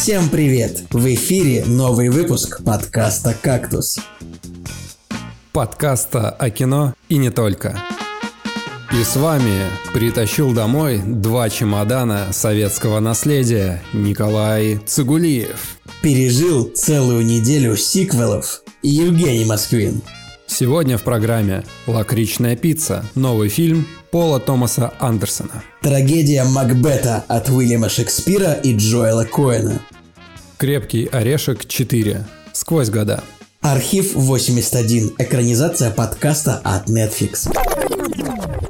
Всем привет! В эфире новый выпуск подкаста «Кактус». Подкаста о кино и не только. И с вами притащил домой два чемодана советского наследия Николай Цигулиев. Пережил целую неделю сиквелов Евгений Москвин. Сегодня в программе «Лакричная пицца» – новый фильм Пола Томаса Андерсона. Трагедия Макбета от Уильяма Шекспира и Джоэла Коэна. Крепкий орешек 4. Сквозь года. Архив 81. Экранизация подкаста от Netflix.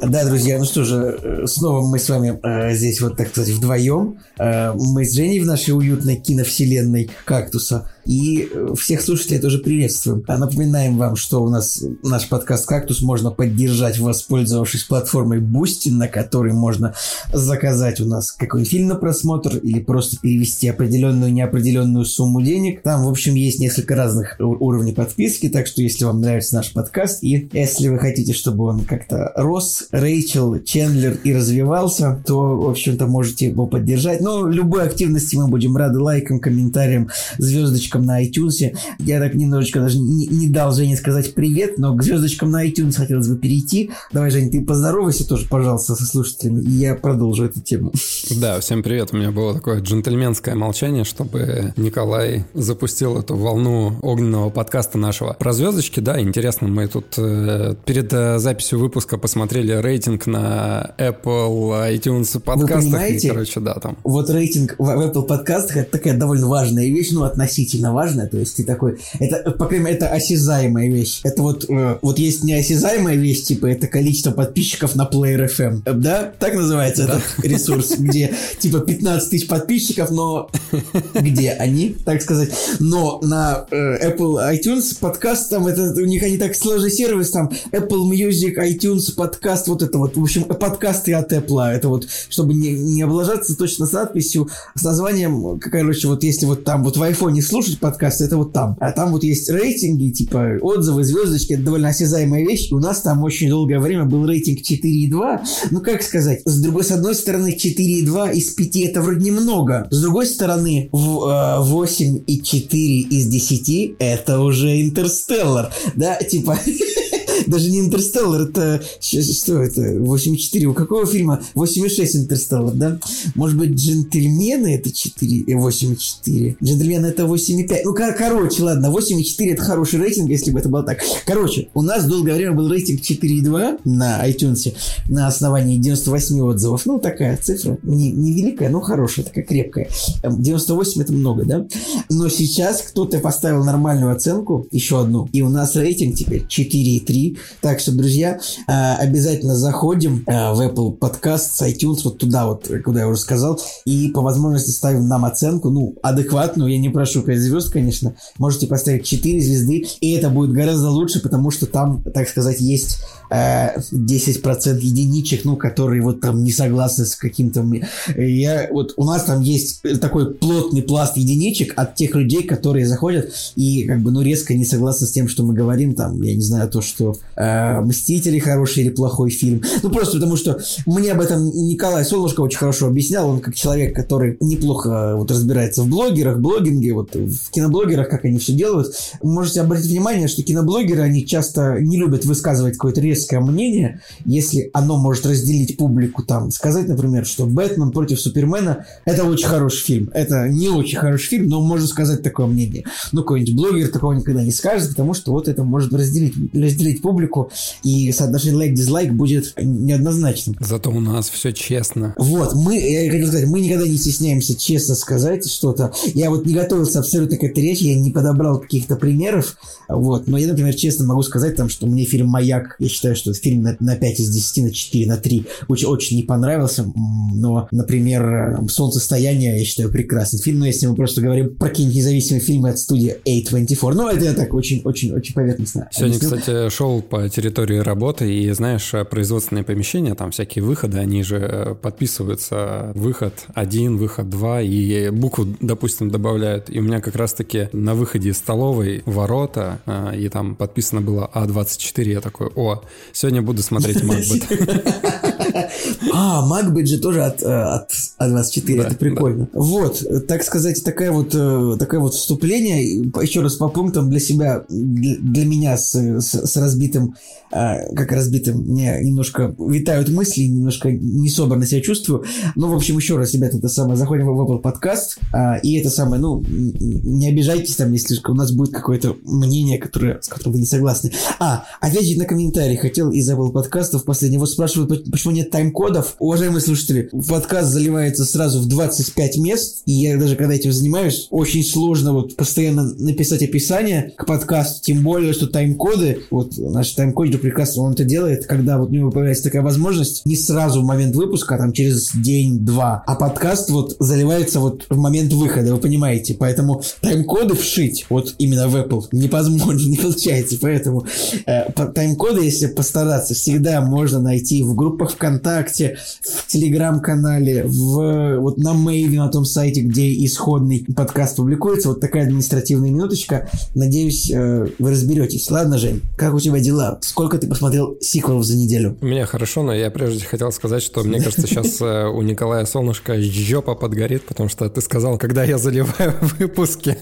Да, друзья, ну что же, э, снова мы с вами э, здесь вот, так сказать, вдвоем. Э, мы с Женей в нашей уютной киновселенной «Кактуса». И э, всех слушателей тоже приветствуем. А напоминаем вам, что у нас наш подкаст «Кактус» можно поддержать, воспользовавшись платформой Boosty, на которой можно заказать у нас какой-нибудь фильм на просмотр или просто перевести определенную неопределенную сумму денег. Там, в общем, есть несколько разных уровней подписки, так что если вам нравится наш подкаст и если вы хотите, чтобы он как-то рос, Рэйчел, Чендлер и развивался, то, в общем-то, можете его поддержать. Но любой активности мы будем рады лайкам, комментариям, звездочкам звездочкам на iTunes. Я так немножечко даже не, не дал Жене сказать привет, но к звездочкам на iTunes хотелось бы перейти. Давай, Женя, ты поздоровайся тоже, пожалуйста, со слушателями, и я продолжу эту тему. Да, всем привет. У меня было такое джентльменское молчание, чтобы Николай запустил эту волну огненного подкаста нашего. Про звездочки, да, интересно, мы тут э, перед э, записью выпуска посмотрели рейтинг на Apple iTunes подкастах. Вы понимаете, и, короче, да, там. Вот рейтинг в Apple подкастах это такая довольно важная вещь, ну, относительно действительно важно, то есть ты такой, это, по крайней мере, это осязаемая вещь. Это вот, э, вот есть неосязаемая вещь, типа, это количество подписчиков на Player FM, да? Так называется да. этот ресурс, где, типа, 15 тысяч подписчиков, но где они, так сказать. Но на э, Apple iTunes подкаст, там, это, у них они так сложный сервис, там, Apple Music, iTunes, подкаст, вот это вот, в общем, подкасты от Apple, это вот, чтобы не, не облажаться точно с надписью, с названием, короче, вот если вот там вот в iPhone слушать слушать подкасты, это вот там. А там вот есть рейтинги, типа отзывы, звездочки, это довольно осязаемая вещь. У нас там очень долгое время был рейтинг 4,2. Ну, как сказать, с другой, с одной стороны, 4,2 из 5 это вроде немного. С другой стороны, в, э, 8,4 из 10 это уже интерстеллар. Да, типа... Даже не Интерстеллар, это... Что это? 8,4. У какого фильма? 8,6 Интерстеллар, да? Может быть, Джентльмены это 4, 8,4. Джентльмены это 8,5. Ну, кор- короче, ладно, 8,4 это хороший рейтинг, если бы это было так. Короче, у нас долгое время был рейтинг 4,2 на iTunes на основании 98 отзывов. Ну, такая цифра. Не, не великая, но хорошая, такая крепкая. 98 эм, это много, да? Но сейчас кто-то поставил нормальную оценку, еще одну, и у нас рейтинг теперь 4,3 так что, друзья, а, обязательно заходим а, в Apple Podcast с iTunes, вот туда вот, куда я уже сказал, и по возможности ставим нам оценку, ну, адекватную, я не прошу 5 звезд, конечно, можете поставить 4 звезды, и это будет гораздо лучше, потому что там, так сказать, есть 10% э, единичек, ну, которые вот там не согласны с каким-то... Я, вот у нас там есть такой плотный пласт единичек от тех людей, которые заходят и как бы, ну, резко не согласны с тем, что мы говорим, там, я не знаю, то, что э, «Мстители» хороший или плохой фильм. Ну, просто потому что мне об этом Николай Солнышко очень хорошо объяснял, он как человек, который неплохо вот разбирается в блогерах, блогинге, вот в киноблогерах, как они все делают. Можете обратить внимание, что киноблогеры, они часто не любят высказывать резкий человеческое мнение, если оно может разделить публику, там, сказать, например, что «Бэтмен против Супермена» — это очень хороший фильм. Это не очень хороший фильм, но можно сказать такое мнение. Ну, какой-нибудь блогер такого никогда не скажет, потому что вот это может разделить, разделить публику, и соотношение лайк-дизлайк будет неоднозначным. Зато у нас все честно. Вот, мы, я хотел сказать, мы никогда не стесняемся честно сказать что-то. Я вот не готовился абсолютно к этой речи, я не подобрал каких-то примеров, вот, но я, например, честно могу сказать, там, что мне фильм «Маяк», я считаю, что фильм на, на 5 из 10, на 4, на 3 очень, очень не понравился. Но, например, «Солнцестояние» я считаю прекрасный фильм. Но если мы просто говорим про какие-нибудь независимые фильмы от студии A24. Ну, это я так очень-очень-очень поверхностно. Сегодня, объяснил. кстати, шел по территории работы, и, знаешь, производственные помещения, там всякие выходы, они же подписываются выход один, выход два, и букву, допустим, добавляют. И у меня как раз-таки на выходе из столовой ворота, а, и там подписано было А24, я такой, о, Сегодня буду смотреть Макбет. А, же тоже от, э, от А24, это прикольно. Вот, так сказать, такая вот, э, такое вот вступление, еще раз по пунктам для себя, для меня с, с, с разбитым, э, как разбитым, мне немножко витают мысли, немножко не собранно себя чувствую. Ну, в общем, еще раз, ребята, это самое, заходим в Apple подкаст, и это самое, ну, не обижайтесь там, если у нас будет какое-то мнение, которое, с которым вы не согласны. А, ответить на комментарий хотел из Apple подкастов последнего. Спрашивают, почему нет тайм-кодов. Уважаемые слушатели, подкаст заливается сразу в 25 мест, и я даже когда этим занимаюсь, очень сложно вот постоянно написать описание к подкасту, тем более, что тайм-коды, вот наш тайм-кодер прекрасно он это делает, когда вот у него появляется такая возможность, не сразу в момент выпуска, а там через день-два, а подкаст вот заливается вот в момент выхода, вы понимаете, поэтому тайм-коды вшить вот именно в Apple невозможно, не получается, поэтому э, тайм-коды, если постараться, всегда можно найти в группах ВКонтакте, в Телеграм-канале, в, вот на Мейве, на том сайте, где исходный подкаст публикуется. Вот такая административная минуточка. Надеюсь, э, вы разберетесь. Ладно, Жень, как у тебя дела? Сколько ты посмотрел сиквелов за неделю? У меня хорошо, но я прежде хотел сказать, что мне кажется, сейчас э, у Николая Солнышко жопа подгорит, потому что ты сказал, когда я заливаю выпуски.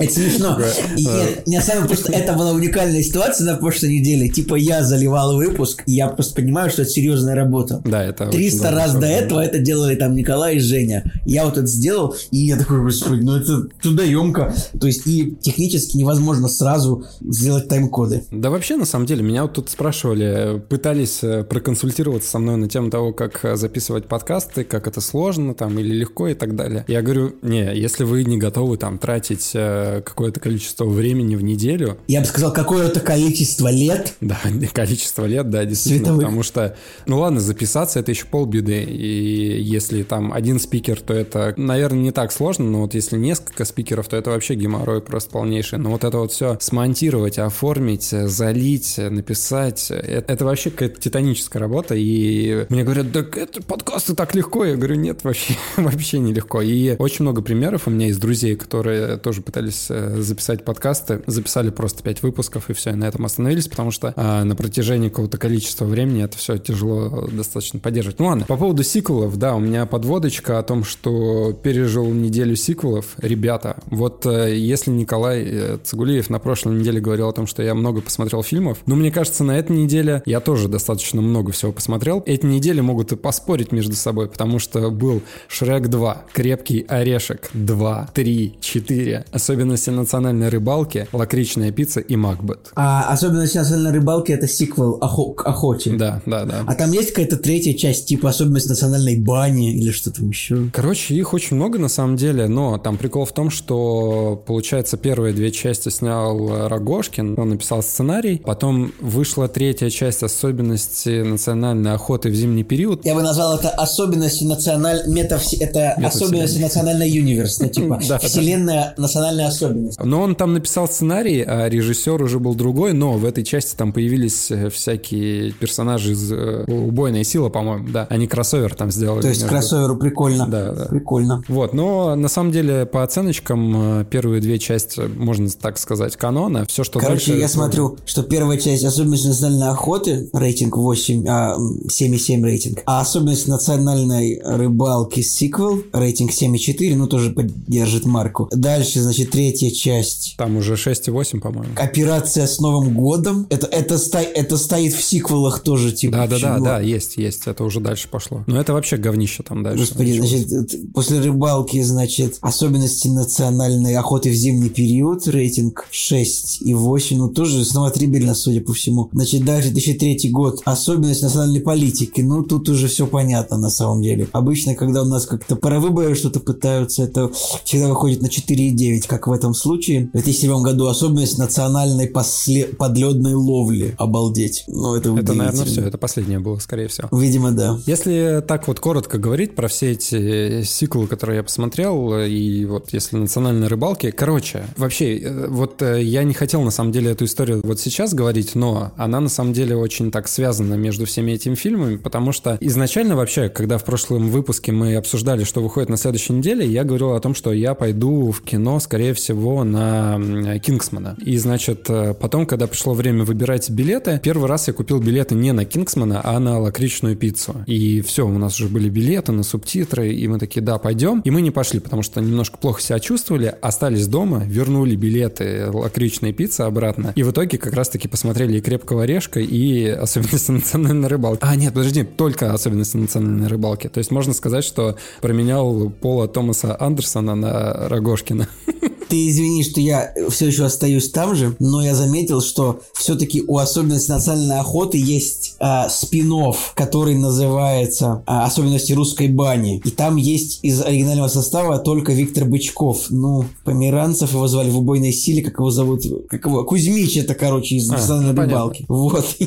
Это смешно. И нет, не самое просто это была уникальная ситуация на прошлой неделе. Типа я заливал выпуск, и я просто понимаю, что это серьезная работа. Да, это 300 раз до этого это делали там Николай и Женя. Я вот это сделал, и я такой, господи, ну это трудоемко. То есть и технически невозможно сразу сделать тайм-коды. Да вообще, на самом деле, меня вот тут спрашивали, пытались э, проконсультироваться со мной на тему того, как э, записывать подкасты, как это сложно там или легко и так далее. Я говорю, не, если вы не готовы там тратить э, какое-то количество времени в неделю. Я бы сказал, какое-то количество лет. Да, количество лет, да, действительно. Световых. Потому что, ну ладно, записаться это еще полбеды. И если там один спикер, то это, наверное, не так сложно, но вот если несколько спикеров, то это вообще геморрой просто полнейший. Но вот это вот все смонтировать, оформить, залить, написать, это, это вообще какая-то титаническая работа. И мне говорят, да это подкасты так легко. Я говорю, нет, вообще, вообще нелегко. И очень много примеров у меня из друзей, которые тоже пытались пытались э, записать подкасты, записали просто 5 выпусков и все, и на этом остановились, потому что а, на протяжении какого-то количества времени это все тяжело достаточно поддерживать. Ну ладно, по поводу сиквелов, да, у меня подводочка о том, что пережил неделю сиквелов. Ребята, вот э, если Николай э, Цигулиев на прошлой неделе говорил о том, что я много посмотрел фильмов, ну, мне кажется, на этой неделе я тоже достаточно много всего посмотрел. Эти недели могут и поспорить между собой, потому что был Шрек 2, Крепкий Орешек 2, 3, 4, особенно Особенности национальной рыбалки, лакричная пицца и Макбет. А особенности национальной рыбалки это сиквел охо- к охоте. Да, да, да. А там есть какая-то третья часть, типа особенность национальной бани или что там еще? Короче, их очень много на самом деле, но там прикол в том, что, получается, первые две части снял Рогошкин, он написал сценарий, потом вышла третья часть особенности национальной охоты в зимний период. Я бы назвал это особенности национальной... Метавс... Это особенности национальной универс, ну, типа вселенная национальная особенность. Но он там написал сценарий, а режиссер уже был другой, но в этой части там появились э, всякие персонажи из э, «Убойная сила», по-моему, да. Они кроссовер там сделали. То есть между... кроссоверу прикольно. Да, да. Прикольно. Вот, но на самом деле по оценочкам э, первые две части, можно так сказать, канона. Все, что Короче, дальше... я смотрю, что первая часть особенность национальной охоты, рейтинг 8, а, 7,7 рейтинг, а особенность национальной рыбалки сиквел, рейтинг 7,4, ну тоже поддержит марку. Дальше, значит, третья часть. Там уже 6,8, по-моему. Операция с Новым годом. Это, это, сто, это стоит в сиквелах тоже, типа. Да, да, да, да, есть, есть. Это уже дальше пошло. Но это вообще говнище там дальше. Господи, значит, после рыбалки, значит, особенности национальной охоты в зимний период, рейтинг 6 и 8, ну тоже смотрибельно, судя по всему. Значит, дальше 2003 год, особенность национальной политики, ну тут уже все понятно на самом деле. Обычно, когда у нас как-то про выборы что-то пытаются, это всегда выходит на 4,9, как в этом случае. В 2007 году особенность национальной после... подледной ловли. Обалдеть. Ну, это Это, наверное, все. Это последнее было, скорее всего. Видимо, да. Если так вот коротко говорить про все эти сиквелы, которые я посмотрел, и вот если национальной рыбалки... Короче, вообще, э, вот э, я не хотел на самом деле эту историю вот сейчас говорить, но она на самом деле очень так связана между всеми этими фильмами, потому что изначально вообще, когда в прошлом выпуске мы обсуждали, что выходит на следующей неделе, я говорил о том, что я пойду в кино, скорее всего, всего, на Кингсмана. И, значит, э, потом, когда пришло время выбирать билеты, первый раз я купил билеты не на Кингсмана, а на лакричную пиццу. И все, у нас уже были билеты на субтитры, и мы такие, да, пойдем. И мы не пошли, потому что немножко плохо себя чувствовали, остались дома, вернули билеты лакричной пиццы обратно. И в итоге как раз-таки посмотрели и «Крепкого орешка», и «Особенности национальной рыбалки». А, нет, подожди, только «Особенности национальной рыбалки». То есть можно сказать, что променял Пола Томаса Андерсона на Рогошкина. Ты извини, что я все еще остаюсь там же, но я заметил, что все-таки у особенности национальной охоты есть а, спин который называется а, «Особенности русской бани». И там есть из оригинального состава только Виктор Бычков. Ну, Померанцев его звали в убойной силе, как его зовут? Как его? Кузьмич это, короче, из а, национальной ну, рыбалки. Вот. И,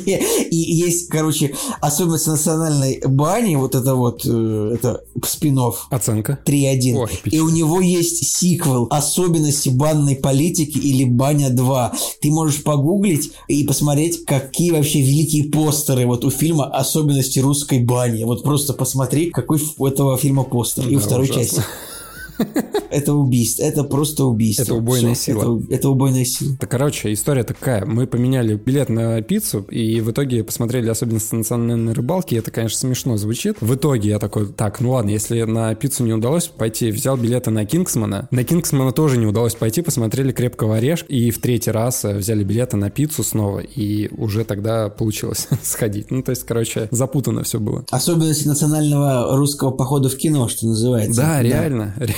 и есть, короче, особенность национальной бани, вот это вот, э, это спин Оценка? 3.1. И у него есть сиквел «Особенности особенности банной политики или Баня 2. Ты можешь погуглить и посмотреть, какие вообще великие постеры вот у фильма «Особенности русской бани». Вот просто посмотри, какой у этого фильма постер. Да, и у второй ужасно. части. Это убийство. Это просто убийство. Это убойная Все. сила. Это, это убойная сила. Так, короче, история такая. Мы поменяли билет на пиццу, и в итоге посмотрели особенности национальной рыбалки. Это, конечно, смешно звучит. В итоге я такой, так, ну ладно, если на пиццу не удалось пойти, взял билеты на Кингсмана. На Кингсмана тоже не удалось пойти, посмотрели «Крепкого орешка», и в третий раз э, взяли билеты на пиццу снова, и уже тогда получилось сходить. Ну, то есть, короче, запутано все было. Особенности национального русского похода в кино, что называется. Да, реально.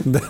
Да,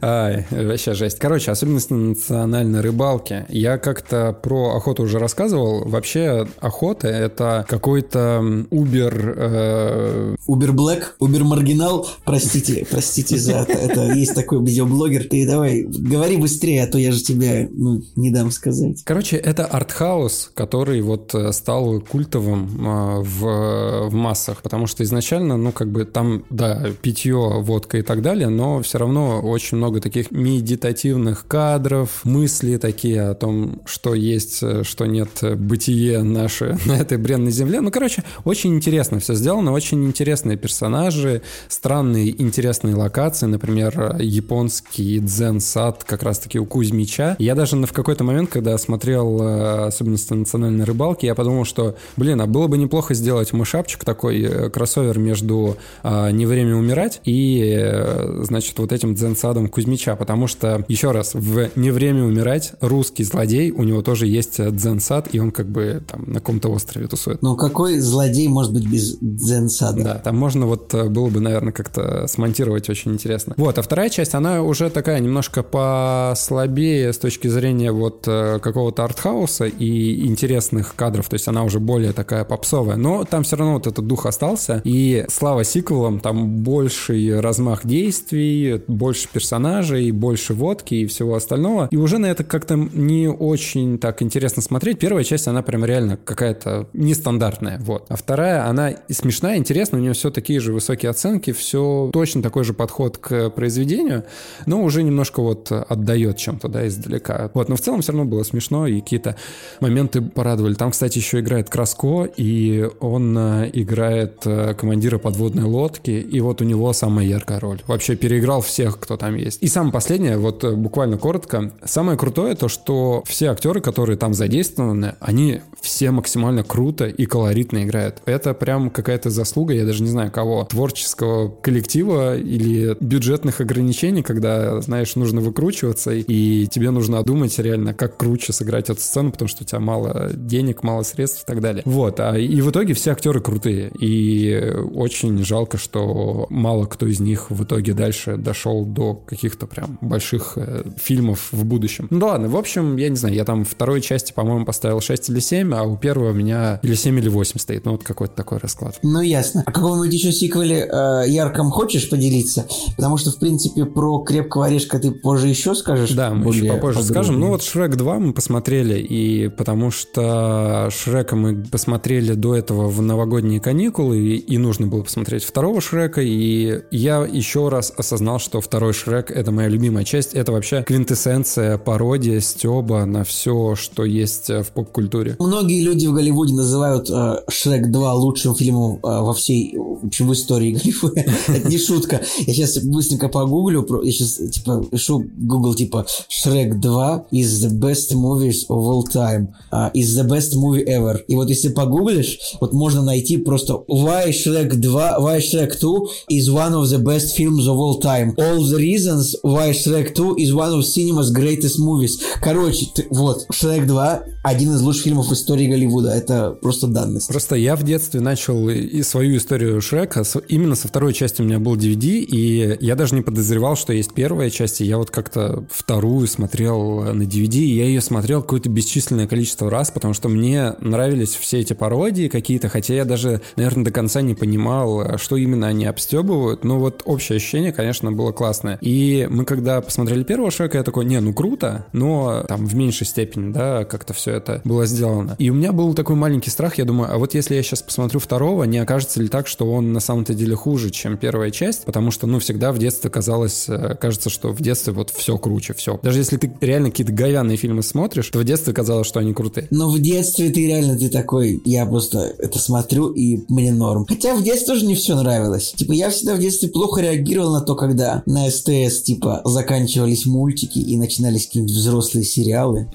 Ай, вообще жесть. Короче, особенность национальной рыбалки. Я как-то про охоту уже рассказывал. Вообще, охота — это какой-то. Э... Uber Black, Uber Маргинал. Простите, простите за это. Есть такой видеоблогер. Ты давай, говори быстрее, а то я же тебе ну, не дам сказать. Короче, это артхаус, который вот э, стал культовым э, в, в массах, потому что изначально, ну, как бы там, да, питье, водка и так далее, но все равно очень много таких медитативных кадров, мысли такие о том, что есть, что нет, бытие наше на этой бренной земле. Ну, короче, очень интересно все сделано, очень интересные персонажи, странные интересные локации, например, японский дзен-сад как раз-таки у Кузьмича. Я даже в какой-то момент, когда смотрел э, особенности национальной рыбалки, я подумал, что, блин, а было бы неплохо сделать мышапчик такой, э, кроссовер между а, «Не время умирать» и, э, значит, вот этим дзен-садом Кузьмича, потому что, еще раз, в «Не время умирать» русский злодей, у него тоже есть дзен-сад, и он как бы там на каком-то острове тусует. Но какой злодей может быть без дзен-сада? Да, там можно вот э, было бы, наверное, как-то смонтировать очень интересно. Вот, а вторая часть, она уже такая немножко послабее с точки зрения вот э, какого-то артхауса и интересных кадров, то есть она уже более такая попсовая, но там все равно вот этот дух остался, и слава сиквелам, там больший размах действий, больше персонажей, больше водки и всего остального. И уже на это как-то не очень так интересно смотреть. Первая часть, она прям реально какая-то нестандартная, вот. А вторая, она смешная, интересная, у нее все такие же высокие оценки, все точно такой же подход к произведению, но уже немножко вот отдает чем-то, да, издалека. Вот, но в целом все равно было смешно, и какие-то моменты порадовали. Там, кстати, еще играет Краско, и он э, играет э, командира подводной лодки, и вот у него самая яркая роль. Вообще переиграл всех, кто там есть. И самое последнее, вот э, буквально коротко, самое крутое то, что все актеры, которые там задействованы, они все максимально круто и колоритно играют. Это прям какая-то заслуга, я даже не знаю кого, творческого коллектива или бюджетных ограничений, когда, знаешь, нужно выкручиваться, и тебе нужно думать реально, как круче сыграть эту сцену, потому что у тебя мало денег, мало средств и так далее. Вот, а и в итоге все актеры крутые, и очень жалко, что мало кто из них в итоге дальше дошел до каких-то прям больших э, фильмов в будущем. Ну ладно, в общем, я не знаю, я там второй части, по-моему, поставил 6 или 7, а у первого у меня или 7, или 8 стоит. Ну вот какой-то такой расклад. Ну ясно. А какого-нибудь еще сиквеле э, ярком хочешь поделиться? Потому что, в принципе, про крепкого орешка ты позже еще скажешь. Да, мы еще попозже подробно. скажем. Ну вот Шрек 2 мы посмотрели, и потому что Шрека мы посмотрели до этого в новогодние каникулы, и, и нужно было посмотреть второго Шрека, и я еще раз осознал, что второй Шрек — это моя любимая часть. Это вообще квинтэссенция, пародия, стеба на все, что есть в поп-культуре. Многие люди в Голливуде называют э, Шрек 2 лучшим фильмом э, во всей в общем, в истории Голливуда. Это не шутка. Я сейчас быстренько погуглю. Я сейчас типа пишу Google типа Шрек 2 is the best movies of all time. Is the best movie ever. И вот если погуглишь, вот можно найти просто why Shrek 2, why Shrek 2 is one of the best films of all time. All the reasons why Shrek 2 is one of cinema's greatest movies. Короче, ты, вот, Шрек 2 один из лучших фильмов в истории Голливуда. Это просто данность. Просто я в детстве начал и свою историю Шрека. Именно со второй части у меня был DVD, и я даже не подозревал, что есть первая часть, и я вот как-то вторую смотрел на DVD, и я ее смотрел какое-то бесчисленное количество раз, потому что мне нравились все эти пародии какие-то, хотя я даже, наверное, до конца не понимал, что именно они обстебывают, но вот общее ощущение, конечно, было классное. И мы когда посмотрели первого Шрека, я такой, не, ну круто, но там в меньшей степени, да, как-то все это было сделано. И у меня был такой маленький страх, я думаю, а вот если я сейчас посмотрю второго, не окажется ли так, что он на самом-то деле хуже, чем первая часть? Потому что, ну, всегда в детстве казалось, э, кажется, что в детстве вот все круче, все. Даже если ты реально какие-то говяные фильмы смотришь, то в детстве казалось, что они крутые. Но в детстве ты реально, ты такой, я просто это смотрю, и мне норм. Хотя в детстве тоже не все нравилось. Типа, я всегда в детстве плохо реагировал на то, когда на СТС, типа, заканчивались мультики и начинались какие-нибудь взрослые сериалы.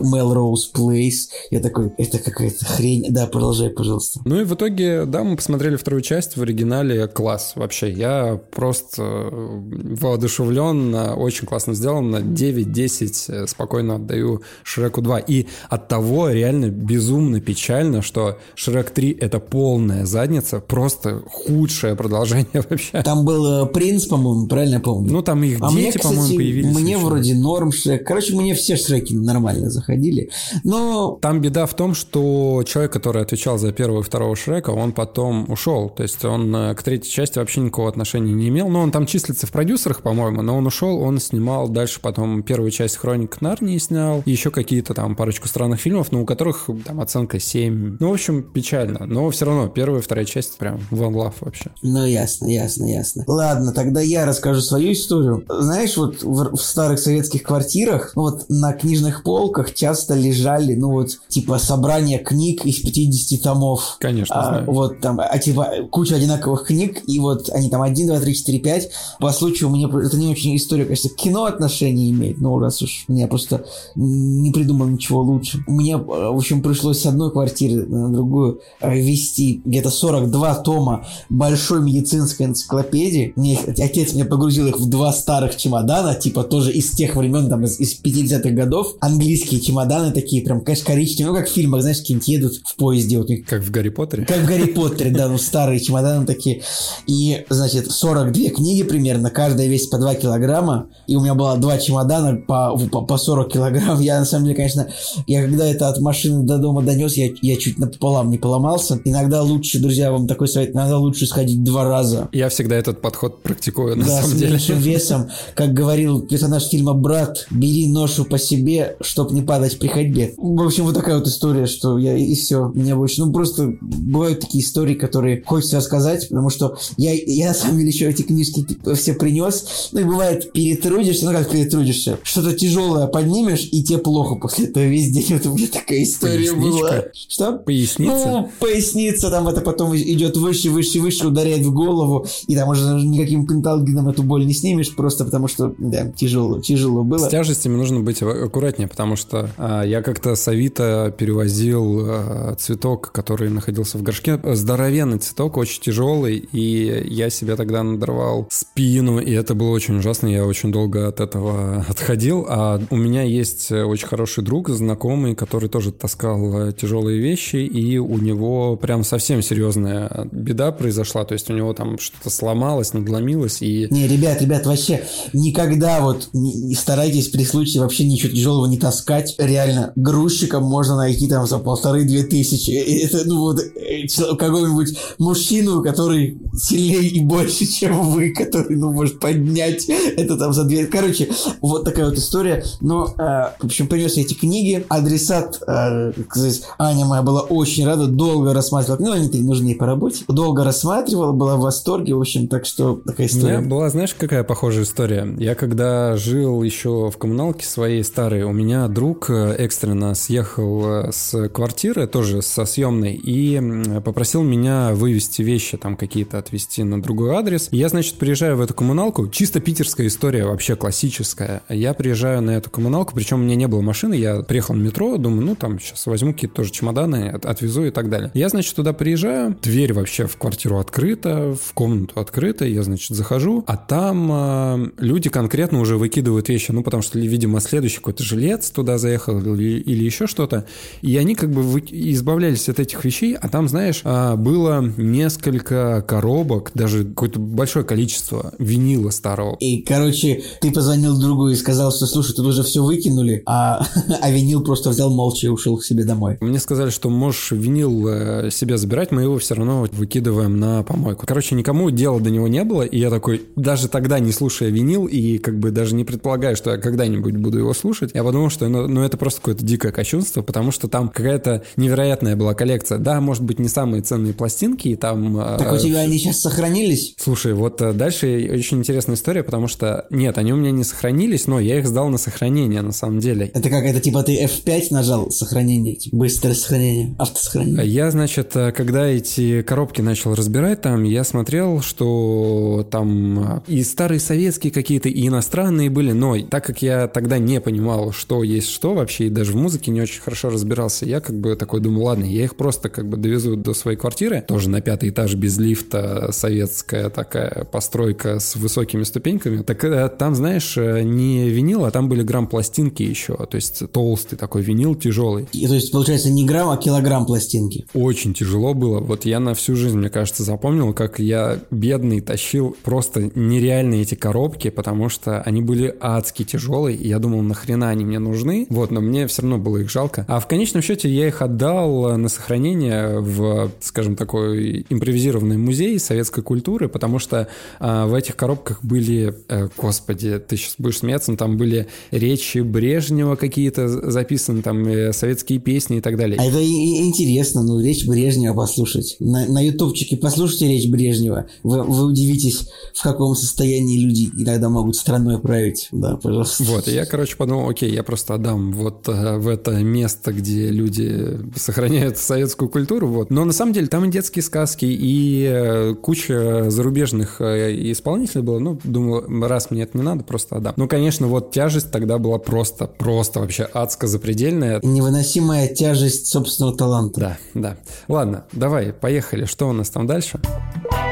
Melrose Place. Я такой, это какая-то хрень. Да, продолжай, пожалуйста. Ну и в итоге, да, мы посмотрели вторую часть в оригинале. Класс вообще. Я просто э, воодушевлен, очень классно сделано. 9-10 э, спокойно отдаю Шреку 2. И от того реально безумно печально, что Шрек 3 это полная задница, просто худшее продолжение вообще. Там был э, принц, по-моему, правильно я помню? Ну там их а дети, по-моему, появились. Мне еще. вроде норм Шрек. Короче, мне все Шреки нормально заходят заходили. Но... Там беда в том, что человек, который отвечал за первого и второго Шрека, он потом ушел. То есть он э, к третьей части вообще никакого отношения не имел. Но он там числится в продюсерах, по-моему, но он ушел, он снимал дальше потом первую часть Хроник Нарнии снял, еще какие-то там парочку странных фильмов, но у которых там оценка 7. Ну, в общем, печально. Но все равно первая и вторая часть прям one love вообще. Ну, ясно, ясно, ясно. Ладно, тогда я расскажу свою историю. Знаешь, вот в, в старых советских квартирах, вот на книжных полках часто лежали, ну вот, типа, собрание книг из 50 томов. Конечно, а, знаю. Вот там, а типа, куча одинаковых книг, и вот они там 1, 2, 3, 4, 5. По случаю, мне это не очень история, конечно, к кино отношение имеет, но раз уж я просто не придумал ничего лучше. Мне, э, в общем, пришлось с одной квартиры на другую э, вести где-то 42 тома большой медицинской энциклопедии. Мне, отец мне погрузил их в два старых чемодана, типа тоже из тех времен, там, из, из 50-х годов. Английские чемоданы такие, прям, конечно, коричневые, ну, как в фильмах, знаешь, какие-нибудь едут в поезде. Вот, как в Гарри Поттере? Как в Гарри Поттере, да, ну, старые чемоданы такие. И, значит, 42 книги примерно, каждая весит по 2 килограмма, и у меня было два чемодана по, по, по 40 килограмм. Я, на самом деле, конечно, я когда это от машины до дома донес, я, я чуть напополам не поломался. Иногда лучше, друзья, вам такой совет, иногда лучше сходить два раза. Я всегда этот подход практикую, на да, самом с деле. меньшим весом. Как говорил персонаж фильма «Брат», бери ношу по себе, чтоб не падать при ходьбе. В общем, вот такая вот история, что я и все, мне больше, ну просто бывают такие истории, которые хочется рассказать, потому что я, я на самом деле еще эти книжки все принес, ну и бывает перетрудишься, ну как перетрудишься, что-то тяжелое поднимешь, и тебе плохо после этого весь день. Вот у меня такая история Поясничка. была. Что? Поясница? Ну, поясница, там это потом идет выше, выше, выше, ударяет в голову, и там уже никаким пенталгином эту боль не снимешь, просто потому что, да, тяжело, тяжело было. С тяжестями нужно быть аккуратнее, потому что а, я как-то с Авито перевозил а, цветок, который находился в горшке. Здоровенный цветок, очень тяжелый, и я себе тогда надорвал спину, и это было очень ужасно, я очень долго от этого отходил. А у меня есть очень хороший друг, знакомый, который тоже таскал тяжелые вещи, и у него прям совсем серьезная беда произошла, то есть у него там что-то сломалось, надломилось, и... Не, ребят, ребят, вообще никогда вот не старайтесь при случае вообще ничего тяжелого не таскать, реально, грузчиком можно найти там за полторы-две тысячи. Это, ну вот, э, какого-нибудь мужчину, который сильнее и больше, чем вы, который, ну, может поднять это там за две... Короче, вот такая вот история. Но, э, в общем, принес эти книги. Адресат, э, сказать, Аня моя была очень рада, долго рассматривала. Ну, они-то нужны по работе. Долго рассматривала, была в восторге, в общем, так что такая история. У меня была, знаешь, какая похожая история? Я когда жил еще в коммуналке своей старой, у меня друг э, экстренно съехал э, с квартиры, тоже со съемной, и попросил меня вывести вещи, там какие-то отвезти на другой адрес. Я, значит, приезжаю в эту коммуналку, чисто питерская история, вообще классическая. Я приезжаю на эту коммуналку, причем у меня не было машины, я приехал в метро, думаю, ну там сейчас возьму какие-то тоже чемоданы, отвезу и так далее. Я, значит, туда приезжаю, дверь вообще в квартиру открыта, в комнату открыта, я, значит, захожу, а там э, люди конкретно уже выкидывают вещи, ну потому что, видимо, следующий какой-то жилец туда заехал или, или еще что-то, и они как бы вы, избавлялись от этих вещей, а там, знаешь, э, было несколько коробок, даже какое-то большое количество винила старого. И, короче, ты позвонил другу и сказал, что, слушай, тут уже все выкинули, а, а винил просто взял молча и ушел к себе домой. Мне сказали, что можешь винил э, себе забирать, мы его все равно выкидываем на помойку. Короче, никому дела до него не было, и я такой, даже тогда не слушая винил, и как бы даже не предполагаю, что я когда-нибудь буду его слушать, я подумал, что ну это просто какое-то дикое кощунство, потому что там какая-то невероятная была коллекция. Да, может быть, не самые ценные пластинки, и там... Э, так у тебя они сейчас сохранились? Слушай, вот э, дальше очень интересная история, потому что, нет, они у меня не сохранились, но я их сдал на сохранение, на самом деле. Это как, это типа ты F5 нажал, сохранение, типа, быстрое сохранение, автосохранение? Я, значит, э, когда эти коробки начал разбирать там, я смотрел, что там и старые советские какие-то, и иностранные были, но так как я тогда не понимал, что есть что вообще, и даже в музыке не очень хорошо разбирался, я как бы такой думал, ладно, я их просто как бы довезу до своей квартиры, тоже на пятый этаж без лифта, советская такая постройка с высокими ступеньками. Так э, там, знаешь, э, не винил, а там были грамм пластинки еще, то есть толстый такой винил, тяжелый. И, то есть, получается, не грамм, а килограмм пластинки. Очень тяжело было. Вот я на всю жизнь, мне кажется, запомнил, как я бедный тащил просто нереальные эти коробки, потому что они были адски тяжелые, и я думал, нахрена они мне нужны, вот, но мне все равно было их жалко. А в конечном счете я их отдал на сохранение в, скажем, такой импровизированный музей советской культуры, потому что а, в этих коробках были, э, господи, ты сейчас будешь смеяться, но там были речи Брежнева какие-то записаны, там э, советские песни и так далее. А это интересно, ну, речь Брежнева послушать. На, на ютубчике послушайте речь Брежнева. Вы, вы удивитесь, в каком состоянии люди иногда могут страной править. Да, пожалуйста. Вот, и я, короче, подумал, окей, я просто отдам вот э, в это место, где люди сохраняют советскую культуру, вот. Но на самом деле там и детские сказки, и э, куча зарубежных э, исполнителей было. Ну, думаю, раз мне это не надо, просто отдам. Ну, конечно, вот тяжесть тогда была просто, просто вообще адско запредельная. Невыносимая тяжесть собственного таланта. Да, да. Ладно, давай, поехали. Что у нас там дальше?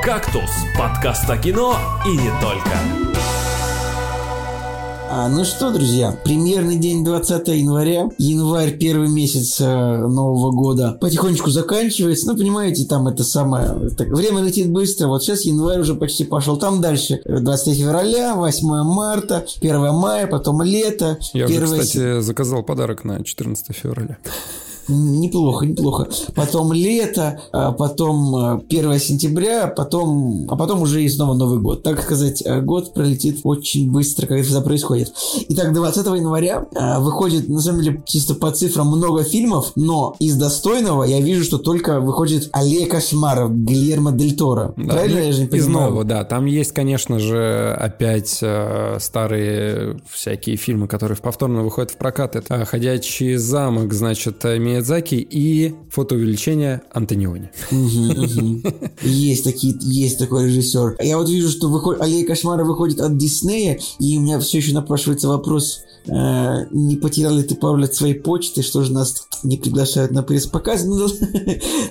«Кактус» – подкаст о кино и не только. А, ну что, друзья, примерный день 20 января, январь, первый месяц э, Нового года, потихонечку заканчивается. Ну, понимаете, там это самое... Так, время летит быстро. Вот сейчас январь уже почти пошел. Там дальше 23 февраля, 8 марта, 1 мая, потом лето. Я 1... уже, кстати, заказал подарок на 14 февраля. Неплохо, неплохо. Потом лето, а потом 1 э, сентября, потом, а потом уже и снова Новый год. Так сказать, э, год пролетит очень быстро, когда это происходит. Итак, 20 января выходит, на самом деле, чисто по цифрам много фильмов, но из достойного я вижу, что только выходит Аллея кошмаров Гильермо Дель Торо. Да, Правильно ну, я же не понимаю? Из нового, да. Там есть, конечно же, опять э, старые всякие фильмы, которые повторно выходят в прокат. Это «Ходячий замок», значит, Миядзаки и фотоувеличение Антониони. Есть такие, есть такой режиссер. Я вот вижу, что выходит, Аллея кошмара выходит от Диснея, и у меня все еще напрашивается вопрос, э, не потерял ли ты пару лет своей почты, что же нас не приглашают на пресс-показ? Ну,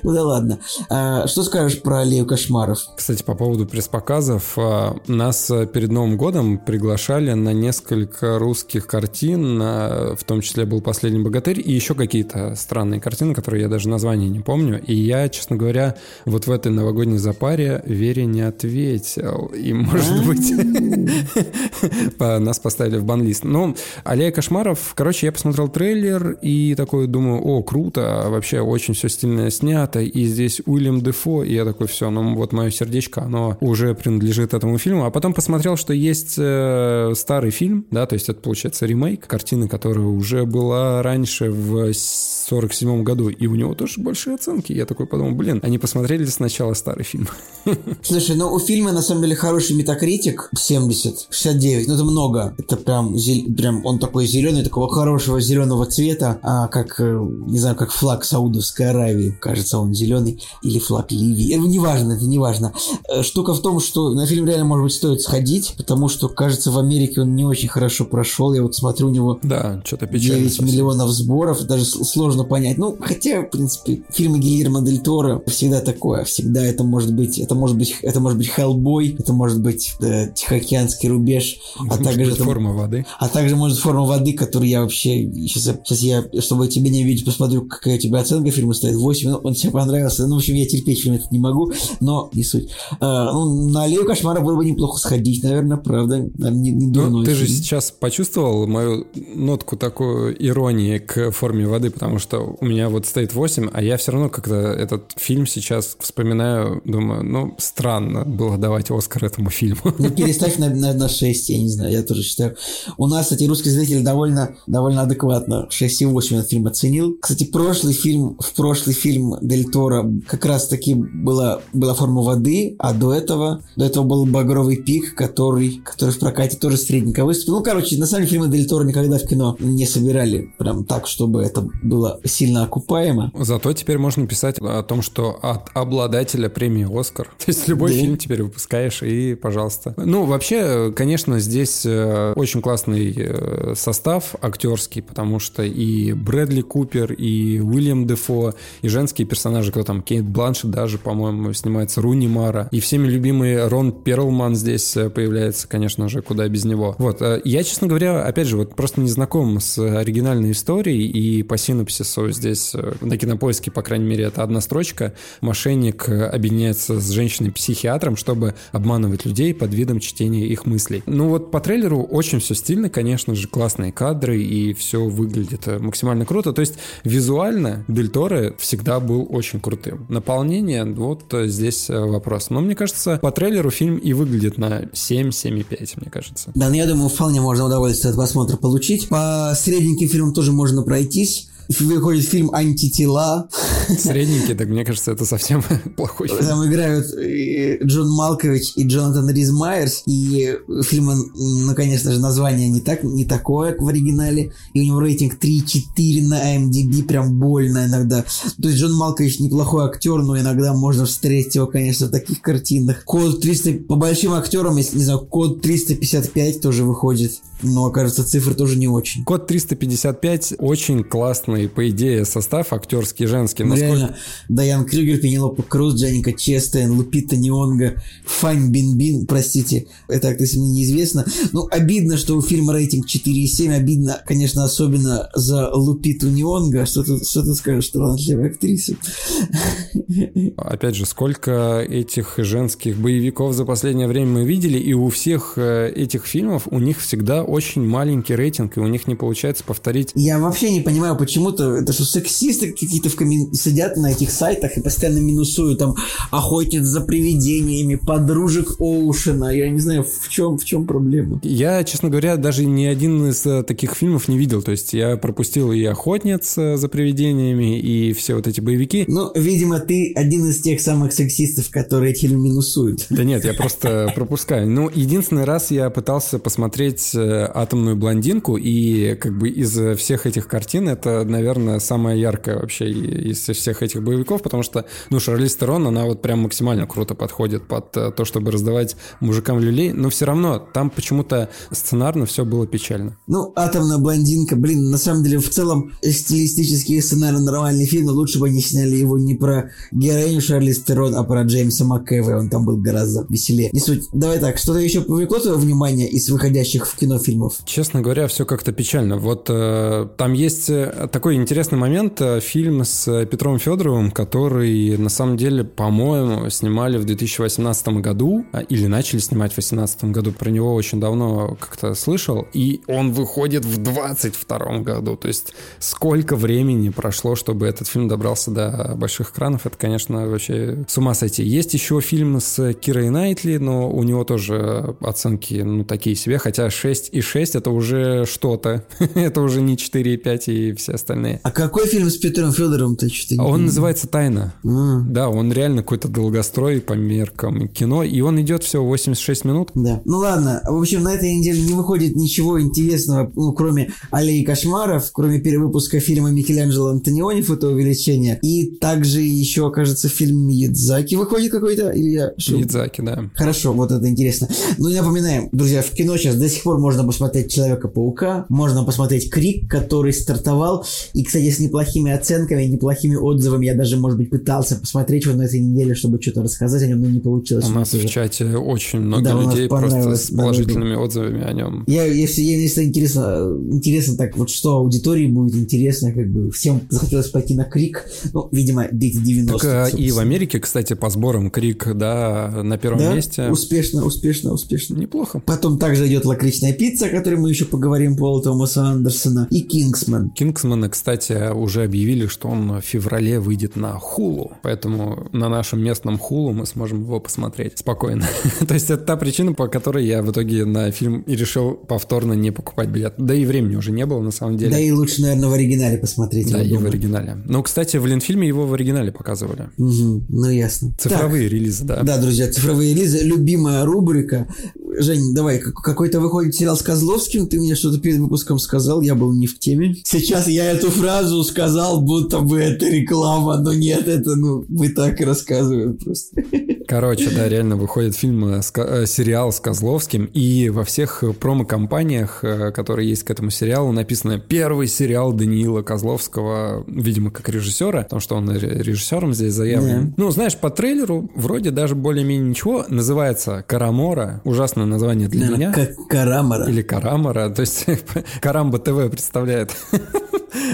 ну да ладно. А, что скажешь про Аллею кошмаров? Кстати, по поводу пресс-показов, а, нас перед Новым годом приглашали на несколько русских картин, в том числе был «Последний богатырь» и еще какие-то странные картины, которые я даже название не помню. И я, честно говоря, вот в этой новогодней запаре Вере не ответил. И, может быть, нас поставили в банлист. Ну, Аллея кошмаров, короче, я посмотрел трейлер и такой думаю, о, круто, вообще очень все стильно снято, и здесь Уильям Дефо, и я такой, все, ну вот мое сердечко, оно уже принадлежит этому фильму. А потом посмотрел, что есть э, старый фильм, да, то есть это получается ремейк картины, которая уже была раньше в 47 году, и у него тоже большие оценки. Я такой подумал, блин, они посмотрели сначала старый фильм. Слушай, ну у фильма на самом деле хороший метакритик, 70, 69, ну это много. Это прям, прям он такой зеленый, такого хорошего зеленого цвета, а как, э, не знаю, как флаг Саудовской Аравии. Кажется, он зеленый. Или флаг Ливии. Это неважно, это неважно. Э, штука в том, что на фильм реально, может быть, стоит сходить, потому что, кажется, в Америке он не очень хорошо прошел. Я вот смотрю, у него да, что-то печально 9 совсем. миллионов сборов, даже сложно понять. Ну, хотя, в принципе, фильмы Гильермо Дель Торо всегда такое. Всегда это может быть, это может быть, это может быть Хеллбой, это может быть э, Тихоокеанский рубеж, а также... Быть форма воды. А также может форма воды, которую я вообще... Сейчас, сейчас я, чтобы тебе не видеть, посмотрю, какая у тебя оценка фильма стоит. 8, ну, он тебе понравился. Ну, в общем, я терпеть фильм этот не могу, но не суть. А, ну, на Аллею Кошмара было бы неплохо сходить, наверное, правда. Не, не ну, ты фильм. же сейчас почувствовал мою нотку такую иронии к форме воды, потому что у меня вот стоит 8, а я все равно как-то этот фильм сейчас вспоминаю, думаю, ну, странно было давать Оскар этому фильму. Ну, переставь на, на, на 6, я не знаю, я тоже считаю. У нас, кстати, русский зритель довольно, довольно адекватно 6,8 этот фильм оценил. Кстати, прошлый фильм, в прошлый фильм Дель Торо как раз таки была, была форма воды, а до этого, до этого был Багровый пик, который, который в прокате тоже средненько выступил. Ну, короче, на самом деле фильмы Дель Торо никогда в кино не собирали прям так, чтобы это было сильно окупаемо. Зато теперь можно писать о том, что от обладателя премии Оскар. То есть любой да. фильм теперь выпускаешь и, пожалуйста. Ну, вообще, конечно, здесь э, очень классный э, состав актерский, потому что и Брэдли Купер, и Уильям Дефо, и женские персонажи, кто там, Кейт Бланшет даже, по-моему, снимается, Руни Мара, и всеми любимый Рон Перлман здесь э, появляется, конечно же, куда без него. Вот, я, честно говоря, опять же, вот просто не знаком с оригинальной историей, и по синопсису здесь на кинопоиске, по крайней мере, это одна строчка. Мошенник объединяется с женщиной-психиатром, чтобы обманывать людей под видом чтения их мыслей. Ну вот по трейлеру очень все стильно, конечно же, классные кадры, и все выглядит максимально круто. То есть визуально Дель Торо всегда был очень крутым. Наполнение, вот здесь вопрос. Но мне кажется, по трейлеру фильм и выглядит на 7-7,5, мне кажется. Да, ну я думаю, вполне можно удовольствие от просмотра получить. По средненьким фильмам тоже можно пройтись выходит фильм «Антитела». Средненький, так мне кажется, это совсем плохой фильм. Там играют э, Джон Малкович и Джонатан Риз Майерс, и фильм, ну, конечно же, название не, так, не такое, как в оригинале, и у него рейтинг 3-4 на IMDb, прям больно иногда. То есть Джон Малкович неплохой актер, но иногда можно встретить его, конечно, в таких картинах. Код 300, по большим актерам, если, не знаю, код 355 тоже выходит, но, кажется, цифры тоже не очень. Код 355 очень классно классный, по идее, состав актерский, женский. Насколько... Реально, Дайан Крюгер, Пенелопа Круз, Джаника Честейн, Лупита Неонга, Фань Бин Бин, простите, это актриса мне неизвестно. Ну, обидно, что у фильма рейтинг 4,7, обидно, конечно, особенно за Лупиту Неонга. Что ты, что ты скажешь, талантливая актриса? Опять же, сколько этих женских боевиков за последнее время мы видели, и у всех э, этих фильмов у них всегда очень маленький рейтинг, и у них не получается повторить. Я вообще не понимаю, почему почему-то, это что, сексисты какие-то в коммен... сидят на этих сайтах и постоянно минусуют там охотниц за привидениями, подружек Оушена. Я не знаю, в чем, в чем проблема. Я, честно говоря, даже ни один из э, таких фильмов не видел. То есть я пропустил и охотниц э, за привидениями, и все вот эти боевики. Ну, видимо, ты один из тех самых сексистов, которые фильм минусуют. Да нет, я просто пропускаю. Ну, единственный раз я пытался посмотреть э, «Атомную блондинку», и как бы из всех этих картин это наверное, самая яркая вообще из всех этих боевиков, потому что, ну, Шарли Стерон, она вот прям максимально круто подходит под э, то, чтобы раздавать мужикам люлей, но все равно там почему-то сценарно все было печально. Ну, «Атомная блондинка», блин, на самом деле, в целом, стилистический сценарий нормальный фильм, но лучше бы они сняли его не про героиню Шарли Стерон, а про Джеймса МакКэва, он там был гораздо веселее. Не суть. Давай так, что-то еще привлекло твое внимание из выходящих в кино фильмов? Честно говоря, все как-то печально. Вот э, там есть э, так такой интересный момент. Э, фильм с Петром Федоровым, который, на самом деле, по-моему, снимали в 2018 году, а, или начали снимать в 2018 году. Про него очень давно как-то слышал. И он выходит в 22 году. То есть сколько времени прошло, чтобы этот фильм добрался до больших экранов, это, конечно, вообще с ума сойти. Есть еще фильм с Кирой Найтли, но у него тоже оценки, ну, такие себе, хотя 6 и 6 это уже что-то. это уже не 4 и 5 и все остальные. А какой фильм с Петром Федоровым-то что-то? Он называется «Тайна». А. Да, он реально какой-то долгострой по меркам кино, и он идет всего 86 минут. Да. Ну ладно, в общем, на этой неделе не выходит ничего интересного, ну, кроме «Аллеи кошмаров», кроме перевыпуска фильма Микеланджело Антониони «Фотоувеличение», и также еще, кажется, фильм Миядзаки выходит какой-то, или я... Миядзаки, да. Хорошо, вот это интересно. Ну и напоминаем, друзья, в кино сейчас до сих пор можно посмотреть Человека-паука, можно посмотреть Крик, который стартовал, и, кстати, с неплохими оценками, неплохими отзывами, я даже, может быть, пытался посмотреть его на этой неделе, чтобы что-то рассказать о нем, но не получилось. У нас в чате очень много да, людей просто с положительными отзывами о нем. Я, я, я, мне всегда интересно, интересно так вот, что аудитории будет интересно, как бы всем захотелось пойти на Крик, ну, видимо, дети 90 Так а, и в Америке, кстати, по сборам Крик, да, на первом да? месте. успешно, успешно, успешно. Неплохо. Потом также идет лакричная пицца, о которой мы еще поговорим, Пола Томаса Андерсона, и Кингсман. Кингсмана, кстати, уже объявили, что он в феврале выйдет на Хулу, поэтому на нашем местном Хулу мы сможем его посмотреть спокойно. То есть это та причина, по которой я в итоге на фильм и решил повторно не покупать билет. Да и времени уже не было, на самом деле. Да и лучше, наверное, в оригинале посмотреть. Да, и в оригинале. Ну, кстати, в Ленфильме его в оригинале показывали. Угу, ну, ясно. Цифровые так, релизы, да. Да, друзья, цифровые релизы. Любимая рубрика. Жень, давай, какой-то выходит сериал с Козловским, ты мне что-то перед выпуском сказал, я был не в теме. Сейчас я эту фразу сказал, будто бы это реклама, но нет, это, ну, мы так и рассказываем просто. Короче, да, реально выходит фильм, э, э, сериал с Козловским, и во всех промо-компаниях, э, которые есть к этому сериалу, написано «Первый сериал Даниила Козловского», видимо, как режиссера, потому что он режиссером здесь заявлен. Yeah. Ну, знаешь, по трейлеру вроде даже более-менее ничего. Называется «Карамора». Ужасное название для yeah, меня. Как «Карамора». Или «Карамора». То есть «Карамба ТВ» представляет.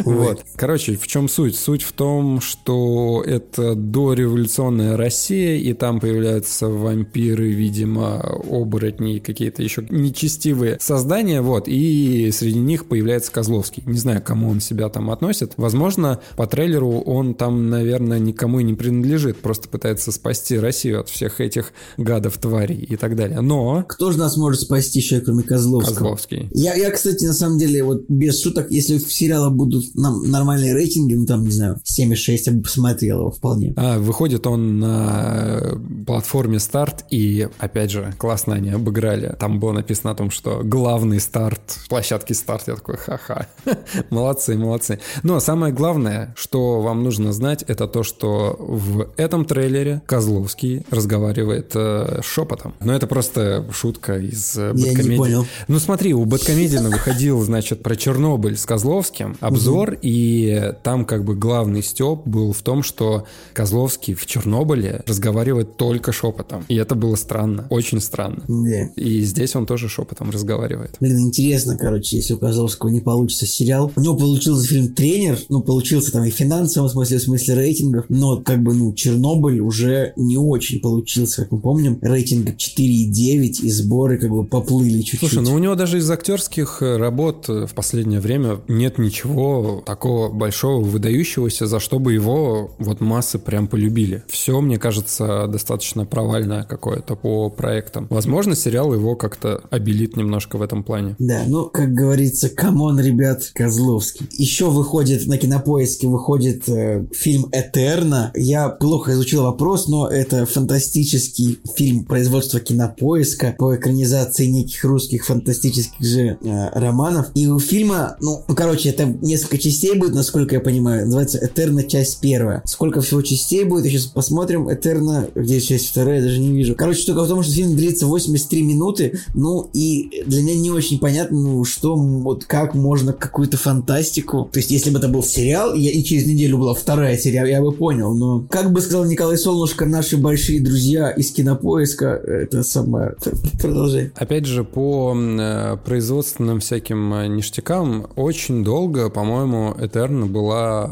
Вот. Короче, в чем суть? Суть в том, что это дореволюционная Россия, и там появляются вампиры, видимо, оборотни, какие-то еще нечестивые создания, вот, и среди них появляется Козловский. Не знаю, кому он себя там относит. Возможно, по трейлеру он там, наверное, никому и не принадлежит, просто пытается спасти Россию от всех этих гадов, тварей и так далее. Но... Кто же нас может спасти еще, кроме Козловского? Козловский. Я, я, кстати, на самом деле, вот без шуток, если в сериалах будут нам нормальные рейтинги, ну там, не знаю, 7,6, я бы посмотрел его вполне. А, выходит он на платформе старт, и, опять же, классно они обыграли. Там было написано о том, что главный старт площадки старт. Я такой, ха-ха. молодцы, молодцы. Но самое главное, что вам нужно знать, это то, что в этом трейлере Козловский разговаривает э, шепотом. Но это просто шутка из э, Я не понял. Ну смотри, у Бэткомедиана выходил, значит, про Чернобыль с Козловским обзор, и там как бы главный степ был в том, что Козловский в Чернобыле разговаривает только шепотом. И это было странно, очень странно. Да. И здесь он тоже шепотом разговаривает. Блин, интересно, короче, если у Козловского не получится сериал. У него получился фильм «Тренер», ну, получился там и в финансовом смысле, в смысле рейтингов, но как бы, ну, Чернобыль уже не очень получился, как мы помним. Рейтинг 4,9 и сборы как бы поплыли чуть-чуть. Слушай, ну у него даже из актерских работ в последнее время нет ничего такого большого, выдающегося, за что бы его вот массы прям полюбили. Все, мне кажется, достаточно провальное какое-то по проектам. Возможно, сериал его как-то обелит немножко в этом плане. Да, ну, как говорится, come on, ребят, Козловский. Еще выходит на кинопоиске, выходит э, фильм «Этерна». Я плохо изучил вопрос, но это фантастический фильм производства кинопоиска по экранизации неких русских фантастических же э, романов. И у фильма, ну, короче, это несколько частей будет, насколько я понимаю. Называется «Этерна. Часть первая». Сколько всего частей будет, сейчас посмотрим. «Этерна», где часть вторая, я даже не вижу. Короче, штука в том, что фильм длится 83 минуты, ну, и для меня не очень понятно, ну, что, вот как можно какую-то фантастику. То есть, если бы это был сериал, я, и через неделю была вторая серия, я бы понял, но, как бы сказал Николай Солнышко, наши большие друзья из кинопоиска, это самое, продолжай. Опять же, по э, производственным всяким э, ништякам очень долго, по-моему, Этерна была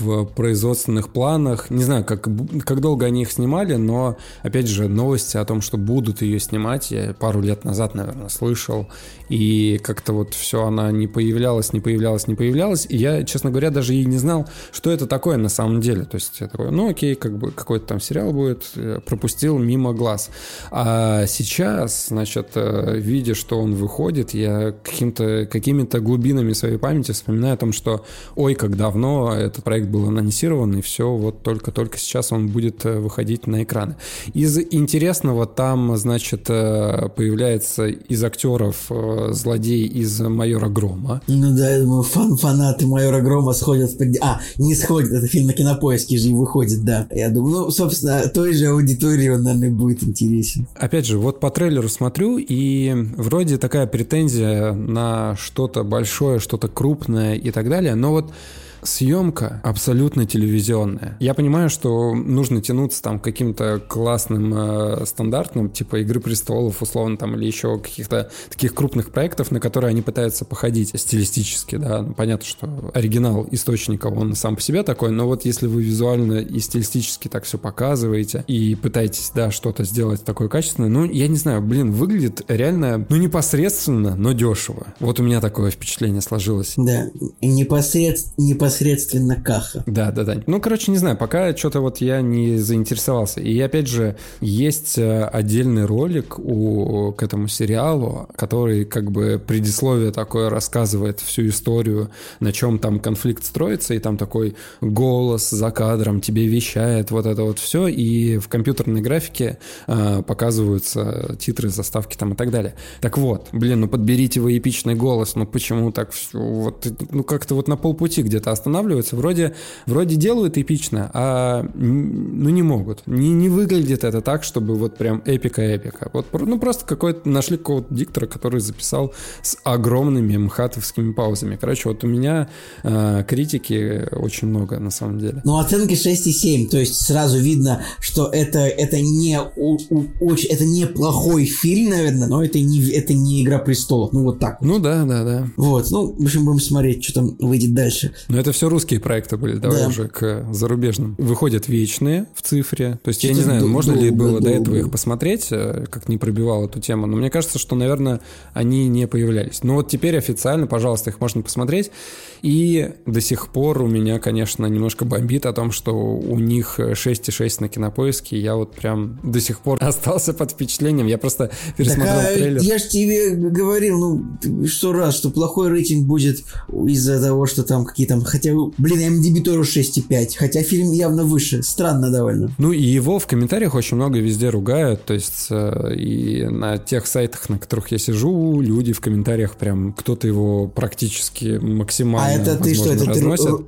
в производственных планах. Не знаю, как, как долго они их снимали, но, опять же, новости о том, что будут ее снимать, я пару лет назад, наверное, слышал. И как-то вот все она не появлялась, не появлялась, не появлялась. И я, честно говоря, даже и не знал, что это такое на самом деле. То есть я такой, ну окей, как бы какой-то там сериал будет, пропустил мимо глаз. А сейчас, значит, э, видя, что он выходит, я каким-то, какими-то глубинами своей памяти вспоминаю том, что ой, как давно этот проект был анонсирован, и все, вот только-только сейчас он будет э, выходить на экраны. Из интересного там, значит, э, появляется из актеров злодей из «Майора Грома». Ну да, я думаю, фан фанаты «Майора Грома» сходят... А, не сходят, это фильм на Кинопоиске же и выходит, да. Я думаю, ну, собственно, той же аудитории он, наверное, будет интересен. Опять же, вот по трейлеру смотрю, и вроде такая претензия на что-то большое, что-то крупное и так далее, но вот съемка абсолютно телевизионная. Я понимаю, что нужно тянуться там к каким-то классным э, стандартным, типа «Игры престолов», условно, там, или еще каких-то таких крупных проектов, на которые они пытаются походить стилистически, да. Ну, понятно, что оригинал источника, он сам по себе такой, но вот если вы визуально и стилистически так все показываете и пытаетесь, да, что-то сделать такое качественное, ну, я не знаю, блин, выглядит реально, ну, непосредственно, но дешево. Вот у меня такое впечатление сложилось. Да, непосредственно, непосредственно Каха. Да, да, да. Ну, короче, не знаю, пока что-то вот я не заинтересовался. И опять же, есть э, отдельный ролик у, к этому сериалу, который как бы предисловие такое рассказывает всю историю, на чем там конфликт строится, и там такой голос за кадром тебе вещает вот это вот все, и в компьютерной графике э, показываются титры, заставки там и так далее. Так вот, блин, ну подберите вы эпичный голос, ну почему так вот, ну как-то вот на полпути где-то останавливаются, вроде, вроде делают эпично, а ну не могут. Не, не выглядит это так, чтобы вот прям эпика-эпика. Вот ну просто какой-то нашли какого-то диктора, который записал с огромными мхатовскими паузами. Короче, вот у меня э, критики очень много на самом деле. Ну, оценки 6,7, то есть сразу видно, что это, это не у, у, очень, это не плохой фильм, наверное, но это не, это не Игра престолов. Ну, вот так. Вот. Ну да, да, да. Вот, ну, в общем, будем смотреть, что там выйдет дальше. Но это все русские проекты были, давай да. уже к зарубежным. Выходят вечные в цифре. То есть, я не знаю, можно ли было до этого их посмотреть, э, как не пробивал эту тему, но мне кажется, что, наверное, они не появлялись. Но вот теперь официально, пожалуйста, их можно посмотреть. И до сих пор у меня, конечно, немножко бомбит о том, что у них 6,6 на кинопоиске. Я вот прям до сих пор остался под впечатлением. Я просто пересмотрел так, а трейлер. Я же тебе говорил, ну, сто раз, что плохой рейтинг будет из-за того, что там какие-то... Хотя, блин, MDB тоже 6,5. Хотя фильм явно выше. Странно довольно. Ну, и его в комментариях очень много везде ругают. То есть, э, и на тех сайтах, на которых я сижу, люди в комментариях прям кто-то его практически максимально а это ты что, это ты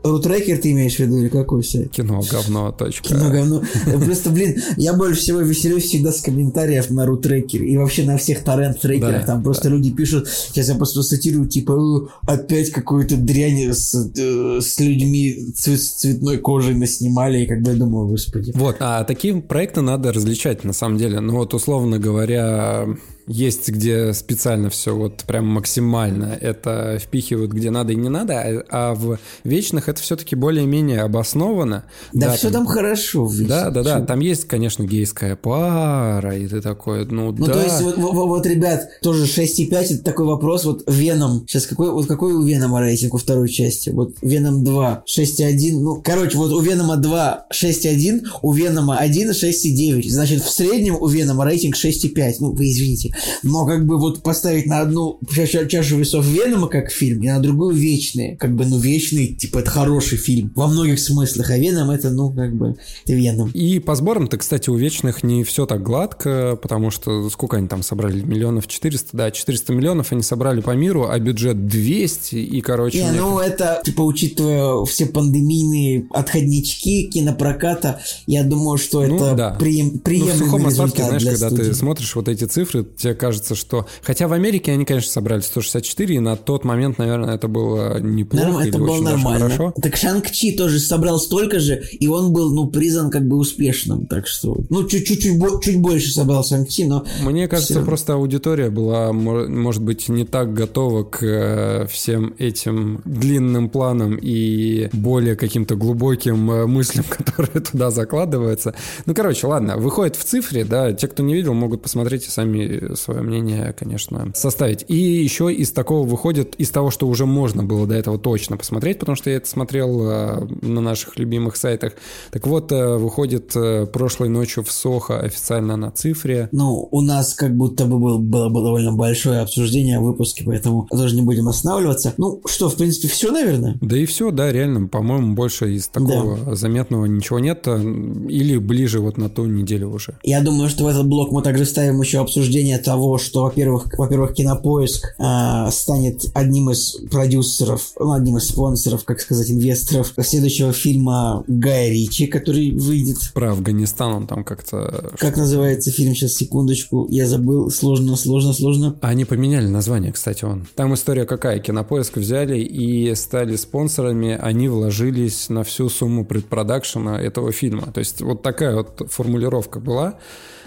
рутрекер ты имеешь в виду или какой сайт? Кино говно, точка. Кино говно. Просто, блин, я больше всего веселюсь всегда с комментариев на рутрекере и вообще на всех торрент-трекерах. Там просто люди пишут, сейчас я просто цитирую, типа, опять какую-то дрянь с, э, людьми цветной кожей наснимали, и как бы я думаю, господи. Вот, а такие проекты надо различать на самом деле. Ну вот, условно говоря, есть, где специально все вот прям максимально это впихивают, где надо и не надо, а, а в вечных это все-таки более-менее обосновано. Да, да все там, там хорошо. Да, да, да. Там есть, конечно, гейская пара, и ты такой, ну, ну да. Ну, то есть, вот, вот, вот, ребят, тоже 6,5 это такой вопрос, вот Веном. Сейчас какой, вот какой у Венома рейтинг у второй части? Вот Веном 2, 6,1. Ну, короче, вот у Венома 2, 6,1, у Венома 1, 6,9. Значит, в среднем у Венома рейтинг 6,5. Ну, вы извините. Но как бы вот поставить на одну чашу, чашу весов Венома как фильм, и на другую Вечные. Как бы, ну, Вечный, типа, это хороший фильм. Во многих смыслах. А Веном это, ну, как бы, это Веном. И по сборам-то, кстати, у Вечных не все так гладко, потому что сколько они там собрали? Миллионов 400? Да, 400 миллионов они собрали по миру, а бюджет 200, и, короче... Не, ну, это, типа, учитывая все пандемийные отходнички кинопроката, я думаю, что ну, это да. прием, приемлемый ну, в сухом остатке, знаешь, когда студии. ты смотришь вот эти цифры, тебе кажется, что... Хотя в Америке они, конечно, собрали 164, и на тот момент, наверное, это было неплохо Норм, это было нормально. хорошо. Так Шанг-Чи тоже собрал столько же, и он был, ну, признан как бы успешным, так что... Ну, чуть-чуть чуть больше собрал Шанг-Чи, но... Мне кажется, всё. просто аудитория была, мо- может быть, не так готова к э, всем этим длинным планам и более каким-то глубоким э, мыслям, которые туда закладываются. Ну, короче, ладно, выходит в цифре, да, те, кто не видел, могут посмотреть и сами свое мнение, конечно, составить. И еще из такого выходит, из того, что уже можно было до этого точно посмотреть, потому что я это смотрел э, на наших любимых сайтах. Так вот, э, выходит э, прошлой ночью в Сохо официально на цифре. Ну, у нас как будто бы был- было, бы довольно большое обсуждение в выпуске, поэтому тоже не будем останавливаться. Ну, что, в принципе, все, наверное? Да и все, да, реально, по-моему, больше из такого заметного ничего нет. Или ближе вот на ту неделю уже. Я думаю, что в этот блок мы также ставим еще обсуждение того, что, во-первых, во-первых, Кинопоиск а, станет одним из продюсеров, ну, одним из спонсоров, как сказать, инвесторов следующего фильма Гая Ричи, который выйдет. Про Афганистан он там как-то... Как называется фильм? Сейчас, секундочку. Я забыл. Сложно, сложно, сложно. А они поменяли название, кстати, он. Там история какая? Кинопоиск взяли и стали спонсорами, они вложились на всю сумму предпродакшена этого фильма. То есть вот такая вот формулировка была.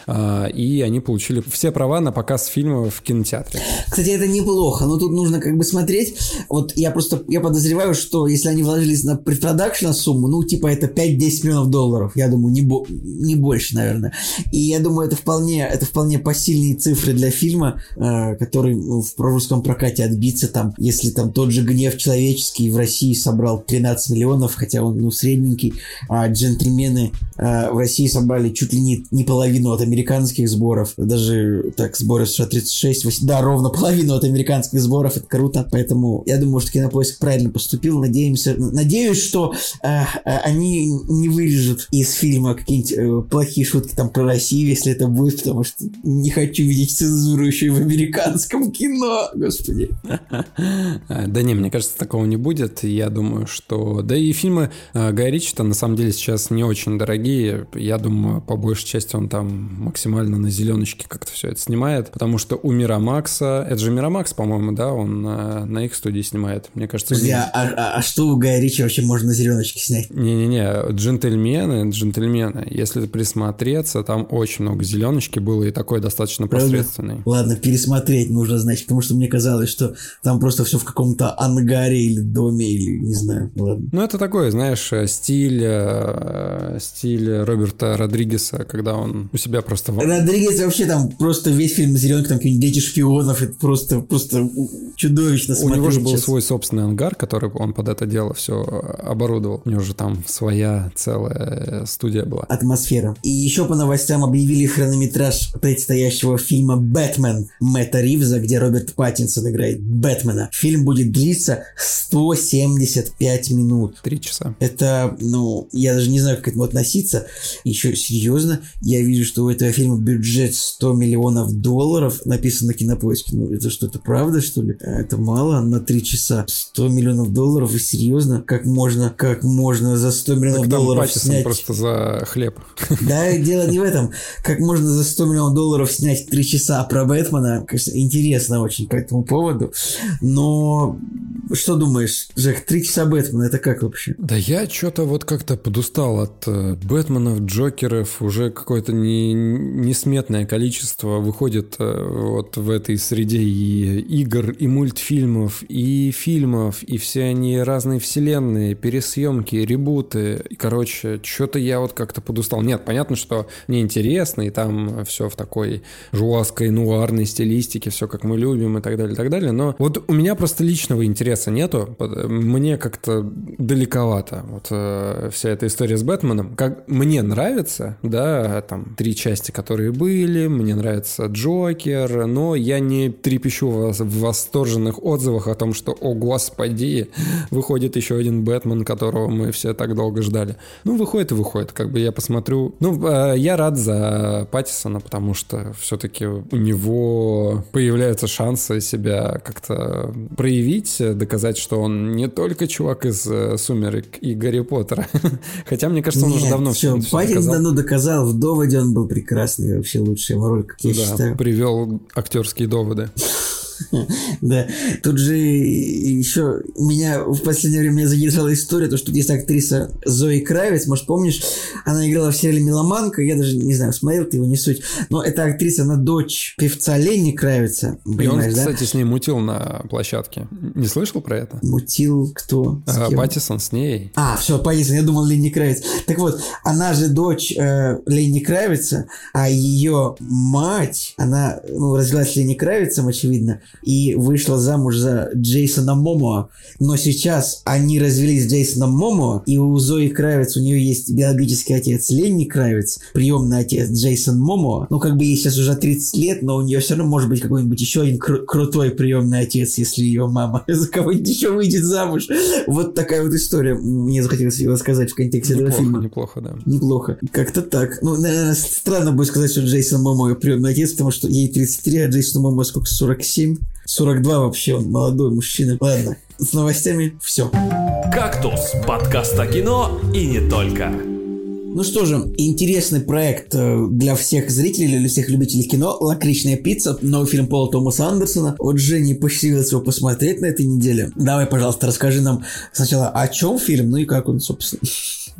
А, И они получили все права на показ фильма в кинотеатре. Кстати, это неплохо, но тут нужно как бы смотреть. Вот я просто, я подозреваю, что если они вложились на предпродакшн сумму, ну, типа это 5-10 миллионов долларов, я думаю, не, бо- не больше, наверное. И я думаю, это вполне, это вполне посильные цифры для фильма, э, который в русском прокате отбиться там, если там тот же «Гнев человеческий» в России собрал 13 миллионов, хотя он, ну, средненький, а «Джентльмены» э, в России собрали чуть ли не, не половину от американских сборов, даже так сборы США 36, вось- да, ровно половину от американских сборов, это круто, поэтому я думаю, что Кинопоиск правильно поступил, надеемся, надеюсь, что э, э, они не вырежут из фильма какие-нибудь э, плохие шутки там про Россию, если это будет, потому что не хочу видеть цензуру еще и в американском кино, господи. Да не, мне кажется, такого не будет. Я думаю, что... Да и фильмы а, Гая Ричи-то на самом деле сейчас не очень дорогие. Я думаю, по большей части он там максимально на зеленочке как-то все это снимает. Потому что у Мирамакса... Это же Мирамакс, по-моему, да? Он а, на их студии снимает. Мне кажется... Подожди, а, а- а что у Гая Ричи вообще можно на зеленочке снять? Не-не-не, джентльмены, джентльмены. Если присмотреться, там очень много зеленочки было и такой достаточно Правда? посредственный. Ладно, пересмотреть нужно, значит, потому что мне казалось, что там просто все в каком-то ангаре или доме, или не знаю. Ладно. Ну, это такое, знаешь, э, стиль, э, стиль Роберта Родригеса, когда он у себя просто... в- Родригес вообще там просто весь фильм зеленый, там какие-нибудь дети шпионов, это просто, просто чудовищно У него же был сейчас. свой собственный ангар, который он под это дело все оборудовал. У него же там своя целая э, студия была. атмосфера. И еще по новостям объявили хронометраж предстоящего фильма «Бэтмен» Мэтта Ривза, где Роберт Паттинсон играет Бэтмена. Фильм будет длиться 175 минут. Три часа. Это, ну, я даже не знаю, как к этому относиться. Еще серьезно, я вижу, что у этого фильма бюджет 100 миллионов долларов, написано на кинопоиске. Ну, это что, это правда, что ли? А, Это мало на 3 часа. 100 миллионов долларов, и серьезно? Как можно, как можно за 100 миллионов Так там долларов Паттисон снять... просто за хлеб. Да, дело не в этом. Как можно за 100 миллионов долларов снять 3 часа про Бэтмена, конечно, интересно очень по этому поводу. Но что думаешь, Жек, 3 часа Бэтмена, это как вообще? Да я что-то вот как-то подустал от э, Бэтменов, Джокеров. Уже какое-то не, несметное количество выходит э, вот в этой среде и игр, и мультфильмов, и фильмов, и все они разные вселенные, пересъемки, ребуты. И, короче, что-то я вот как-то подустал. Нет, понятно, что мне интересно, и там все в такой жуаской, нуарной стилистике, все как мы любим и так далее, и так далее. Но вот у меня просто личного интереса нету. Под- Мне как-то далековато вот э, вся эта история с Бэтменом. Как мне нравится, да, там три части, которые были, мне нравится Джокер, но я не трепещу в, вос- в восторженных отзывах о том, что, о господи, выходит еще один Бэтмен, которого мы все так долго ждали. Ну, выходит и выходит, как бы я посмотрю. Ну, э, я рад за Паттисона, потому что все-таки у него появляются шансы себя как-то проявить, доказать, что он не только чувак из э, «Сумерек» и «Гарри Поттера». Хотя, мне кажется, он уже давно все, все доказал. давно доказал, в «Доводе» он был прекрасный, вообще лучшая его роль, как я Да, считаю. привел актерские доводы. Да, тут же еще меня в последнее время задержала история, то, что есть актриса Зои Кравец, может, помнишь, она играла в сериале «Меломанка», я даже не знаю, смотрел ты его, не суть, но эта актриса, она дочь певца Лени Кравица, И он, кстати, с ней мутил на площадке. Не слышал про это? Мутил кто? Кем? Паттисон с ней. А, все, Паттинсон, я думал Ленни Кравиц. Так вот, она же дочь э, Ленни Кравица, а ее мать, она ну, развелась с Ленни Кравицем, очевидно, и вышла замуж за Джейсона Момоа. Но сейчас они развелись с Джейсоном Момоа, и у Зои Кравиц, у нее есть биологический отец Ленни Кравиц, приемный отец Джейсон Момоа. Ну, как бы ей сейчас уже 30 лет, но у нее все равно может быть какой-нибудь еще один кру- крутой приемный отец, если ее мама за кого-нибудь еще выйдет замуж. Вот такая вот история. Мне захотелось ее рассказать в контексте этого Неплохо, фильма. неплохо, да. Неплохо. Как-то так. Ну, наверное, странно будет сказать, что Джейсон Момоа приемный отец, потому что ей 33, а Джейсон Момоа сколько, 47? 42 вообще, он молодой мужчина. Ладно, с новостями все. «Кактус» – подкаст о кино и не только. Ну что же, интересный проект э, для всех зрителей, для всех любителей кино. «Лакричная пицца», новый фильм Пола Томаса Андерсона. Вот Жене посчастливилось его посмотреть на этой неделе. Давай, пожалуйста, расскажи нам сначала, о чем фильм, ну и как он, собственно.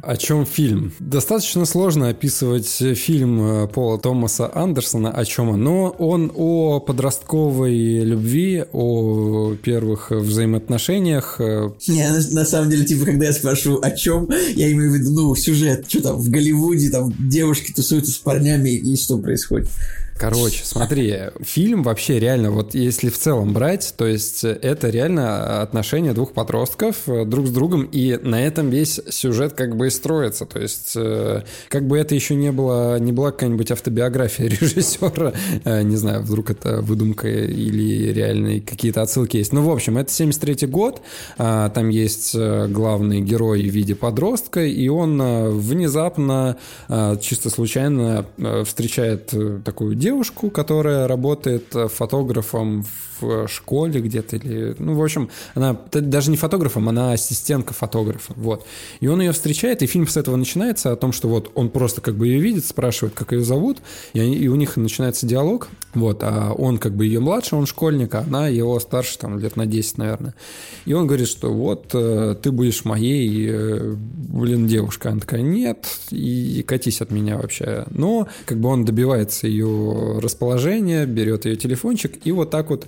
О чем фильм? Достаточно сложно описывать фильм э, Пола Томаса Андерсона, о чем он. Но он о подростковой любви, о первых взаимоотношениях. э, Не, на, на самом деле, типа, когда я спрашиваю, о чем, я имею в виду, ну, сюжет, что там в Голливуде, там девушки тусуются с парнями, и что происходит. Короче, смотри, фильм вообще реально, вот если в целом брать, то есть это реально отношения двух подростков э, друг с другом, и на этом весь сюжет как бы и строится. То есть, э, как бы это еще не было, не была какая-нибудь автобиография режиссера, э, не знаю, вдруг это выдумка или реальные какие-то отсылки есть. Ну, в общем, это 73 год, а, там есть главный герой в виде подростка, и он внезапно, чисто случайно встречает такую девушку, которая работает э, фотографом в школе где-то или, ну, в общем, она даже не фотографом, она ассистентка фотографа, вот. И он ее встречает, и фильм с этого начинается о том, что вот он просто как бы ее видит, спрашивает, как ее зовут, и, они- и у них начинается диалог, вот, а он как бы ее младше, он школьник, а она его старше, там, лет на 10, наверное. И он говорит, что вот, э, ты будешь моей, э, блин, девушка. Она такая, нет, и катись от меня вообще. Но как бы он добивается ее расположения, берет ее телефончик, и вот так вот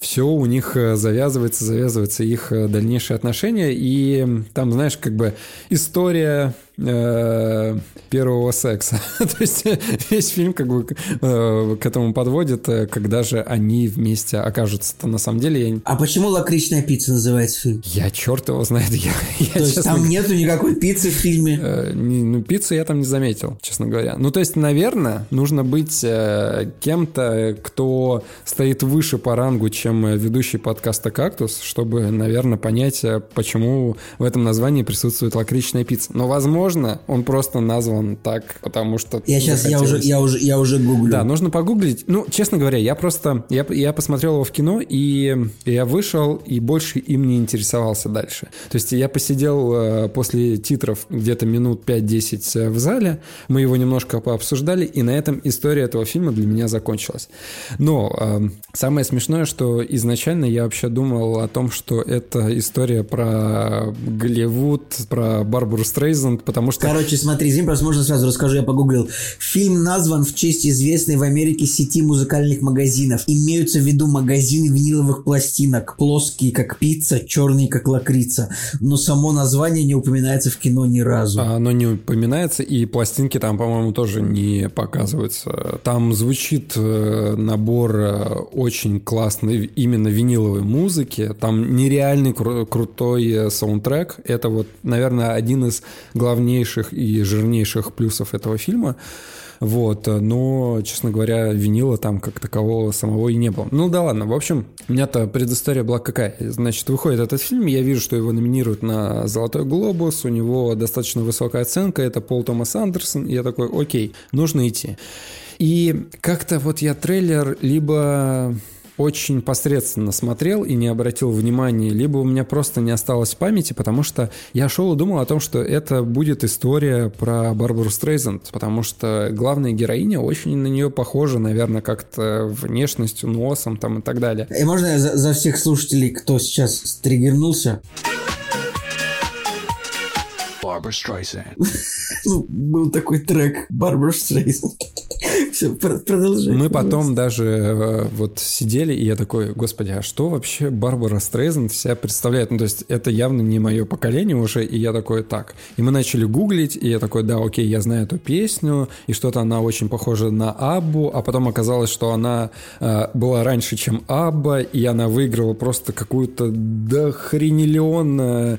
все у них э, завязывается, завязывается их э, дальнейшие отношения, и там, знаешь, как бы история э, первого секса. То есть весь фильм как бы к этому подводит, когда же они вместе окажутся-то на самом деле. Я, А почему «Лакричная пицца» называется фильм? я черт его знает, я, я То есть честно там нету никакой пиццы в фильме? Ну, пиццу я там не заметил, честно говоря. Ну, то есть, наверное, нужно быть кем-то, кто стоит выше по рангу, чем э, ведущий подкаста «Кактус», чтобы, наверное, понять, э, почему в этом названии присутствует лакричная пицца. Но, возможно, он просто назван так, потому что... Я сейчас, я уже, захотелось. я уже, я уже гуглю. Да, нужно погуглить. Ну, честно говоря, я просто... Я, я посмотрел его в кино, и я вышел, и больше им не интересовался дальше. То есть я посидел э, после титров где-то минут 5-10 э, в зале, мы его немножко пообсуждали, и на этом история этого фильма для меня закончилась. Но э, самое смешное, что изначально я вообще думал о том, что это история про Голливуд, про Барбару Стрейзанд, потому что... Короче, смотри, извини, просто можно сразу расскажу, я погуглил. Фильм назван в честь известной в Америке сети музыкальных магазинов. Имеются в виду магазины виниловых пластинок, плоские как пицца, черные как лакрица. Но само название не упоминается в кино ни разу. А Оно не упоминается, и пластинки там, по-моему, тоже не показываются. Там звучит э, набор э, очень классной именно виниловой музыки. Там нереальный кру- крутой э, саундтрек. Это вот, наверное, один из главнейших и жирнейших плюсов этого фильма. Вот, но, честно говоря, винила там как такового самого и не было. Ну да ладно, в общем, у меня-то предыстория была какая. Значит, выходит этот фильм, я вижу, что его номинируют на «Золотой глобус», у него достаточно высокая оценка, это Пол Томас Андерсон, и я такой, окей, нужно идти. И как-то вот я трейлер либо очень посредственно смотрел и не обратил внимания, либо у меня просто не осталось памяти, потому что я шел и думал о том, что это будет история про Барбару Стрейзенд, потому что главная героиня очень на нее похожа, наверное, как-то внешностью, носом там и так далее. И можно за, за всех слушателей, кто сейчас триггернулся? Барбара Стрейсенд. Ну, был такой трек Барбара Стрейсенд. Все, продолжай. Мы потом даже э, вот сидели, и я такой, господи, а что вообще Барбара Стрейзен вся представляет? Ну, то есть это явно не мое поколение уже, и я такой, так. И мы начали гуглить, и я такой, да, окей, я знаю эту песню, и что-то она очень похожа на Аббу, а потом оказалось, что она э, была раньше, чем Абба, и она выиграла просто какую-то дохренелион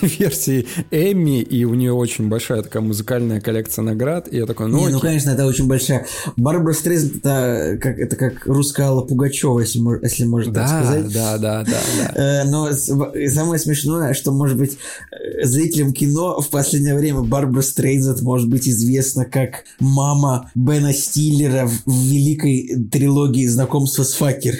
версии Эми, и у нее очень большая такая музыкальная коллекция наград, и я такой, ну... Не, ну, конечно, это очень большая Барбара Стрейзенд это как, это как русская Алла Пугачева, если, если можно да, так сказать. Да, да, да, да. Э, но самое смешное, что, может быть, э, зрителям кино в последнее время Барбара Стрейзенд может быть известна как мама Бена Стиллера в великой трилогии «Знакомство с Факер».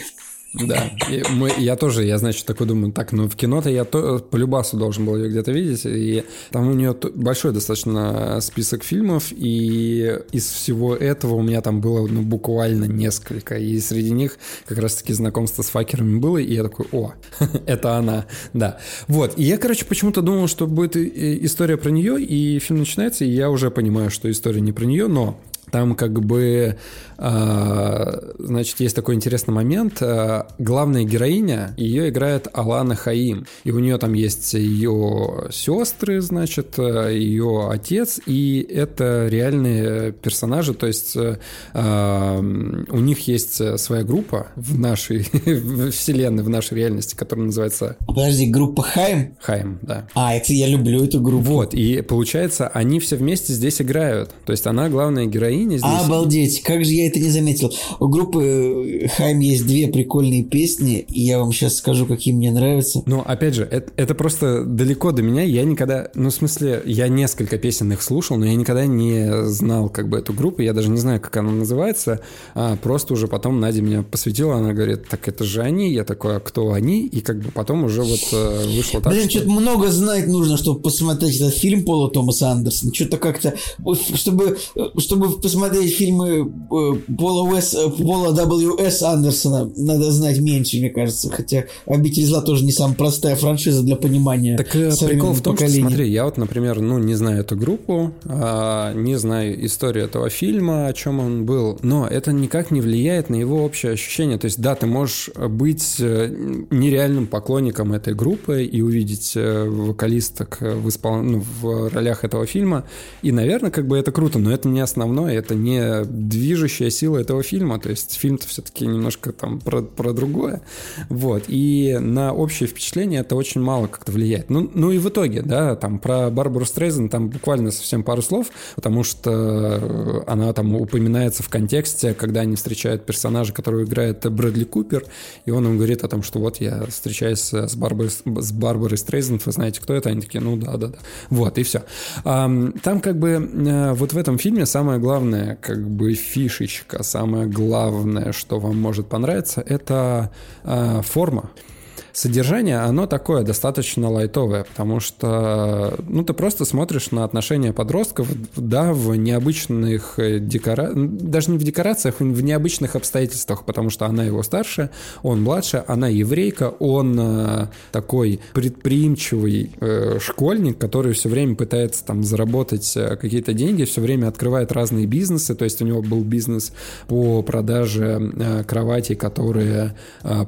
Да, и мы, я тоже, я, значит, такой думаю, так, ну в кино-то я то, по любасу должен был ее где-то видеть, и там у нее большой достаточно список фильмов, и из всего этого у меня там было, ну, буквально несколько, и среди них как раз-таки знакомство с факерами было, и я такой, о, это она, да. Вот, и я, короче, почему-то думал, что будет история про нее, и фильм начинается, и я уже понимаю, что история не про нее, но там как бы, э, значит, есть такой интересный момент. Э, главная героиня, ее играет Алана Хаим. И у нее там есть ее сестры, значит, э, ее отец. И это реальные персонажи. То есть у них есть своя группа в нашей вселенной, в нашей реальности, которая называется... Подожди, группа Хайм? Хайм, да. А, это я люблю эту группу. Вот, и получается, они все вместе здесь играют. То есть она главная героиня героиня здесь. Обалдеть, как же я это не заметил. У группы э, Хайм есть две прикольные песни, и я вам сейчас скажу, какие мне нравятся. Ну, опять же, это, это просто далеко до меня. Я никогда, ну, в смысле, я несколько песен их слушал, но я никогда не знал как бы эту группу. Я даже не знаю, как она называется. А просто уже потом Надя меня посвятила, она говорит, так это же они. Я такой, а кто они? И как бы потом уже вот э, вышло так, Блин, что... что-то много знать нужно, чтобы посмотреть этот фильм Пола Томаса Андерсона. Что-то как-то, чтобы, э, чтобы посмотреть фильмы э, Пола, Уэс, э, Пола W.S. Андерсона, надо знать меньше, мне кажется. Хотя «Обитель зла» тоже не самая простая франшиза для понимания Так э, прикол в том, поколений. что, смотри, я вот, например, ну, не знаю эту группу, а, не знаю историю этого фильма, о чем он был, но это никак не влияет на его общее ощущение. То есть, да, ты можешь быть нереальным поклонником этой группы и увидеть вокалисток в, испол... ну, в ролях этого фильма, и, наверное, как бы это круто, но это не основное, это не движущая сила этого фильма, то есть фильм-то все-таки немножко там про, про другое, вот, и на общее впечатление это очень мало как-то влияет. Ну, ну и в итоге, да, там про Барбару Стрейзен там буквально совсем пару слов, потому что она там упоминается в контексте, когда они встречают персонажа, которого играет Брэдли Купер, и он им говорит о том, что вот я встречаюсь с Барбарой, с Барбарой Стрейзен, вы знаете, кто это? Они такие, ну да, да, да. Вот, и все. Там как бы э, вот в этом фильме самое главное главная как бы фишечка, самое главное, что вам может понравиться, это э, форма. Содержание, оно такое достаточно лайтовое, потому что, ну, ты просто смотришь на отношения подростков, да, в необычных э, декорациях, даже не в декорациях, в необычных обстоятельствах, потому что она его старше, он младше, она еврейка, он э, такой предприимчивый э, школьник, который все время пытается там заработать какие-то деньги, все время открывает разные бизнесы, то есть у него был бизнес по продаже кроватей, которые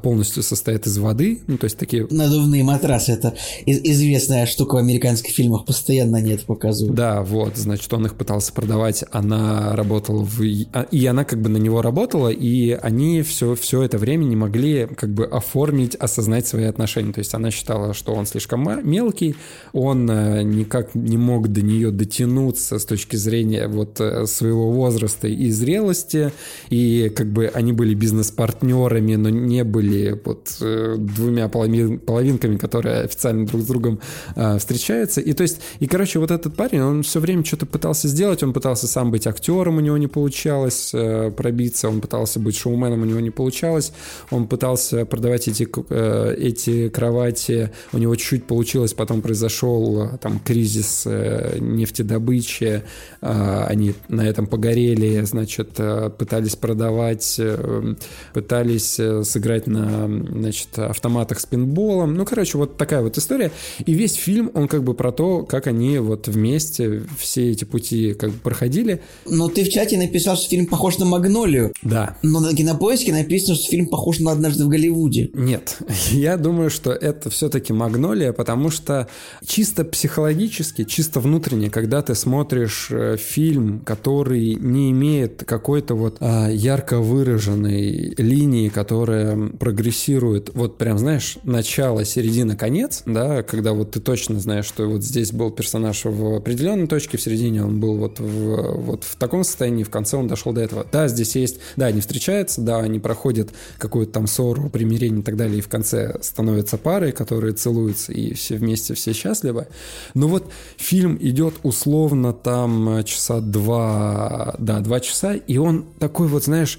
полностью состоят из воды, ну, то есть такие... Надувные матрасы, это известная штука в американских фильмах, постоянно они это показывают. Да, вот, значит, он их пытался продавать, она работала в... А, и она как бы на него работала, и они все, все это время не могли как бы оформить, осознать свои отношения. То есть она считала, что он слишком мелкий, он э, никак не мог до нее дотянуться с точки зрения вот э, своего возраста и зрелости, и как бы они были бизнес-партнерами, но не были вот э, двумя двумя половинками, которые официально друг с другом э, встречаются. И то есть, и, короче, вот этот парень, он все время что-то пытался сделать, он пытался сам быть актером, у него не получалось э, пробиться, он пытался быть шоуменом, у него не получалось, он пытался продавать эти, э, эти кровати, у него чуть-чуть получилось, потом произошел э, там кризис э, нефтедобычи, э, они на этом погорели, значит, э, пытались продавать, э, пытались э, сыграть на, значит, автоматах с пинболом, ну, короче, вот такая вот история, и весь фильм, он как бы про то, как они вот вместе все эти пути как бы проходили. Но ты в чате написал, что фильм похож на «Магнолию». Да. Но на кинопоиске написано, что фильм похож на «Однажды в Голливуде». Нет, я думаю, что это все-таки «Магнолия», потому что чисто психологически, чисто внутренне, когда ты смотришь э, фильм, который не имеет какой-то вот а, ярко выраженной линии, которая прогрессирует, вот прям, знаешь, начало, середина, конец, да, когда вот ты точно знаешь, что вот здесь был персонаж в определенной точке, в середине он был вот в, вот в таком состоянии, в конце он дошел до этого. Да, здесь есть, да, они встречаются, да, они проходят какую-то там ссору, примирение и так далее, и в конце становятся парой, которые целуются, и все вместе, все счастливы. Но вот фильм идет условно там часа два, да, два часа, и он такой вот, знаешь,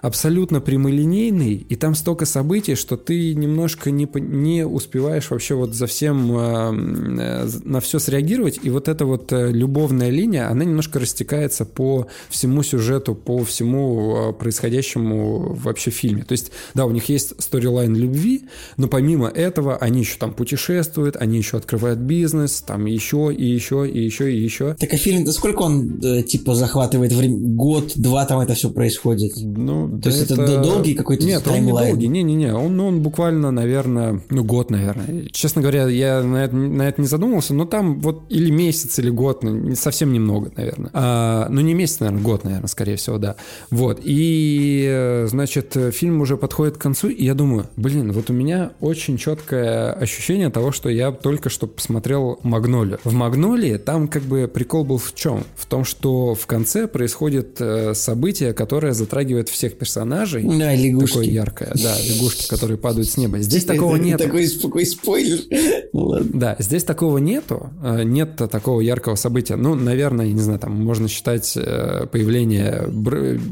абсолютно прямолинейный, и там столько событий, что ты немножко не, не успеваешь вообще вот за всем э, на все среагировать, и вот эта вот э, любовная линия, она немножко растекается по всему сюжету, по всему э, происходящему вообще фильме. То есть, да, у них есть сторилайн любви, но помимо этого они еще там путешествуют, они еще открывают бизнес, там еще и еще и еще и еще. Так а фильм-то сколько он э, типа захватывает время? Год, два там это все происходит? Ну, то есть это, это долгий какой-то Нет, он не долгий, не-не-не, он, он буквально, наверное, ну, год, наверное. Честно говоря, я на это, на это не задумывался, но там вот или месяц, или год, ну, совсем немного, наверное. А, ну, не месяц, наверное, год, наверное, скорее всего, да. Вот, и, значит, фильм уже подходит к концу, и я думаю, блин, вот у меня очень четкое ощущение того, что я только что посмотрел «Магнолию». В «Магнолии» там как бы прикол был в чем? В том, что в конце происходит э, событие, которое затрагивает всех персонажей. Да, лягушки. Такое яркое, да, лягушки, которые падают с неба. Здесь такого нет. Такой, такой спойлер. Ну да, здесь такого нету. Э, нет такого яркого события. Ну, наверное, я не знаю, там можно считать э, появление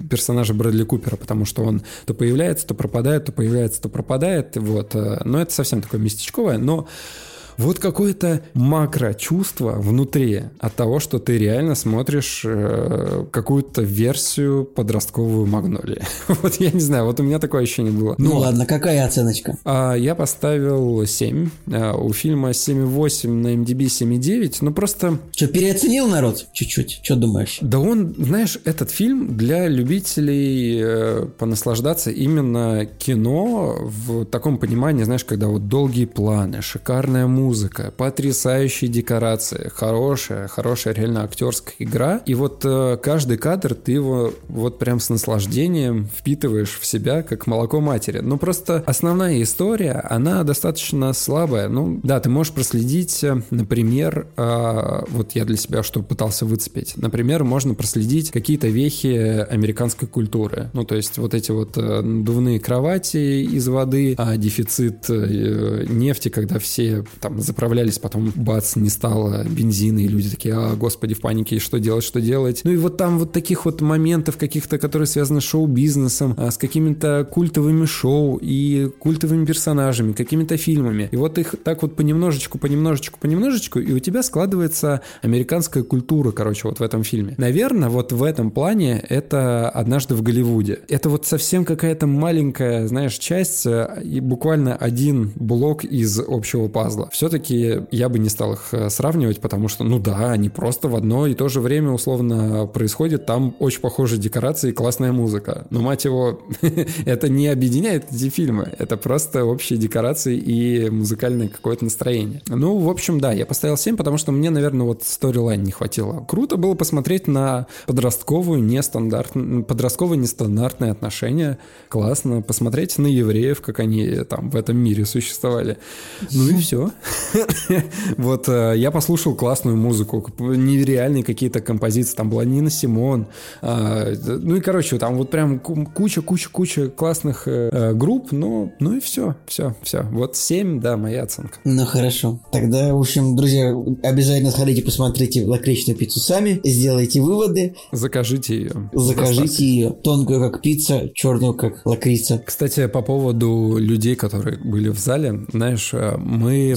персонажа Брэдли Купера, потому что он то появляется, то пропадает, то появляется, то пропадает. Вот. Э, но это совсем такое местечковое. Но вот какое-то макро-чувство внутри от того, что ты реально смотришь э, какую-то версию подростковую Магнолии. вот я не знаю, вот у меня такое ощущение было. Ну Но, ладно, какая оценочка? А, я поставил 7. А, у фильма 7,8 на MDB 7,9. Ну просто... Что, переоценил народ чуть-чуть? Что думаешь? Да он, знаешь, этот фильм для любителей э, понаслаждаться именно кино в таком понимании, знаешь, когда вот долгие планы, шикарная музыка, музыка, потрясающие декорации, хорошая, хорошая реально актерская игра. И вот э, каждый кадр ты его вот прям с наслаждением впитываешь в себя, как молоко матери. Ну просто основная история, она достаточно слабая. Ну да, ты можешь проследить, э, например, э, вот я для себя что пытался выцепить. Например, можно проследить какие-то вехи американской культуры. Ну то есть вот эти вот э, надувные кровати из воды, а дефицит э, нефти, когда все там заправлялись, потом бац, не стало бензина, и люди такие, а, господи, в панике, что делать, что делать. Ну и вот там вот таких вот моментов каких-то, которые связаны с шоу-бизнесом, а, с какими-то культовыми шоу и культовыми персонажами, какими-то фильмами. И вот их так вот понемножечку, понемножечку, понемножечку, и у тебя складывается американская культура, короче, вот в этом фильме. Наверное, вот в этом плане это «Однажды в Голливуде». Это вот совсем какая-то маленькая, знаешь, часть, э, и буквально один блок из общего пазла. Все все-таки я бы не стал их э, сравнивать, потому что, ну да, они просто в одно и то же время условно происходят, там очень похожие декорации и классная музыка. Но, мать его, это не объединяет эти фильмы, это просто общие декорации и музыкальное какое-то настроение. Ну, в общем, да, я поставил 7, потому что мне, наверное, вот сторилайн не хватило. Круто было посмотреть на подростковую нестандарт... подростковые нестандартные отношения. Классно. Посмотреть на евреев, как они там в этом мире существовали. Ну и все. Вот э, я послушал классную музыку, нереальные какие-то композиции. Там была Нина Симон. А, ну и, короче, там вот прям куча-куча-куча классных э, э, групп. Ну, ну и все, все, все. Вот 7, да, моя оценка. Ну хорошо. Тогда, в общем, друзья, обязательно сходите, посмотрите лакричную пиццу сами, сделайте выводы. Закажите ее. Закажите ее. Тонкую, как пицца, черную, как лакрица. Кстати, по поводу людей, которые были в зале, знаешь, мы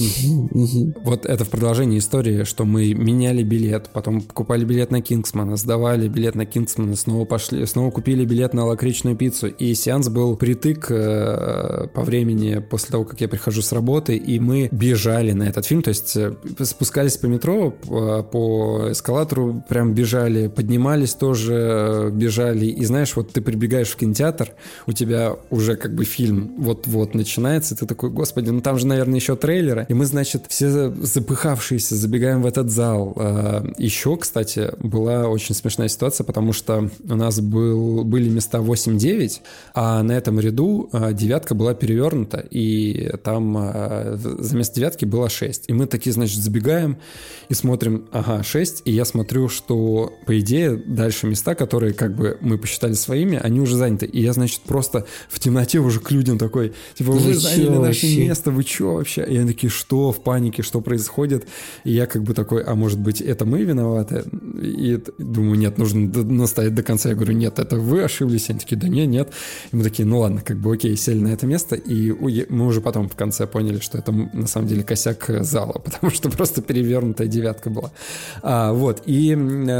вот это в продолжении истории, что мы меняли билет, потом покупали билет на Кингсмана, сдавали билет на Кингсмана, снова пошли, снова купили билет на лакричную пиццу. И сеанс был притык э, по времени после того, как я прихожу с работы, и мы бежали на этот фильм, то есть э, спускались по метро, по, по эскалатору прям бежали, поднимались тоже, э, бежали. И знаешь, вот ты прибегаешь в кинотеатр, у тебя уже как бы фильм вот-вот начинается, ты такой, господи, ну там же, наверное, еще трейлеры. И мы, значит, все запыхавшиеся забегаем в этот зал. А, еще, кстати, была очень смешная ситуация, потому что у нас был, были места 8-9, а на этом ряду а, девятка была перевернута, и там а, за место девятки было 6. И мы такие, значит, забегаем и смотрим, ага, 6, и я смотрю, что, по идее, дальше места, которые как бы мы посчитали своими, они уже заняты. И я, значит, просто в темноте уже к людям такой, типа, вы, вы заняли наше место, вы что вообще? И они такие, что в панике, что происходит? И я как бы такой, а может быть, это мы виноваты? И думаю, нет, нужно настоять до конца. Я говорю, нет, это вы ошиблись. Они такие, да нет, нет. И мы такие, ну ладно, как бы окей, сели на это место. И мы уже потом в конце поняли, что это на самом деле косяк зала, потому что просто перевернутая девятка была. А, вот, и,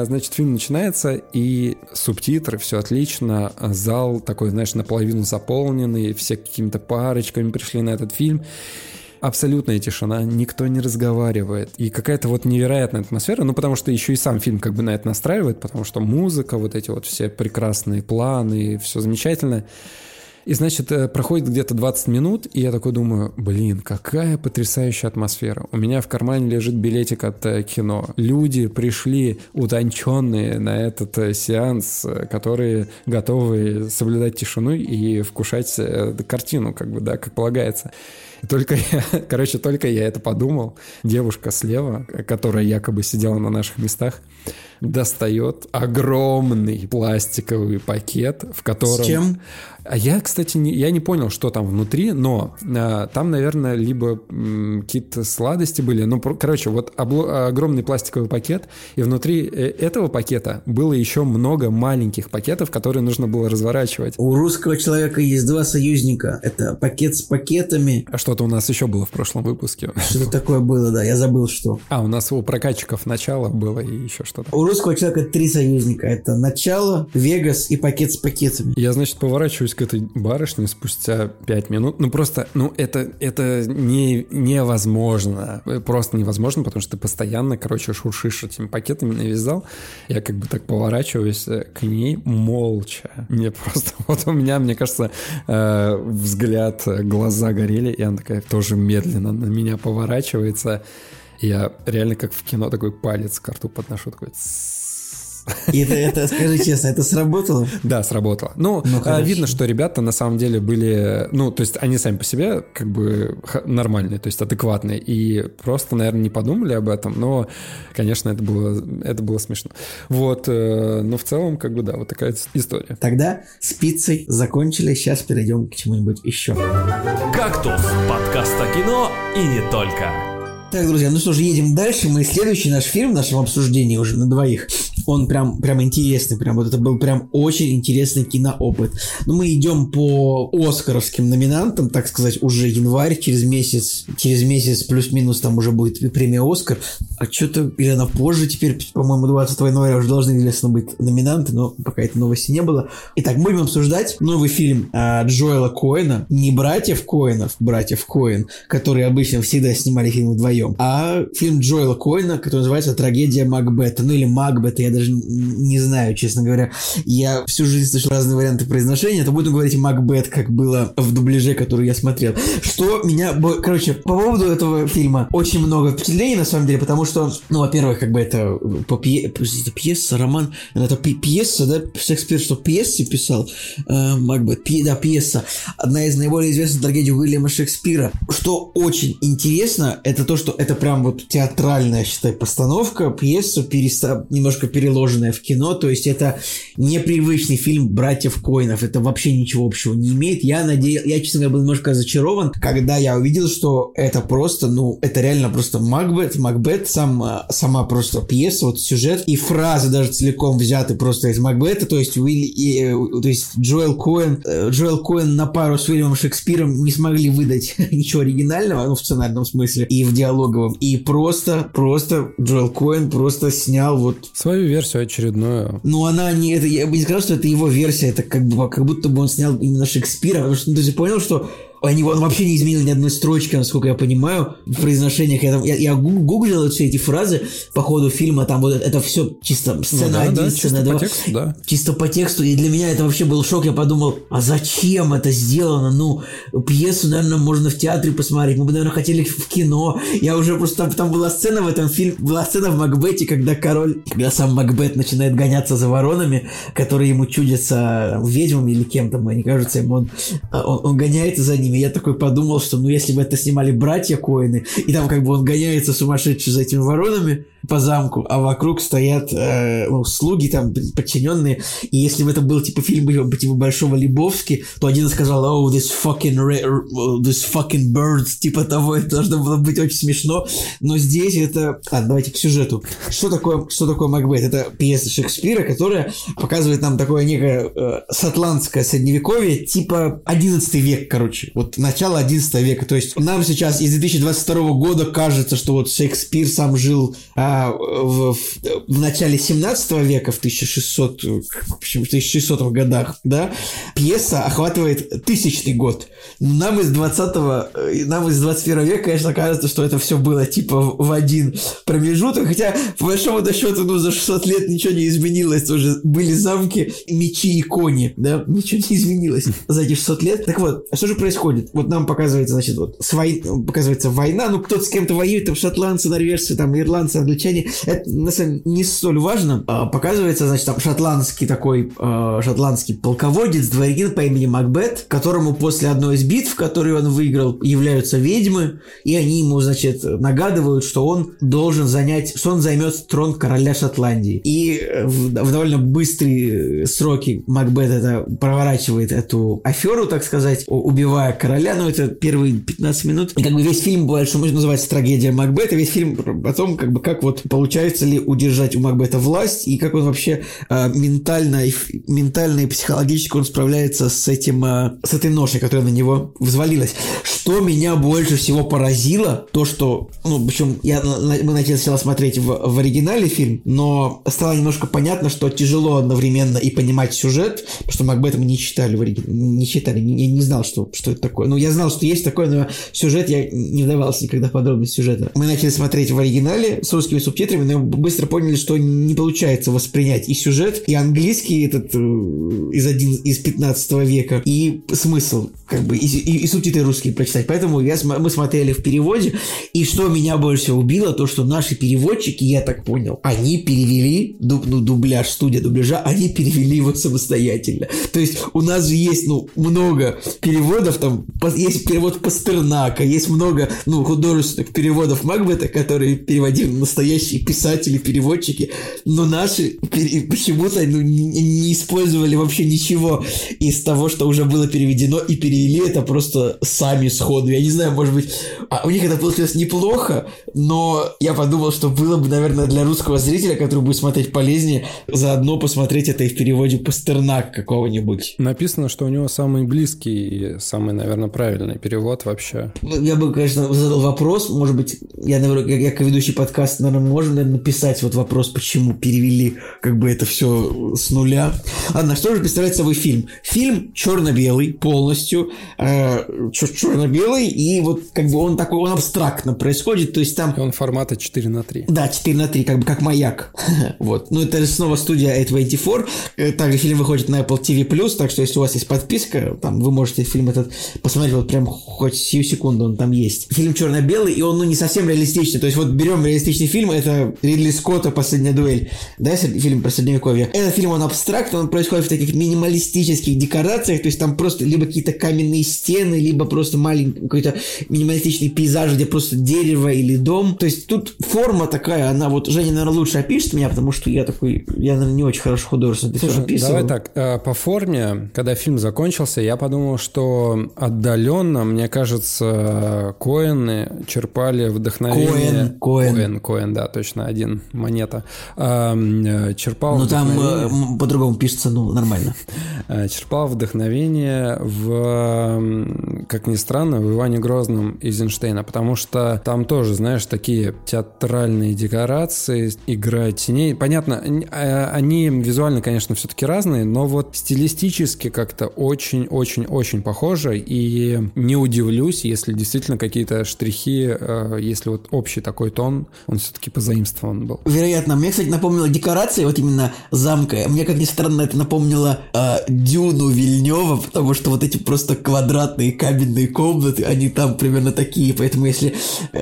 значит, фильм начинается, и субтитры, все отлично. Зал такой, знаешь, наполовину заполненный, все какими-то парочками пришли на этот фильм абсолютная тишина, никто не разговаривает. И какая-то вот невероятная атмосфера, ну, потому что еще и сам фильм как бы на это настраивает, потому что музыка, вот эти вот все прекрасные планы, все замечательно. И, значит, э, проходит где-то 20 минут, и я такой думаю, блин, какая потрясающая атмосфера. У меня в кармане лежит билетик от э, кино. Люди пришли утонченные на этот э, сеанс, которые готовы соблюдать тишину и вкушать картину, как бы, да, как полагается. И только я, короче, только я это подумал, девушка слева, которая якобы сидела на наших местах, достает огромный пластиковый пакет, в котором... С чем? А я, кстати, не, я не понял, что там внутри, но а, там, наверное, либо м, какие-то сладости были. Ну, про, короче, вот обло, огромный пластиковый пакет, и внутри э, этого пакета было еще много маленьких пакетов, которые нужно было разворачивать. У русского человека есть два союзника. Это пакет с пакетами. А что-то у нас еще было в прошлом выпуске. Что-то такое было, да, я забыл, что. А, у нас у прокатчиков начало было и еще что-то. У русского человека три союзника. Это начало, Вегас и пакет с пакетами. Я, значит, поворачиваюсь вернусь к этой барышне спустя пять минут. Ну, просто, ну, это, это не, невозможно. Просто невозможно, потому что ты постоянно, короче, шуршишь этими пакетами навязал. Я как бы так поворачиваюсь э, к ней молча. Мне просто, вот у меня, мне кажется, э, взгляд, глаза горели, и она такая тоже медленно на меня поворачивается. Я реально как в кино такой палец к рту подношу, такой... И это, это, скажи честно, это сработало? Да, сработало. Ну, ну а, видно, что ребята на самом деле были, ну, то есть они сами по себе как бы нормальные, то есть адекватные, и просто, наверное, не подумали об этом, но, конечно, это было, это было смешно. Вот, э, но в целом, как бы, да, вот такая история. Тогда с пиццей закончили, сейчас перейдем к чему-нибудь еще. «Кактус» — подкаст о кино и не только. Так, друзья, ну что ж, едем дальше. Мы следующий наш фильм в нашем обсуждении уже на двоих он прям, прям интересный, прям вот это был прям очень интересный киноопыт. Но мы идем по Оскаровским номинантам, так сказать, уже январь, через месяц, через месяц плюс-минус там уже будет премия Оскар, а что-то, или она позже теперь, по-моему, 20 января уже должны, известно, быть номинанты, но пока этой новости не было. Итак, будем обсуждать новый фильм а, Джоэла Коэна, не братьев Коэнов, братьев Коэн, которые обычно всегда снимали фильмы вдвоем, а фильм Джоэла Коэна, который называется «Трагедия Макбета», ну или Макбета, я даже не знаю, честно говоря. Я всю жизнь слышал разные варианты произношения, то буду говорить Макбет, как было в дубляже, который я смотрел. Что меня... Короче, по поводу этого фильма очень много впечатлений, на самом деле, потому что, ну, во-первых, как бы это по пье... это пьеса, роман, это пьеса, да, Шекспир что, пьесы писал? Э, Макбет, пье... да, пьеса. Одна из наиболее известных трагедий Уильяма Шекспира. Что очень интересно, это то, что это прям вот театральная, считай, постановка, пьеса, переста... немножко переложенная в кино, то есть это непривычный фильм братьев Коинов, это вообще ничего общего не имеет. Я надеялся, я, честно говоря, был немножко разочарован, когда я увидел, что это просто, ну, это реально просто Макбет, Макбет, сам, сама просто пьеса, вот сюжет и фразы даже целиком взяты просто из Макбета, то есть Уилли, и, э, то есть Джоэл Коэн, э, Джоэл Коэн на пару с Уильямом Шекспиром не смогли выдать ничего оригинального, ну, в сценарном смысле, и в диалоговом, и просто, просто Джоэл Коэн просто снял вот... Свою версию очередную. Ну, она не... Это, я бы не сказал, что это его версия, это как, бы, как будто бы он снял именно Шекспира, потому что ну, ты же понял, что они он вообще не изменил ни одной строчки, насколько я понимаю, в произношениях. Я, я, я гуглил все эти фразы по ходу фильма, там вот это, все чисто сцена ну, да, один, да, сцена два. По тексту, да. Чисто по тексту. И для меня это вообще был шок. Я подумал, а зачем это сделано? Ну, пьесу, наверное, можно в театре посмотреть. Мы бы, наверное, хотели в кино. Я уже просто... Там, там была сцена в этом фильме, была сцена в Макбете, когда король, когда сам Макбет начинает гоняться за воронами, которые ему чудятся ведьмами или кем-то, они кажутся ему, он, он, он гоняется за ними фильме. Я такой подумал, что ну если бы это снимали братья Коины, и там как бы он гоняется сумасшедший за этими воронами по замку, а вокруг стоят э, ну, слуги там подчиненные, и если бы это был типа фильм типа Большого Лебовски, то один сказал, oh, this fucking, this fucking birds, типа того, это должно было быть очень смешно, но здесь это... А, давайте к сюжету. Что такое, что такое Макбет? Это пьеса Шекспира, которая показывает нам такое некое э, шотландское средневековье, типа 11 век, короче вот начало 11 века. То есть нам сейчас из 2022 года кажется, что вот Шекспир сам жил а, в, в, в начале 17 века, в 1600, в 1600 годах, да. Пьеса охватывает тысячный год. Нам из 20 нам из 21 века, конечно, кажется, что это все было типа в, в один промежуток, хотя по большому счету, ну, за 600 лет ничего не изменилось, тоже были замки, мечи и кони, да, ничего не изменилось за эти 600 лет. Так вот, что же происходит? Вот нам показывается, значит, вот с показывается война, ну кто-то с кем-то воюет, там шотландцы, норвежцы, там ирландцы, англичане. Это на самом деле не столь важно. А, показывается, значит, там шотландский такой, а, шотландский полководец, дворянин по имени Макбет, которому после одной из битв, которые он выиграл, являются ведьмы, и они ему, значит, нагадывают, что он должен занять, что он займет трон короля Шотландии. И в, в довольно быстрые сроки Макбет это проворачивает эту аферу, так сказать, убивая короля, но это первые 15 минут. И как бы весь фильм, по большому называется «Трагедия Макбета», весь фильм о том, как бы, как вот получается ли удержать у Макбета власть, и как он вообще э, ментально, и, ментально и психологически он справляется с этим, э, с этой ношей, которая на него взвалилась. Что меня больше всего поразило, то, что, ну, причем я, мы начали смотреть в, в оригинале фильм, но стало немножко понятно, что тяжело одновременно и понимать сюжет, потому что Макбета мы не читали в оригинале, не читали, не, не знал, что, что это такое. Ну, я знал, что есть такое, но сюжет я не вдавался никогда в подробности сюжета. Мы начали смотреть в оригинале с русскими субтитрами, но быстро поняли, что не получается воспринять и сюжет, и английский этот э, из, один, из 15 века, и смысл, как бы, и, и, и субтитры русские прочитать. Поэтому я, мы смотрели в переводе, и что меня больше всего убило, то, что наши переводчики, я так понял, они перевели, дуб, ну, дубляж, студия дубляжа, они перевели его самостоятельно. То есть у нас же есть, ну, много переводов, там, есть перевод Пастернака, есть много ну, художественных переводов Макбета, которые переводили настоящие писатели, переводчики, но наши почему-то ну, не использовали вообще ничего из того, что уже было переведено, и перевели это просто сами сходу. Я не знаю, может быть, а у них это получилось неплохо, но я подумал, что было бы, наверное, для русского зрителя, который будет смотреть полезнее, заодно посмотреть это и в переводе Пастернак какого-нибудь. Написано, что у него самый близкий, самый, наверное, правильный перевод вообще. Ну, я бы, конечно, задал вопрос, может быть, я, наверное, я, как ведущий подкаст, наверное, можно наверное, написать вот вопрос, почему перевели как бы это все с нуля. Ладно, что же представляет собой фильм? Фильм черно-белый полностью, э, черно черно-белый, и вот как бы он такой, он абстрактно происходит, то есть там... Он формата 4 на 3. Да, 4 на 3, как бы как маяк. вот. Ну, это снова студия A24. Э, также фильм выходит на Apple TV+, так что если у вас есть подписка, там вы можете фильм этот посмотреть вот прям хоть сию секунду он там есть. Фильм черно-белый, и он, ну, не совсем реалистичный. То есть вот берем реалистичный фильм, это Ридли Скотта «Последняя дуэль», да, фильм про средневековье. Этот фильм, он абстракт, он происходит в таких минималистических декорациях, то есть там просто либо какие-то каменные стены, либо просто маленький какой-то минималистичный пейзаж, где просто дерево или дом. То есть тут форма такая, она вот, Женя, наверное, лучше опишет меня, потому что я такой, я, наверное, не очень хорошо художественно Слушай, описываю. Давай так, э, по форме, когда фильм закончился, я подумал, что отдаленно, мне кажется, Коэны черпали вдохновение... Коэн, Коэн. Коэн, Коэн, да, точно, один монета. Э, черпал Ну там э, по-другому пишется, ну, нормально. Черпал вдохновение в, как ни странно, в Иване Грозном Эйзенштейна, потому что там тоже, знаешь, такие театральные декорации, игра теней. Понятно, они визуально, конечно, все-таки разные, но вот стилистически как-то очень-очень-очень похожи, и не удивлюсь, если действительно какие-то штрихи, э, если вот общий такой тон, он все-таки позаимствован был. Вероятно. Мне, кстати, напомнило декорации, вот именно замка. Мне, как ни странно, это напомнило э, Дюну Вильнева, потому что вот эти просто квадратные каменные комнаты, они там примерно такие, поэтому если,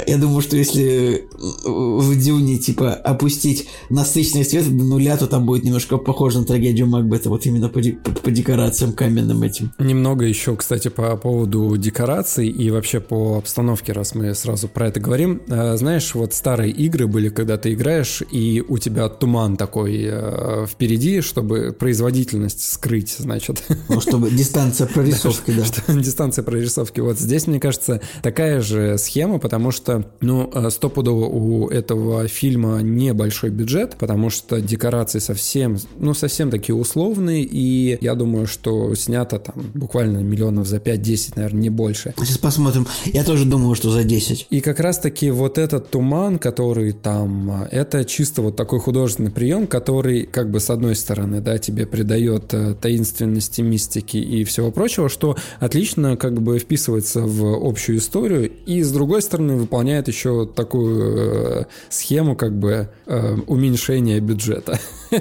я думаю, что если в Дюне, типа, опустить насыщенный свет до нуля, то там будет немножко похоже на трагедию Макбета, вот именно по, по, по декорациям каменным этим. Немного еще, кстати, по поводу декораций и вообще по обстановке, раз мы сразу про это говорим. Э, знаешь, вот старые игры были, когда ты играешь, и у тебя туман такой э, впереди, чтобы производительность скрыть, значит. Ну, чтобы дистанция прорисовки, да. Дистанция прорисовки. Вот здесь, мне кажется, такая же схема, потому что, ну, э, стопудово у этого фильма небольшой бюджет, потому что декорации совсем, ну, совсем такие условные, и я думаю, что снято там буквально миллионов за 5-10, наверное, не больше. Сейчас посмотрим. Я тоже думаю, что за 10. И как раз-таки вот этот туман, который там, это чисто вот такой художественный прием, который как бы с одной стороны, да, тебе придает э, таинственности, мистики и всего прочего, что отлично как бы вписывается в общую историю, и с другой стороны выполняет еще такую э, схему как бы э, уменьшения бюджета.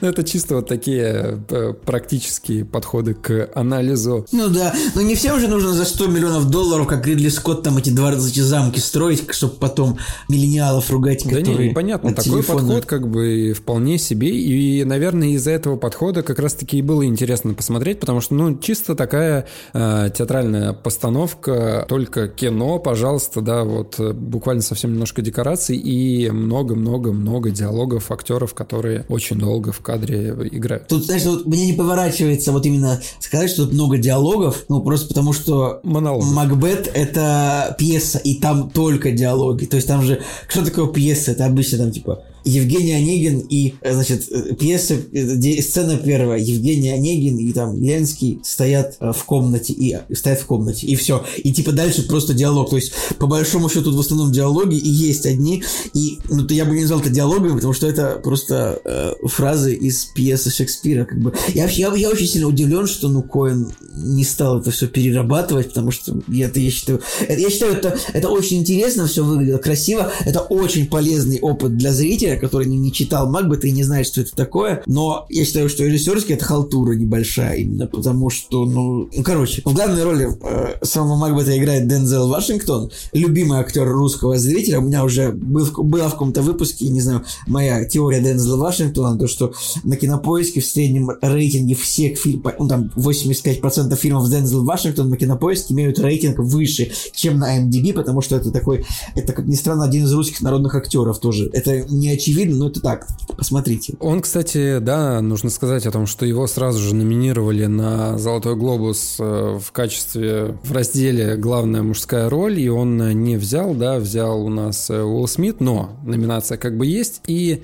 Ну, это чисто вот такие э, практические подходы к анализу. Ну да, но не всем же нужно за 100 миллионов долларов, как Ридли Скотт, там эти дворцы, эти замки строить, чтобы потом миллениалов ругать, да которые... не, понятно, такой телефона. подход как бы вполне себе, и, наверное, из-за этого подхода как раз-таки и было интересно посмотреть, потому что, ну, чисто такая э, театральная постановка, только кино, пожалуйста, да, вот э, буквально совсем немножко декораций и много-много-много диалогов актеров, которые очень долго в кадре играют. Тут, знаешь, вот мне не поворачивается вот именно сказать, что тут много диалогов, ну, просто потому что Монолог. Макбет — это пьеса, и там только диалоги. То есть там же... Что такое пьеса? Это обычно там, типа, Евгений Онегин и, э, значит, э, пьеса, э, сцена первая, Евгений Онегин и там Ленский стоят в комнате, и стоят в комнате, и все. И типа дальше просто диалог. То есть, по большому счету, тут в основном диалоги и есть одни, и, ну, то я бы не назвал это диалогами, потому что это просто э, фразы из пьесы Шекспира, как бы. Я, я, я очень сильно удивлен, что, ну, Коэн не стал это все перерабатывать, потому что я, это, я считаю, это, я считаю, это, это очень интересно все выглядело, красиво, это очень полезный опыт для зрителя, зрителя, который не, не читал Макбета и не знает, что это такое, но я считаю, что режиссерский это халтура небольшая именно, потому что, ну, ну короче, в главной роли э, самого Макбета играет Дензел Вашингтон, любимый актер русского зрителя, у меня уже был, была в каком-то выпуске, не знаю, моя теория Дензела Вашингтона, то, что на кинопоиске в среднем рейтинге всех фильмов, ну, там 85% фильмов Дензел Вашингтон на кинопоиске имеют рейтинг выше, чем на MDB, потому что это такой, это, как ни странно, один из русских народных актеров тоже. Это не очевидно, но это так. Посмотрите. Он, кстати, да, нужно сказать о том, что его сразу же номинировали на «Золотой глобус» э, в качестве, в разделе «Главная мужская роль», и он не взял, да, взял у нас э, Уилл Смит, но номинация как бы есть, и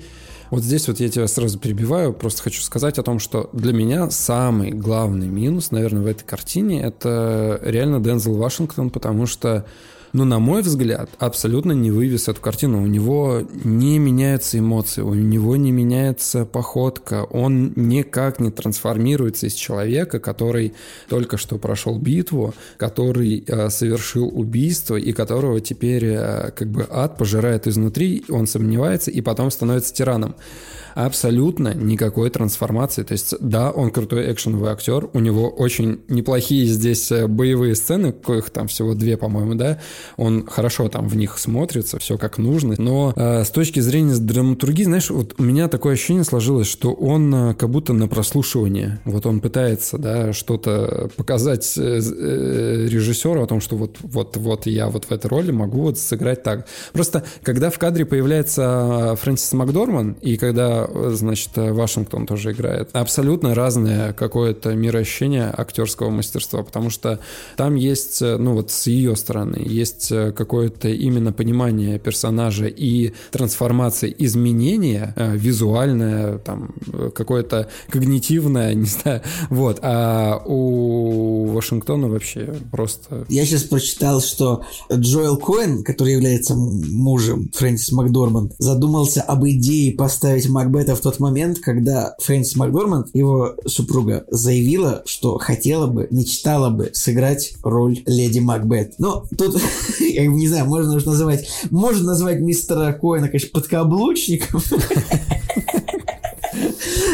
вот здесь вот я тебя сразу перебиваю, просто хочу сказать о том, что для меня самый главный минус, наверное, в этой картине это реально Дензел Вашингтон, потому что Но, на мой взгляд, абсолютно не вывез эту картину. У него не меняются эмоции, у него не меняется походка, он никак не трансформируется из человека, который только что прошел битву, который э, совершил убийство и которого теперь э, как бы ад пожирает изнутри, он сомневается и потом становится тираном абсолютно никакой трансформации. То есть, да, он крутой экшеновый актер, у него очень неплохие здесь э, боевые сцены, коих там всего две, по-моему, да, он хорошо там в них смотрится, все как нужно, но э, с точки зрения драматургии, знаешь, вот у меня такое ощущение сложилось, что он э, как будто на прослушивание, вот он пытается, да, что-то показать э, э, режиссеру о том, что вот, вот, вот я вот в этой роли могу вот сыграть так. Просто, когда в кадре появляется Фрэнсис Макдорман, и когда значит, Вашингтон тоже играет. Абсолютно разное какое-то мироощущение актерского мастерства, потому что там есть, ну вот с ее стороны, есть какое-то именно понимание персонажа и трансформация, изменения э, визуальное, там, какое-то когнитивное, не знаю, вот. А у Вашингтона вообще просто... Я сейчас прочитал, что Джоэл Коэн, который является мужем Фрэнсис Макдорманд, задумался об идее поставить Макбет это в тот момент, когда Фрэнсис Макдорманд, его супруга, заявила, что хотела бы, мечтала бы сыграть роль леди Макбет. Но тут, я не знаю, можно уж называть, можно назвать мистера Коэна, конечно, подкаблучником.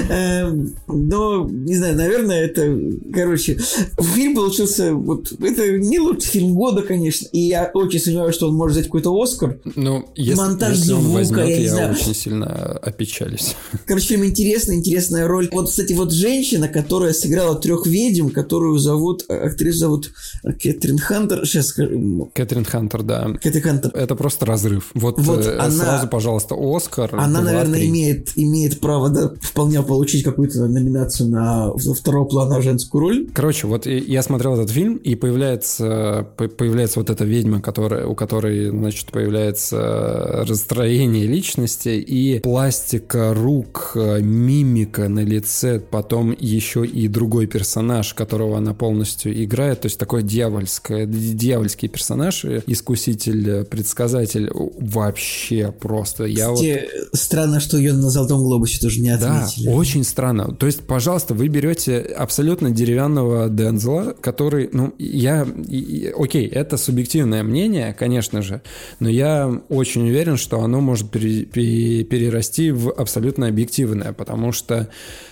Эм, но, не знаю, наверное, это, короче, фильм получился, вот, это не лучший фильм года, конечно, и я очень сомневаюсь, что он может взять какой-то Оскар. Ну, если, Монтаж если он возьмет, я, я знаю. очень сильно опечалюсь. Короче, фильм интересный, интересная роль. Вот, кстати, вот женщина, которая сыграла трех ведьм, которую зовут, актрису зовут Кэтрин Хантер, сейчас скажу. Кэтрин Хантер, да. Кэтрин Хантер. Это просто разрыв. Вот, вот э, она, сразу, пожалуйста, Оскар. Она, 2, наверное, имеет, имеет право, да, вполне получить какую-то номинацию на второго плана женскую роль. Короче, вот я смотрел этот фильм, и появляется, появляется вот эта ведьма, которая, у которой, значит, появляется расстроение личности и пластика рук, мимика на лице, потом еще и другой персонаж, которого она полностью играет, то есть такой дьявольский, дьявольский персонаж, искуситель, предсказатель, вообще просто. Я Кстати, вот... странно, что ее на Золотом Глобусе тоже не отметили. Да, очень странно. То есть, пожалуйста, вы берете абсолютно деревянного Дензела, который, ну, я, и, окей, это субъективное мнение, конечно же, но я очень уверен, что оно может пере, пере, перерасти в абсолютно объективное, потому что,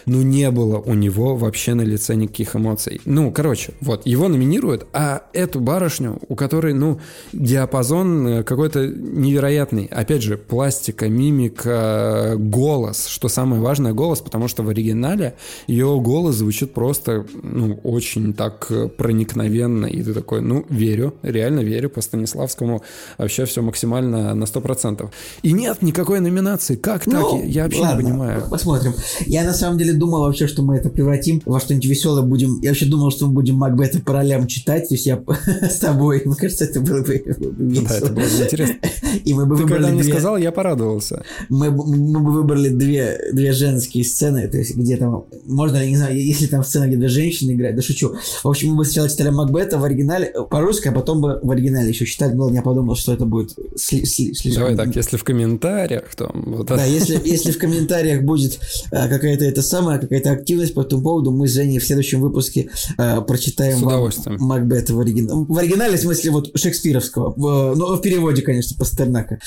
ну, не было у него вообще на лице никаких эмоций. Ну, короче, вот, его номинируют, а эту барышню, у которой, ну, диапазон э, какой-то невероятный. Опять же, пластика, мимика, голос, что самое важное, голос, потому потому что в оригинале ее голос звучит просто, ну, очень так проникновенно, и ты такой, ну, верю, реально верю по Станиславскому, вообще все максимально на 100%. И нет никакой номинации, как так? Ну, я вообще ладно, не понимаю. Посмотрим. Я на самом деле думал вообще, что мы это превратим во что-нибудь веселое будем. Я вообще думал, что мы будем Макбета по ролям читать, то есть я с тобой, мне кажется, это было бы весело. Да, это было бы интересно. И мы бы Ты выбрали когда мне сказал, я порадовался. Мы, мы бы выбрали две, две женские сцены сцены, то есть где там, можно, не знаю, если там сцена, где женщины играют, да шучу. В общем, мы бы сначала читали Макбета в оригинале, по-русски, а потом бы в оригинале еще читать было, я подумал, что это будет сли- сли- слишком... Давай так, если в комментариях, то... Вот да, если, если в комментариях будет а, какая-то это самая, какая-то активность по этому поводу, мы с Женей в следующем выпуске а, прочитаем с удовольствием. Макбета в оригинале. В оригинале, в смысле, вот шекспировского, в, ну, в переводе, конечно, Пастернака.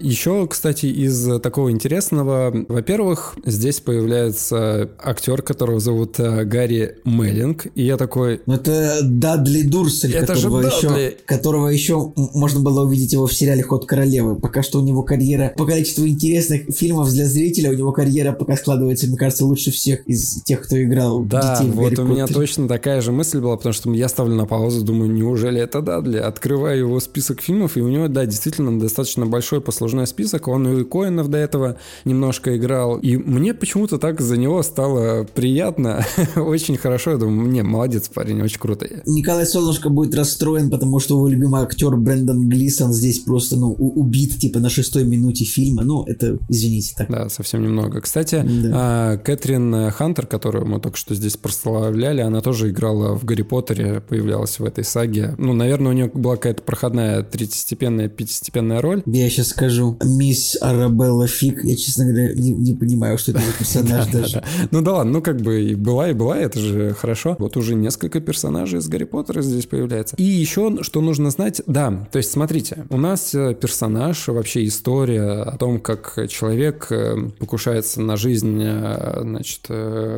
Еще, кстати, из такого интересного, во-первых, здесь появляется актер, которого зовут э, Гарри Меллинг, и я такой... Ну это Дадли Дурсель, это которого, же еще, которого еще можно было увидеть его в сериале «Ход королевы». Пока что у него карьера, по количеству интересных фильмов для зрителя, у него карьера пока складывается, мне кажется, лучше всех из тех, кто играл да, детей в вот Гарри у меня точно такая же мысль была, потому что я ставлю на паузу, думаю, неужели это Дадли? Открываю его список фильмов, и у него, да, действительно достаточно большой послужной послужной список, он и Коинов до этого немножко играл, и мне почему-то так за него стало приятно, очень хорошо, я думаю, не, молодец парень, очень круто. Николай Солнышко будет расстроен, потому что его любимый актер Брэндон Глисон здесь просто, ну, убит, типа, на шестой минуте фильма, ну, это, извините, так. Да, совсем немного. Кстати, да. а, Кэтрин Хантер, которую мы только что здесь прославляли, она тоже играла в Гарри Поттере, появлялась в этой саге. Ну, наверное, у нее была какая-то проходная третьестепенная, пятистепенная роль. Я сейчас скажу, мисс Арабелла Фиг, я, честно говоря, не, не понимаю, что это за персонаж даже. Ну да ладно, ну как бы и была, и была, это же хорошо. Вот уже несколько персонажей из Гарри Поттера здесь появляется. И еще, что нужно знать, да, то есть смотрите, у нас э, персонаж, вообще история о том, как человек э, покушается на жизнь, э, значит,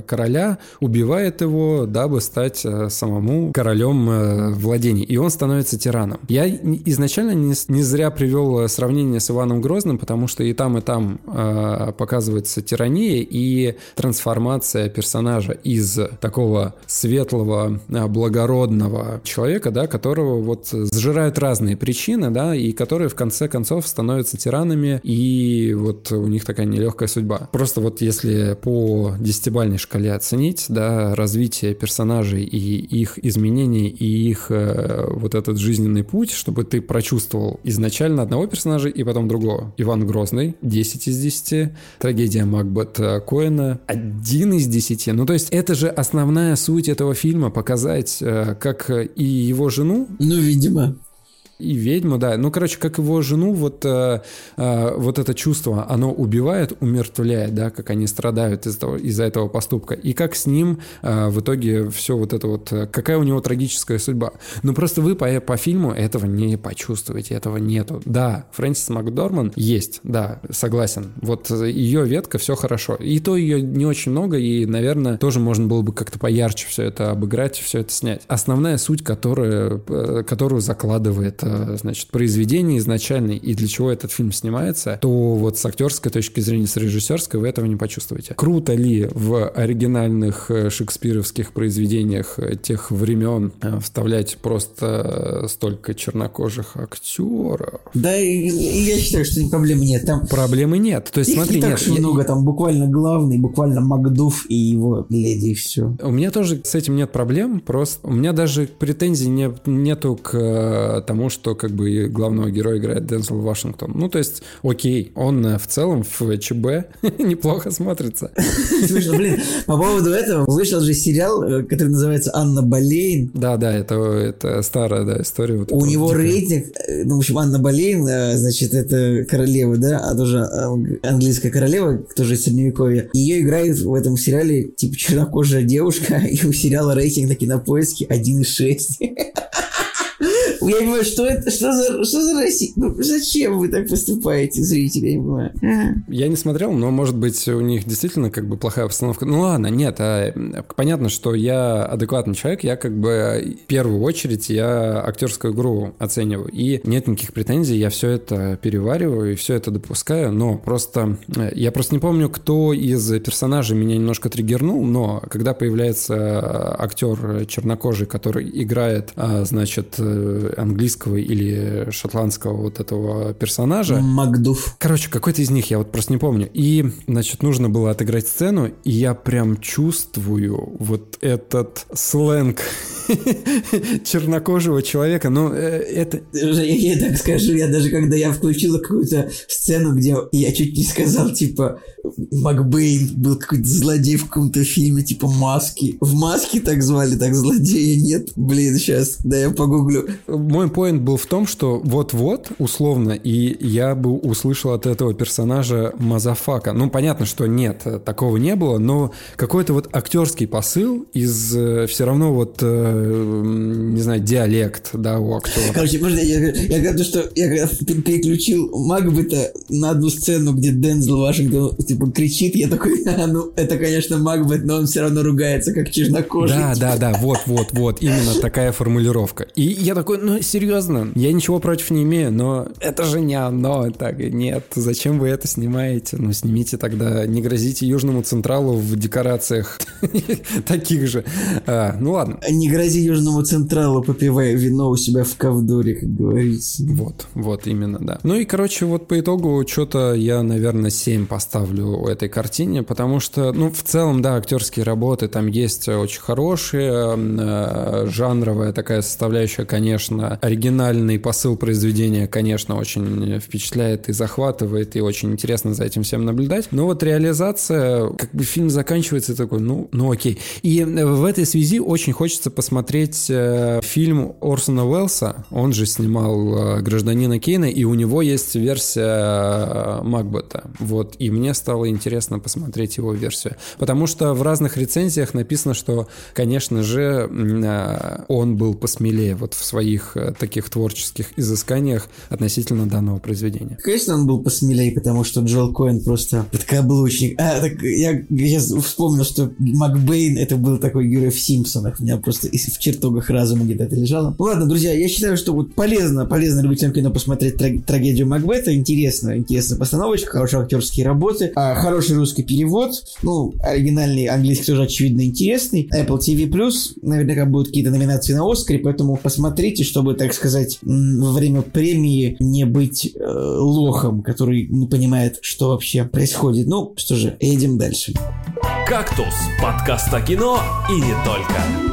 короля, убивает его, дабы стать самому королем владений. И он становится тираном. Я изначально не, не зря привел сравнение с Иваном Грозным, потому что и там, и там э, показывается тирания и трансформация персонажа из такого светлого, благородного человека, да, которого вот сжирают разные причины, да, и которые в конце концов становятся тиранами, и вот у них такая нелегкая судьба. Просто вот если по десятибальной шкале оценить, да, развитие персонажей и их изменений, и их э, вот этот жизненный путь, чтобы ты прочувствовал изначально одного персонажа и потом другого. Иван Грозный, 10 из 10, трагедия Макбет Коэна, 1 из 10. Ну, то есть это же основная суть этого фильма, показать, э, как и его жену... Ну, видимо и ведьму, да. Ну, короче, как его жену, вот, э, э, вот это чувство, оно убивает, умертвляет, да, как они страдают из-за из этого поступка. И как с ним э, в итоге все вот это вот, э, какая у него трагическая судьба. Ну, просто вы по, по фильму этого не почувствуете, этого нету. Да, Фрэнсис Макдорман есть, да, согласен. Вот ее ветка, все хорошо. И то ее не очень много, и, наверное, тоже можно было бы как-то поярче все это обыграть, все это снять. Основная суть, которая, э, которую закладывает Э, значит, произведение изначальное и для чего этот фильм снимается, то вот с актерской точки зрения, с режиссерской вы этого не почувствуете. Круто ли в оригинальных э, шекспировских произведениях э, тех времен вставлять просто столько чернокожих актеров? Да, я считаю, что проблемы нет. Там... Проблемы нет. То есть, Их смотри, не так нет. Я... много, там буквально главный, буквально Макдув и его леди, и все. У меня тоже с этим нет проблем, просто у меня даже претензий не, нету к тому, что что как бы главного героя играет Дензел Вашингтон. Ну, то есть, окей, он э, в целом в ЧБ неплохо смотрится. Слушай, блин, по поводу этого вышел же сериал, э, который называется «Анна Болейн». Да, да, это, это старая да, история. Вот У него дикая. рейтинг, э, ну, в общем, Анна Болейн, значит, это королева, да, а тоже английская королева, тоже из Средневековья. Ее играет в этом сериале, типа, чернокожая девушка, и у сериала рейтинг на кинопоиске 1,6. Я не понимаю, что это, что за, что за Россия? Ну, зачем вы так поступаете, зрители? Я не понимаю. Я не смотрел, но, может быть, у них действительно как бы плохая обстановка. Ну ладно, нет, а, понятно, что я адекватный человек, я как бы в первую очередь я актерскую игру оцениваю. И нет никаких претензий, я все это перевариваю и все это допускаю, но просто э, я просто не помню, кто из персонажей меня немножко триггернул, но когда появляется актер чернокожий, который играет, а, значит, э, английского или шотландского вот этого персонажа. Макдуф. Короче, какой-то из них, я вот просто не помню. И, значит, нужно было отыграть сцену, и я прям чувствую вот этот сленг чернокожего человека. Ну, э, это... Я, я так скажу, я даже когда я включила какую-то сцену, где я чуть не сказал, типа, Макбейн был какой-то злодей в каком-то фильме, типа Маски. В Маске так звали, так злодея нет. Блин, сейчас, да я погуглю мой point был в том, что вот-вот, условно, и я бы услышал от этого персонажа motherfucker. Ну, понятно, что нет, такого не было, но какой-то вот актерский посыл из э, все равно вот, э, не знаю, диалект, да, у актера. Короче, можно я, я говорю, что я переключил Макбета на одну сцену, где Дензел Вашингтон, типа, кричит, я такой, а, ну, это, конечно, Макбет, но он все равно ругается, как чернокожий. Да, да, да, вот, вот, вот, именно такая формулировка. И я такой, ну, серьезно, я ничего против не имею, но это же не оно. Так, нет, зачем вы это снимаете? Ну, снимите тогда, не грозите Южному Централу в декорациях таких же. А, ну, ладно. Не грози Южному Централу, попивая вино у себя в ковдоре, как говорится. Вот, вот именно, да. Ну и, короче, вот по итогу что-то я, наверное, 7 поставлю этой картине, потому что, ну, в целом, да, актерские работы там есть очень хорошие, э, жанровая такая составляющая, конечно, оригинальный посыл произведения, конечно, очень впечатляет и захватывает, и очень интересно за этим всем наблюдать. Но вот реализация, как бы фильм заканчивается такой, ну, ну окей. И в этой связи очень хочется посмотреть э, фильм Орсона Уэллса, он же снимал э, «Гражданина Кейна», и у него есть версия э, Макбета. Вот, и мне стало интересно посмотреть его версию. Потому что в разных рецензиях написано, что, конечно же, э, он был посмелее вот в своих э, таких творческих изысканиях относительно данного произведения. Конечно, он был посмелее, потому что Джоэл Коэн просто подкаблучник. А, так я, я вспомнил, что Макбейн это был такой герой в Симпсонах. У меня просто в чертогах разума где-то лежало. Ладно, друзья, я считаю, что вот полезно, полезно любителям кино посмотреть трагедию Макбета. Интересно, интересная постановочка, хорошие актерские работы, а, хороший русский перевод. Ну, оригинальный английский тоже очевидно интересный. Apple TV+, наверняка будут какие-то номинации на Оскаре, поэтому посмотрите, чтобы, так сказать, во время премии не быть э, лохом, который не понимает, что вообще происходит. Ну, что же, едем дальше. «Кактус» – подкаст о кино и не только.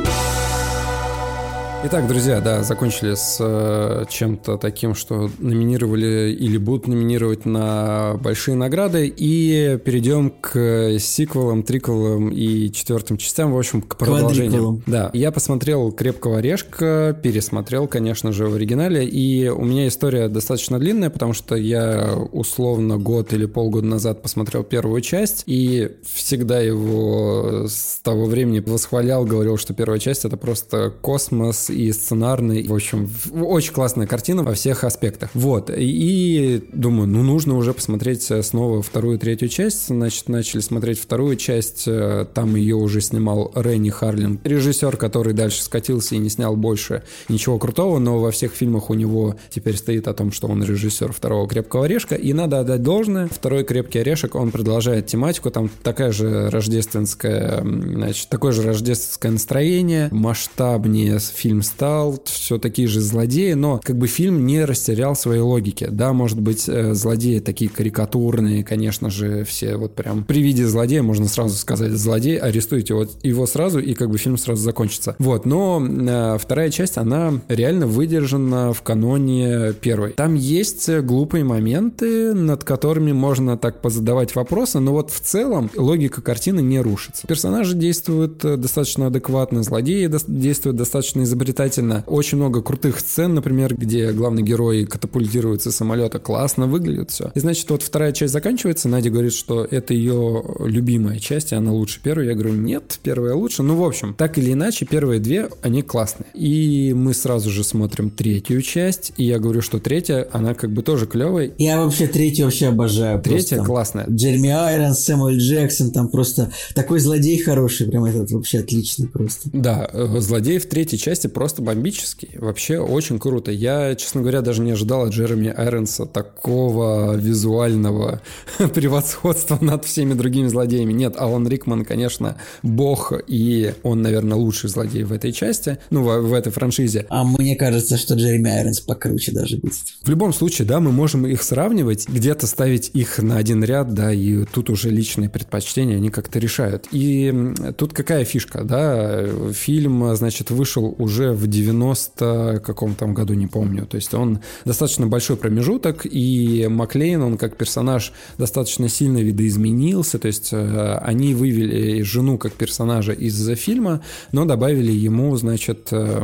Итак, друзья, да, закончили с э, чем-то таким, что номинировали или будут номинировать на большие награды, и перейдем к сиквелам, триквелам и четвертым частям, в общем, к продолжению. Да, я посмотрел «Крепкого орешка», пересмотрел, конечно же, в оригинале, и у меня история достаточно длинная, потому что я условно год или полгода назад посмотрел первую часть, и всегда его с того времени восхвалял, говорил, что первая часть — это просто космос, и сценарный. В общем, очень классная картина во всех аспектах. Вот. И думаю, ну нужно уже посмотреть снова вторую, третью часть. Значит, начали смотреть вторую часть. Там ее уже снимал Ренни Харлин. Режиссер, который дальше скатился и не снял больше ничего крутого, но во всех фильмах у него теперь стоит о том, что он режиссер второго «Крепкого орешка». И надо отдать должное. Второй «Крепкий орешек», он продолжает тематику. Там такая же рождественская, значит, такое же рождественское настроение, масштабнее фильм фильм стал, все такие же злодеи, но как бы фильм не растерял своей логики. Да, может быть, э, злодеи такие карикатурные, конечно же, все вот прям при виде злодея можно сразу сказать злодей, арестуйте вот его сразу, и как бы фильм сразу закончится. Вот, но э, вторая часть, она реально выдержана в каноне первой. Там есть глупые моменты, над которыми можно так позадавать вопросы, но вот в целом логика картины не рушится. Персонажи действуют э, достаточно адекватно, злодеи действуют достаточно изобретательно, изобретательно. Очень много крутых сцен, например, где главный герой катапультируется с самолета. Классно выглядит все. И значит, вот вторая часть заканчивается. Надя говорит, что это ее любимая часть, и она лучше первой. Я говорю, нет, первая лучше. Ну, в общем, так или иначе, первые две, они классные. И мы сразу же смотрим третью часть, и я говорю, что третья, она как бы тоже клевая. Я вообще третью вообще обожаю. Третья просто. классная. Джереми Айронс, Сэмюэль Джексон, там просто такой злодей хороший, прям этот вообще отличный просто. Да, э, злодей в третьей части просто бомбический. Вообще очень круто. Я, честно говоря, даже не ожидал от Джереми Айронса такого визуального превосходства над всеми другими злодеями. Нет, Алан Рикман, конечно, бог, и он, наверное, лучший злодей в этой части, ну, в, в этой франшизе. А мне кажется, что Джереми Айронс покруче даже будет. В любом случае, да, мы можем их сравнивать, где-то ставить их на один ряд, да, и тут уже личные предпочтения они как-то решают. И тут какая фишка, да, фильм, значит, вышел уже в 90 каком там году, не помню. То есть он достаточно большой промежуток, и Маклейн, он как персонаж достаточно сильно видоизменился, то есть э, они вывели жену как персонажа из фильма, но добавили ему, значит, э,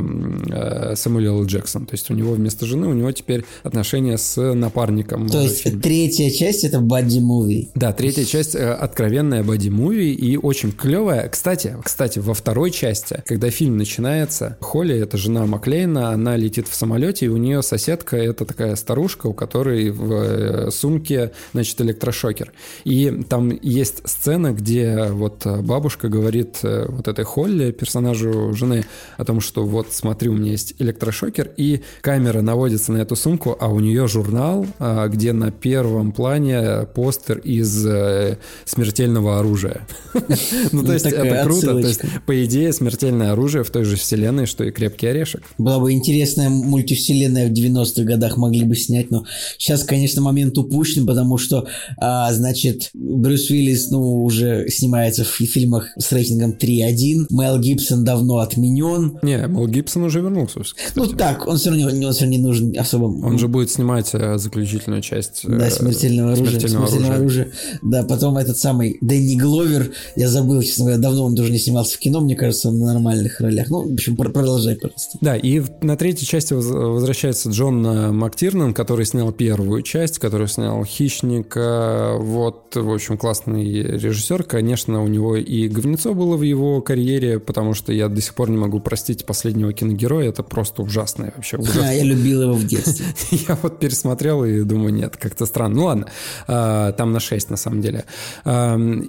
э, Самуэла Джексон. То есть у него вместо жены, у него теперь отношения с напарником. То есть фильма. третья часть это боди-муви. Да, третья часть откровенная боди-муви и очень клевая. Кстати, кстати, во второй части, когда фильм начинается, Холли Холли, это жена Маклейна, она летит в самолете, и у нее соседка, это такая старушка, у которой в э, сумке, значит, электрошокер. И там есть сцена, где вот бабушка говорит э, вот этой Холли, персонажу жены, о том, что вот смотри, у меня есть электрошокер, и камера наводится на эту сумку, а у нее журнал, а, где на первом плане постер из э, смертельного оружия. Ну, то есть это круто. То есть, по идее, смертельное оружие в той же вселенной, что и крепкий орешек. Была бы интересная мультивселенная в 90-х годах могли бы снять, но сейчас, конечно, момент упущен, потому что, а, значит, Брюс Уиллис, ну, уже снимается в фильмах с рейтингом 3.1, Мел Гибсон давно отменен. Не, Мел Гибсон уже вернулся. Кстати. Ну так, он все равно, он все равно не нужен особо. Он же будет снимать э, заключительную часть. Да, смертельного оружия. Смертельного, смертельного оружия. оружия. Да, потом этот самый Дэнни Гловер, я забыл, честно говоря, давно он тоже не снимался в кино, мне кажется, он на нормальных ролях. Ну, в общем, продолжай, пожалуйста. Да, и на третьей части возвращается Джон э, Мактирнан, который снял первую часть, который снял «Хищника». Вот, в общем, классный режиссер. Конечно, у него и говнецо было в его карьере, потому что я до сих пор не могу простить последнего киногероя. Это просто ужасное вообще. Да, я любил его в детстве. я вот пересмотрел и думаю, нет, как-то странно. Ну ладно, а, там на 6 на самом деле.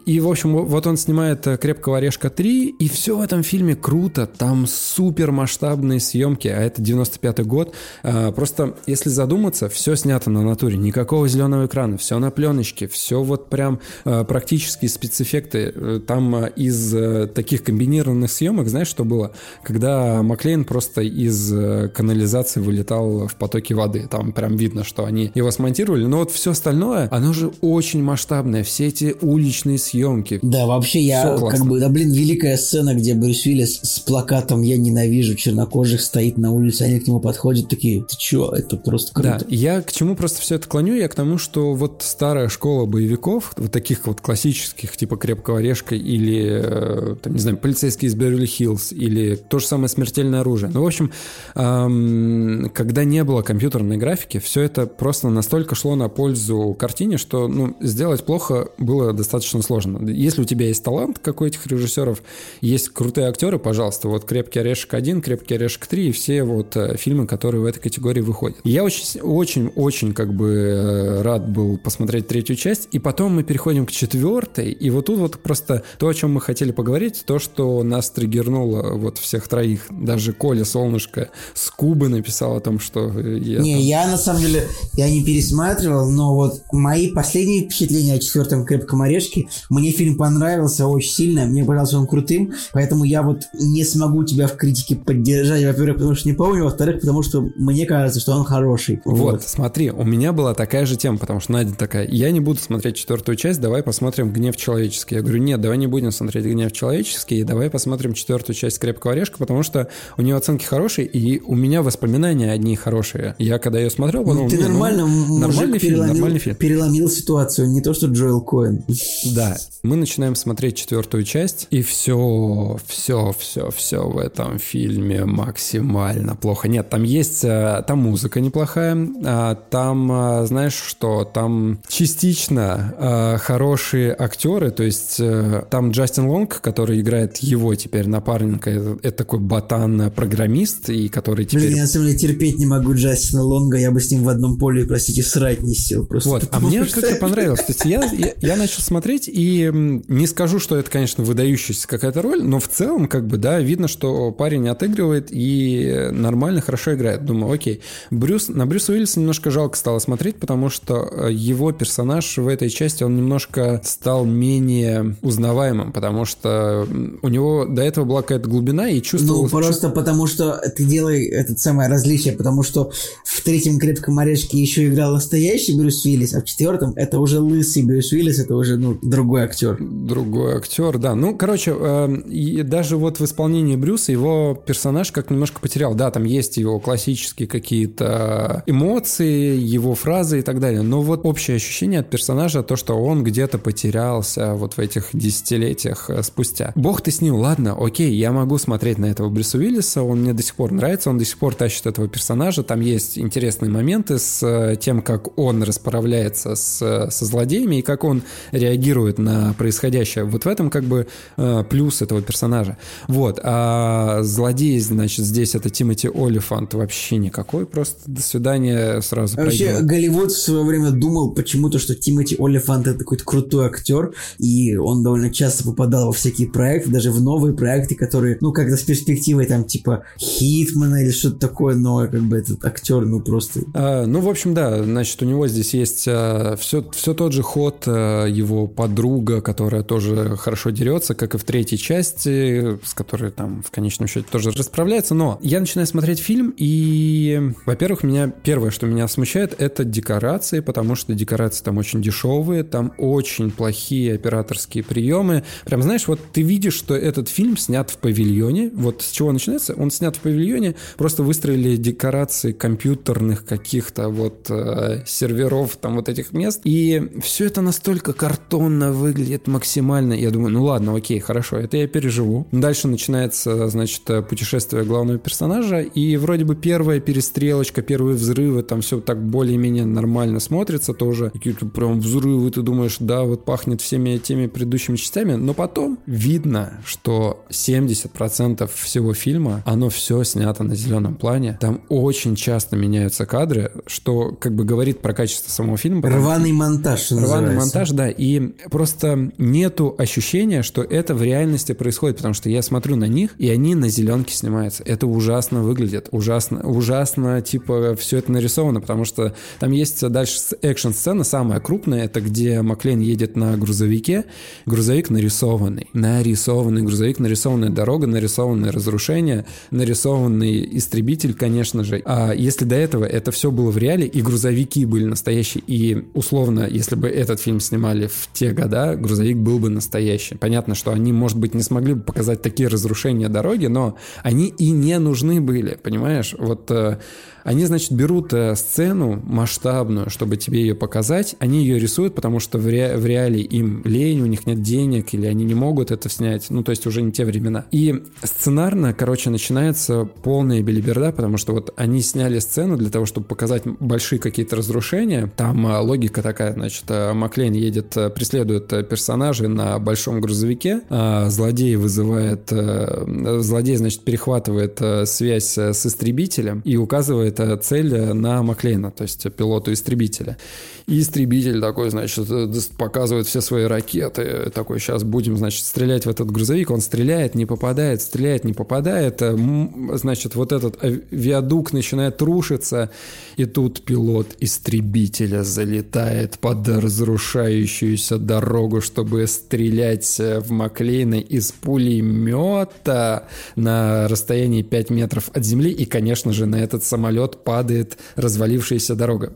И, в общем, вот он снимает «Крепкого орешка 3», и все в этом фильме круто. Там супер масштабные съемки, а это 95-й год. А, просто, если задуматься, все снято на натуре. Никакого зеленого экрана, все на пленочке, все вот прям а, практически спецэффекты. Э, там а, из э, таких комбинированных съемок, знаешь, что было? Когда Маклейн просто из э, канализации вылетал в потоки воды. Там прям видно, что они его смонтировали. Но вот все остальное, оно же очень масштабное. Все эти уличные съемки. Да, вообще я как бы, да блин, великая сцена, где Брюс Уиллис с плакатом «Я ненавижу чернокожих» стоит на улице, они к нему подходят такие, ты чё, это просто круто. Да, я к чему просто все это клоню, я к тому, что вот старая школа боевиков, вот таких вот классических, типа «Крепкого орешка» или, э, там, не знаю, «Полицейский из Беверли-Хиллз» или то же самое «Смертельное оружие». Ну, в общем, эм, когда не было компьютерной графики, все это просто настолько шло на пользу картине, что, ну, сделать плохо было достаточно сложно. Если у тебя есть талант, как у этих режиссеров, есть крутые актеры, пожалуйста, вот «Крепкий орешек 1», «Крепкий орешек 3» и все вот э, фильмы, которые в этой категории выходят. Я очень, очень, очень как бы э, рад был посмотреть третью часть, и потом мы переходим к четвертой, и вот тут вот просто то, о чем мы хотели поговорить, то, что нас триггернуло вот всех троих, даже Коля Солнышко с Кубы написал о том, что... Я не, там... я на самом деле, я не пересматривал, но вот мои последние впечатления о четвертом «Крепком орешке», мне фильм понравился очень сильно, мне показался он крутым, поэтому я вот не смогу тебя в критике поддержать, во-первых, потому что не помню, во-вторых, потому что мне кажется, что он хороший. Вот, вот, смотри, у меня была такая же тема, потому что Надя такая, я не буду смотреть четвертую часть, давай посмотрим «Гнев человеческий». Я говорю, нет, давай не будем смотреть «Гнев человеческий», давай посмотрим четвертую часть «Крепкого орешка», потому что у нее оценки хорошие, и у меня воспоминания одни хорошие. Я когда ее смотрел, подумал, ну, ты ну, нормально, ну, нормальный фильм, переломил, нормальный фильм. Переломил ситуацию, не то что Джоэл Коэн. Да, мы начинаем смотреть четвертую часть, и все, все, все, все в этом фильме максимально плохо. Нет, там есть, э, там музыка неплохая, а там, э, знаешь что, там частично э, хорошие актеры, то есть там Джастин Лонг, который играет его теперь напарника, это, это такой ботан-программист, и который теперь... Блин, я на самом деле терпеть не могу Джастина Лонга, я бы с ним в одном поле, простите, срать не сел. Просто вот, а мне что... как-то понравилось. То есть я, я, я начал смотреть, и не скажу, что это, конечно, выдающаяся какая-то роль, но в целом, как бы, да, видно, что парень отыгрывает и нормально, хорошо играет. Думаю, окей. Брюс, на Брюса Уиллиса немножко жалко стало смотреть, потому что э, его персонаж в этой части, он немножко стал менее узнаваемым, потому что у него до этого была какая-то глубина и чувство... Ну, просто потому что ты делай это самое различие, потому что в третьем «Крепком орешке» еще играл настоящий Брюс Уиллис, а в четвертом это уже лысый Брюс Уиллис, это уже, ну, другой актер. Другой актер, да. Ну, короче, э, даже вот в исполнении Брюса его персонаж как немножко потерял. Да, там есть его классические какие-то эмоции, его фразы и так далее. Но вот общее ощущение от персонажа, то, что он где-то потерялся вот в этих десятилетиях э, спустя. Бог ты с ним, ладно, окей, я могу смотреть на этого Брюса Уиллиса, он мне до сих пор нравится, он до сих пор тащит этого персонажа, там есть интересные моменты с э, тем, как он расправляется с, со злодеями и как он реагирует на происходящее. Вот в этом как бы э, плюс этого персонажа. Вот. А злодей злодей, значит, здесь это Тимоти Олифант вообще никакой, просто до свидания сразу Вообще, пройдем. Голливуд в свое время думал почему-то, что Тимоти Олифант это какой-то крутой актер, и он довольно часто попадал во всякие проекты, даже в новые проекты, которые, ну, как-то с перспективой там, типа, Хитмана или что-то такое, но как бы этот актер, ну, просто... А, ну, в общем, да, значит, у него здесь есть а, все, все тот же ход, а, его подруга, которая тоже хорошо дерется, как и в третьей части, с которой там в конечном счете тоже расправляется, но я начинаю смотреть фильм, и, во-первых, меня первое, что меня смущает, это декорации, потому что декорации там очень дешевые, там очень плохие операторские приемы. Прям, знаешь, вот ты видишь, что этот фильм снят в павильоне, вот с чего начинается, он снят в павильоне, просто выстроили декорации компьютерных каких-то вот э, серверов там вот этих мест, и все это настолько картонно выглядит максимально. Я думаю, ну ладно, окей, хорошо, это я переживу. Дальше начинается, значит, путешествие главного персонажа, и вроде бы первая перестрелочка, первые взрывы, там все так более-менее нормально смотрится тоже. Какие-то прям взрывы, ты думаешь, да, вот пахнет всеми теми предыдущими частями, но потом видно, что 70% всего фильма, оно все снято на зеленом плане. Там очень часто меняются кадры, что как бы говорит про качество самого фильма. потому Рваный монтаж, Рваный называется. монтаж, да, и просто нету ощущения, что это в реальности происходит, потому что я смотрю на них, и они на зеленке снимаются. Это ужасно выглядит, ужасно, ужасно, типа, все это нарисовано, потому что там есть дальше экшн-сцена, самая крупная, это где Маклейн едет на грузовике, грузовик нарисованный, нарисованный грузовик, нарисованная дорога, нарисованные разрушения, нарисованный истребитель, конечно же. А если до этого это все было в реале, и грузовики были настоящие, и условно, если бы этот фильм снимали в те года, грузовик был бы настоящий. Понятно, что они, может быть, не смогли бы показать такие разрушения дороги, но они и не нужны были, понимаешь? Вот э, они, значит, берут э, сцену масштабную, чтобы тебе ее показать, они ее рисуют, потому что в, ре- в реале им лень, у них нет денег, или они не могут это снять, ну, то есть уже не те времена. И сценарно, короче, начинается полная белиберда, потому что вот они сняли сцену для того, чтобы показать большие какие-то разрушения. Там э, логика такая, значит, э, Маклейн едет, преследует персонажей на большом грузовике, а злодей вызывает, злодей, значит, перехватывает связь с истребителем и указывает э, цель э, на Маклейна, то есть пилоту истребителя. И истребитель такой, значит, э, показывает все свои ракеты, такой, сейчас будем, значит, стрелять в этот грузовик, он стреляет, не попадает, стреляет, не попадает, э, значит, вот этот виадук начинает рушиться, и тут пилот истребителя залетает под разрушающуюся дорогу, чтобы стрелять в Маклейна из пулемета на расстоянии 5 метров от земли, и, конечно же, на этот самолет падает развалившаяся дорога.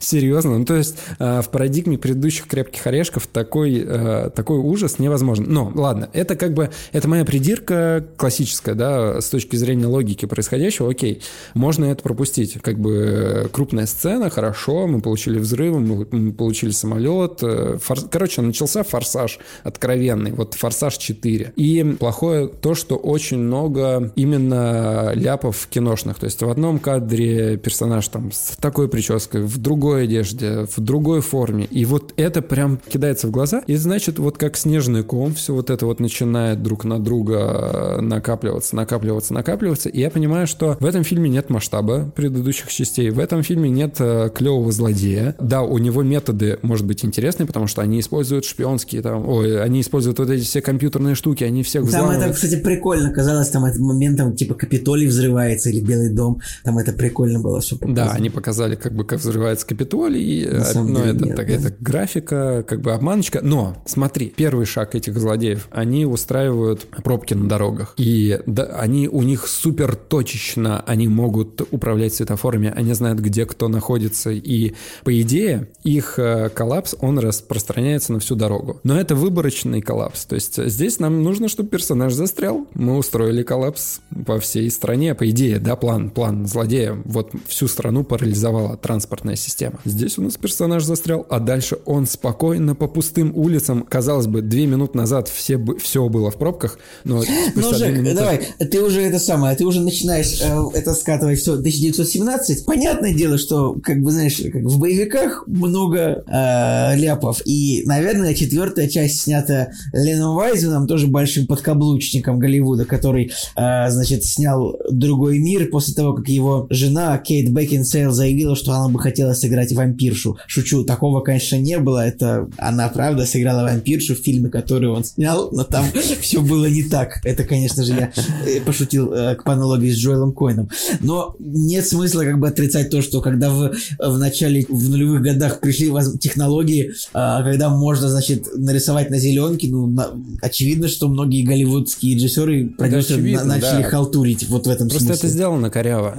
Серьезно? Ну, то есть э, в парадигме предыдущих крепких орешков такой, э, такой ужас невозможен. Но, ладно, это как бы, это моя придирка классическая, да, с точки зрения логики происходящего, окей, можно это пропустить. Как бы э, крупная сцена, хорошо, мы получили взрывы, мы получили самолет. э, фор- Короче, начался форсаж откровенный, вот форсаж 4. И плохое то, что очень много именно ляпов киношных. То есть в одном кадре персонаж там с такой прической, в другой одежде, в другой форме. И вот это прям кидается в глаза. И значит, вот как снежный ком, все вот это вот начинает друг на друга э, накапливаться, накапливаться, накапливаться. И я понимаю, что в этом фильме нет масштаба предыдущих частей. В этом фильме нет э, клевого злодея. Да, у него методы, может быть, интересные, потому что они используют шпионские там, ой, они используют вот эти все компьютерные штуки, они всех Там взламывают. это, кстати, прикольно казалось, там этот момент, там, типа, Капитолий взрывается или Белый дом, там это прикольно было все Да, они показали, как бы, как взрывается Капитолий, и, но деле это, нет, так- да. это графика, как бы обманочка. Но, смотри, первый шаг этих злодеев, они устраивают пробки на дорогах. И да, они, у них супер точечно, они могут управлять светофорами, они знают, где кто находится. И, по идее, их э, коллапс, он распространяется на всю дорогу. Но это выборочный коллапс. То есть здесь нам нужно, чтобы персонаж застрял. Мы устроили коллапс по всей стране. По идее, да, план, план злодея. Вот всю страну парализовала транспортная система. Здесь у нас персонаж застрял, а дальше он спокойно по пустым улицам, казалось бы, две минуты назад все, все было в пробках, но Ну, Жек, минуты... давай, ты уже это самое, ты уже начинаешь э, это скатывать все 1917. Понятное дело, что, как бы, знаешь, как в боевиках много э, ляпов. И, наверное, четвертая часть снята Леном Вайзеном, тоже большим подкаблучником Голливуда, который, э, значит, снял «Другой мир» после того, как его жена Кейт Бекинсейл заявила, что она бы хотела сыграть вампиршу. Шучу, такого, конечно, не было. Это она, правда, сыграла вампиршу в фильме, который он снял, но там все было не так. Это, конечно же, я э, пошутил э, к аналогии с Джоэлом Койном. Но нет смысла как бы отрицать то, что когда в, в начале, в нулевых годах пришли технологии, а, когда можно, значит, нарисовать на зеленке, ну, на, очевидно, что многие голливудские режиссеры, продюсеры на, начали да. халтурить вот в этом Просто смысле. это сделано коряво.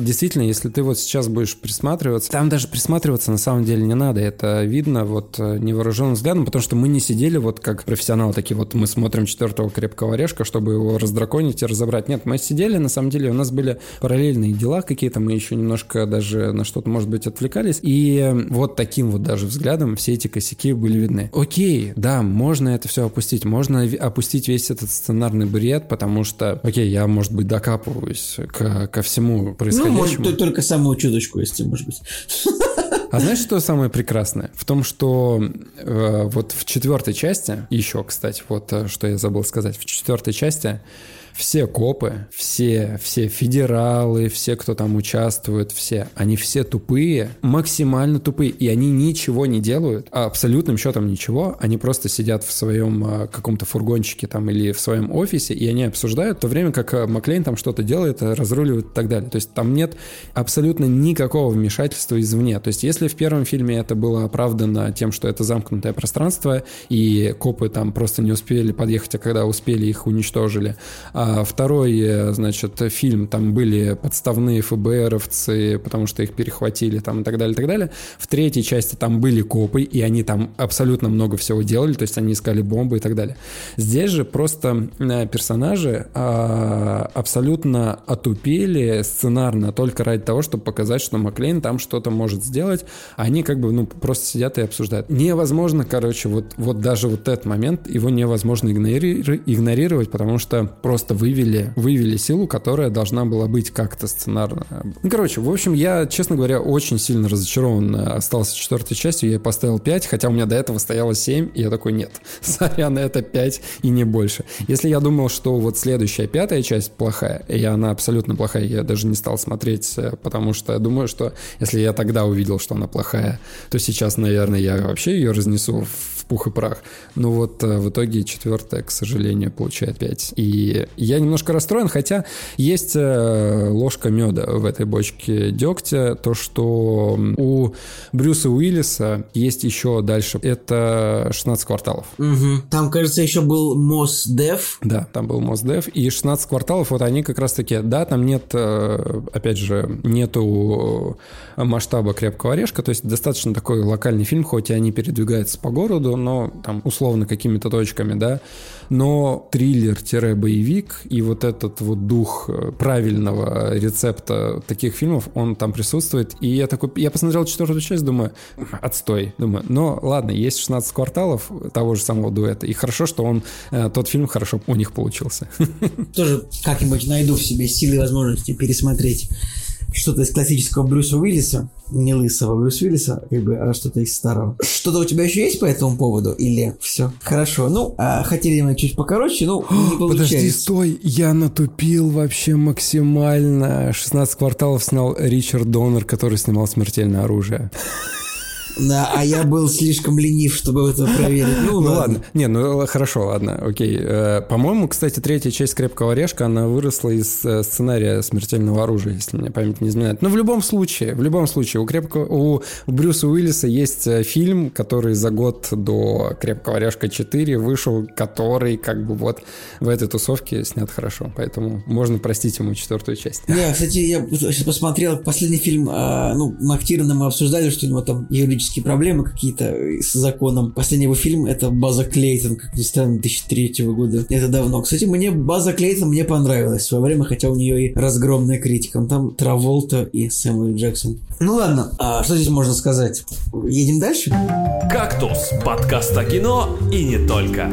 Э, действительно, если ты вот сейчас будешь присматриваться, там даже присматриваться на самом деле не надо. Это видно вот невооруженным взглядом, потому что мы не сидели вот как профессионалы такие, вот мы смотрим четвертого крепкого орешка, чтобы его раздраконить и разобрать. Нет, мы сидели, на самом деле у нас были параллельные дела какие-то, мы еще немножко даже на что-то, может быть, отвлекались. И вот таким вот даже взглядом все эти косяки были видны. Окей, да, можно это все опустить, можно опустить весь этот сценарный бред, потому что, окей, я, может быть, докапываюсь к, ко всему происходящему. Может, только самую чуточку, если, может быть. А знаешь, что самое прекрасное? В том, что э, вот в четвертой части, еще, кстати, вот э, что я забыл сказать, в четвертой части все копы, все, все федералы, все, кто там участвует, все, они все тупые, максимально тупые, и они ничего не делают, а абсолютным счетом ничего, они просто сидят в своем а, каком-то фургончике там или в своем офисе, и они обсуждают, в то время как а, Маклейн там что-то делает, разруливает и так далее. То есть там нет абсолютно никакого вмешательства извне. То есть если в первом фильме это было оправдано тем, что это замкнутое пространство, и копы там просто не успели подъехать, а когда успели, их уничтожили, а второй, э, значит, фильм, там были подставные ФБРовцы, потому что их перехватили там и так далее, и так далее. В третьей части там были копы, и они там абсолютно много всего делали, то есть они искали бомбы и так далее. Здесь же просто э, персонажи а, абсолютно отупели сценарно только ради того, чтобы показать, что Маклейн там что-то может сделать, они как бы, ну, просто сидят и обсуждают. Невозможно, короче, вот, вот даже вот этот момент, его невозможно игнорировать, потому что просто просто вывели, вывели силу, которая должна была быть как-то сценарно. Ну, короче, в общем, я, честно говоря, очень сильно разочарован остался четвертой частью. Я поставил 5, хотя у меня до этого стояло 7, и я такой, нет, сорян, это 5 и не больше. Если я думал, что вот следующая пятая часть плохая, и она абсолютно плохая, я даже не стал смотреть, э, потому что я думаю, что если я тогда увидел, что она плохая, то сейчас, наверное, я вообще ее разнесу в пух и прах. Но вот э, в итоге четвертая, к сожалению, получает 5. И я немножко расстроен, хотя есть э, ложка меда в этой бочке дегтя, то, что у Брюса Уиллиса есть еще дальше, это 16 кварталов. Угу. Там, кажется, еще был Мосдев. Да, там был Мосдев, и 16 кварталов, вот они как раз таки, да, там нет, э, опять же, нету масштаба крепкого орешка, то есть достаточно такой локальный фильм, хоть и они передвигаются по городу, но там условно какими-то точками, да, но триллер-боевик и вот этот вот дух э, правильного рецепта таких фильмов, он там присутствует. И я такой, я посмотрел четвертую часть, думаю, отстой. Думаю, но ладно, есть 16 кварталов того же самого дуэта. И хорошо, что он, э, тот фильм хорошо у них получился. Тоже как-нибудь найду в себе силы и возможности пересмотреть что-то из классического Брюса Уиллиса, не лысого Брюса Уиллиса, как бы, а что-то из старого. Что-то у тебя еще есть по этому поводу? Или все? Хорошо. Ну, а, хотели мы чуть покороче, ну, не получается. Подожди, стой, я натупил вообще максимально. 16 кварталов снял Ричард Доннер, который снимал «Смертельное оружие». Да, а я был слишком ленив, чтобы это проверить. Ну, ну ладно. Не, ну хорошо, ладно, окей. Э, по-моему, кстати, третья часть «Крепкого орешка», она выросла из э, сценария «Смертельного оружия», если мне память не изменяет. Но в любом случае, в любом случае, у, крепкого, у Брюса Уиллиса есть э, фильм, который за год до «Крепкого орешка 4» вышел, который как бы вот в этой тусовке снят хорошо. Поэтому можно простить ему четвертую часть. Не, кстати, я сейчас посмотрел последний фильм, ну, Мактирна мы обсуждали, что у него там юридически юридические проблемы какие-то с законом. Последний его фильм это База Клейтон, как ни странно, 2003 года. Это давно. Кстати, мне База Клейтон мне понравилась в свое время, хотя у нее и разгромная критика. Там Траволта и Сэмюэл Джексон. Ну ладно, а что здесь можно сказать? Едем дальше? «Кактус» – подкаст о кино и не только.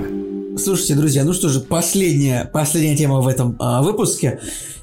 Слушайте, друзья, ну что же, последняя, последняя тема в этом а, выпуске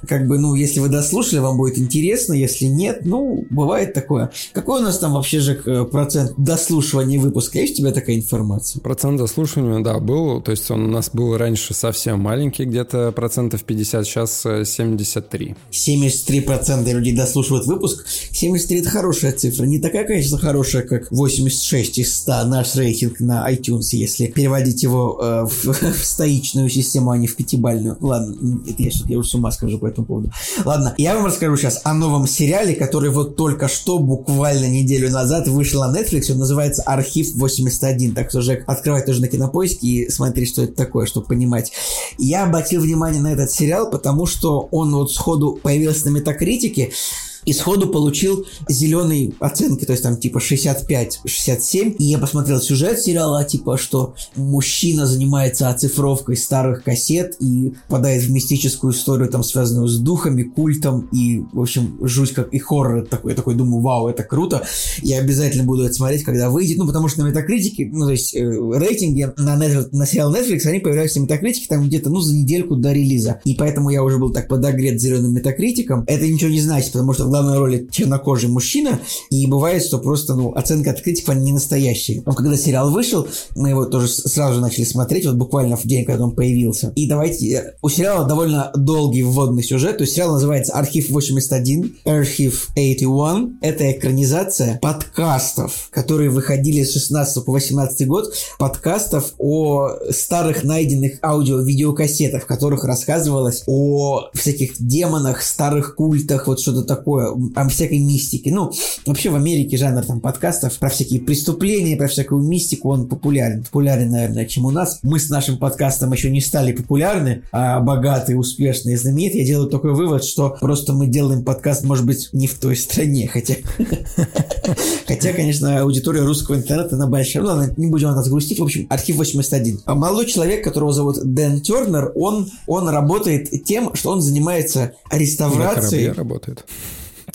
как бы, ну, если вы дослушали, вам будет интересно, если нет, ну, бывает такое. Какой у нас там вообще же э, процент дослушивания выпуска? Есть у тебя такая информация? Процент дослушивания, да, был, то есть он у нас был раньше совсем маленький, где-то процентов 50, сейчас 73. 73 процента людей дослушивают выпуск. 73 это хорошая цифра. Не такая, конечно, хорошая, как 86 из 100 наш рейтинг на iTunes, если переводить его э, в, в стоичную систему, а не в пятибальную. Ладно, это я я уже с ума скажу по этому поводу. Ладно, я вам расскажу сейчас о новом сериале, который вот только что, буквально неделю назад, вышел на Netflix. Он называется «Архив 81». Так что, Жек, открывай тоже на Кинопоиске и смотри, что это такое, чтобы понимать. Я обратил внимание на этот сериал, потому что он вот сходу появился на Метакритике, и сходу получил зеленые оценки, то есть там типа 65-67. И я посмотрел сюжет сериала, типа, что мужчина занимается оцифровкой старых кассет и попадает в мистическую историю, там, связанную с духами, культом и, в общем, жуть как и хоррор такой. Я такой думаю, вау, это круто. Я обязательно буду это смотреть, когда выйдет. Ну, потому что на Метакритике, ну, то есть э, рейтинги на, на сериал Netflix, они появляются на Метакритике там где-то, ну, за недельку до релиза. И поэтому я уже был так подогрет зеленым Метакритиком. Это ничего не значит, потому что главной роли чернокожий мужчина, и бывает, что просто, ну, оценка от критиков, не настоящие. Но когда сериал вышел, мы его тоже сразу же начали смотреть, вот буквально в день, когда он появился. И давайте, э, у сериала довольно долгий вводный сюжет, то есть сериал называется «Архив 81», «Архив 81». Это экранизация подкастов, которые выходили с 16 по 18 год, подкастов о старых найденных аудио-видеокассетах, в которых рассказывалось о всяких демонах, старых культах, вот что-то такое, о всякой мистике. Ну, вообще в Америке жанр там подкастов про всякие преступления, про всякую мистику, он популярен. Популярен, наверное, чем у нас. Мы с нашим подкастом еще не стали популярны, а богатые, успешные, знаменитые. Я делаю такой вывод, что просто мы делаем подкаст, может быть, не в той стране, хотя... Хотя, конечно, аудитория русского интернета, она большая. Ну ладно, не будем нас грустить. В общем, архив 81. А молодой человек, которого зовут Дэн Тернер, он, он работает тем, что он занимается реставрацией... На работает.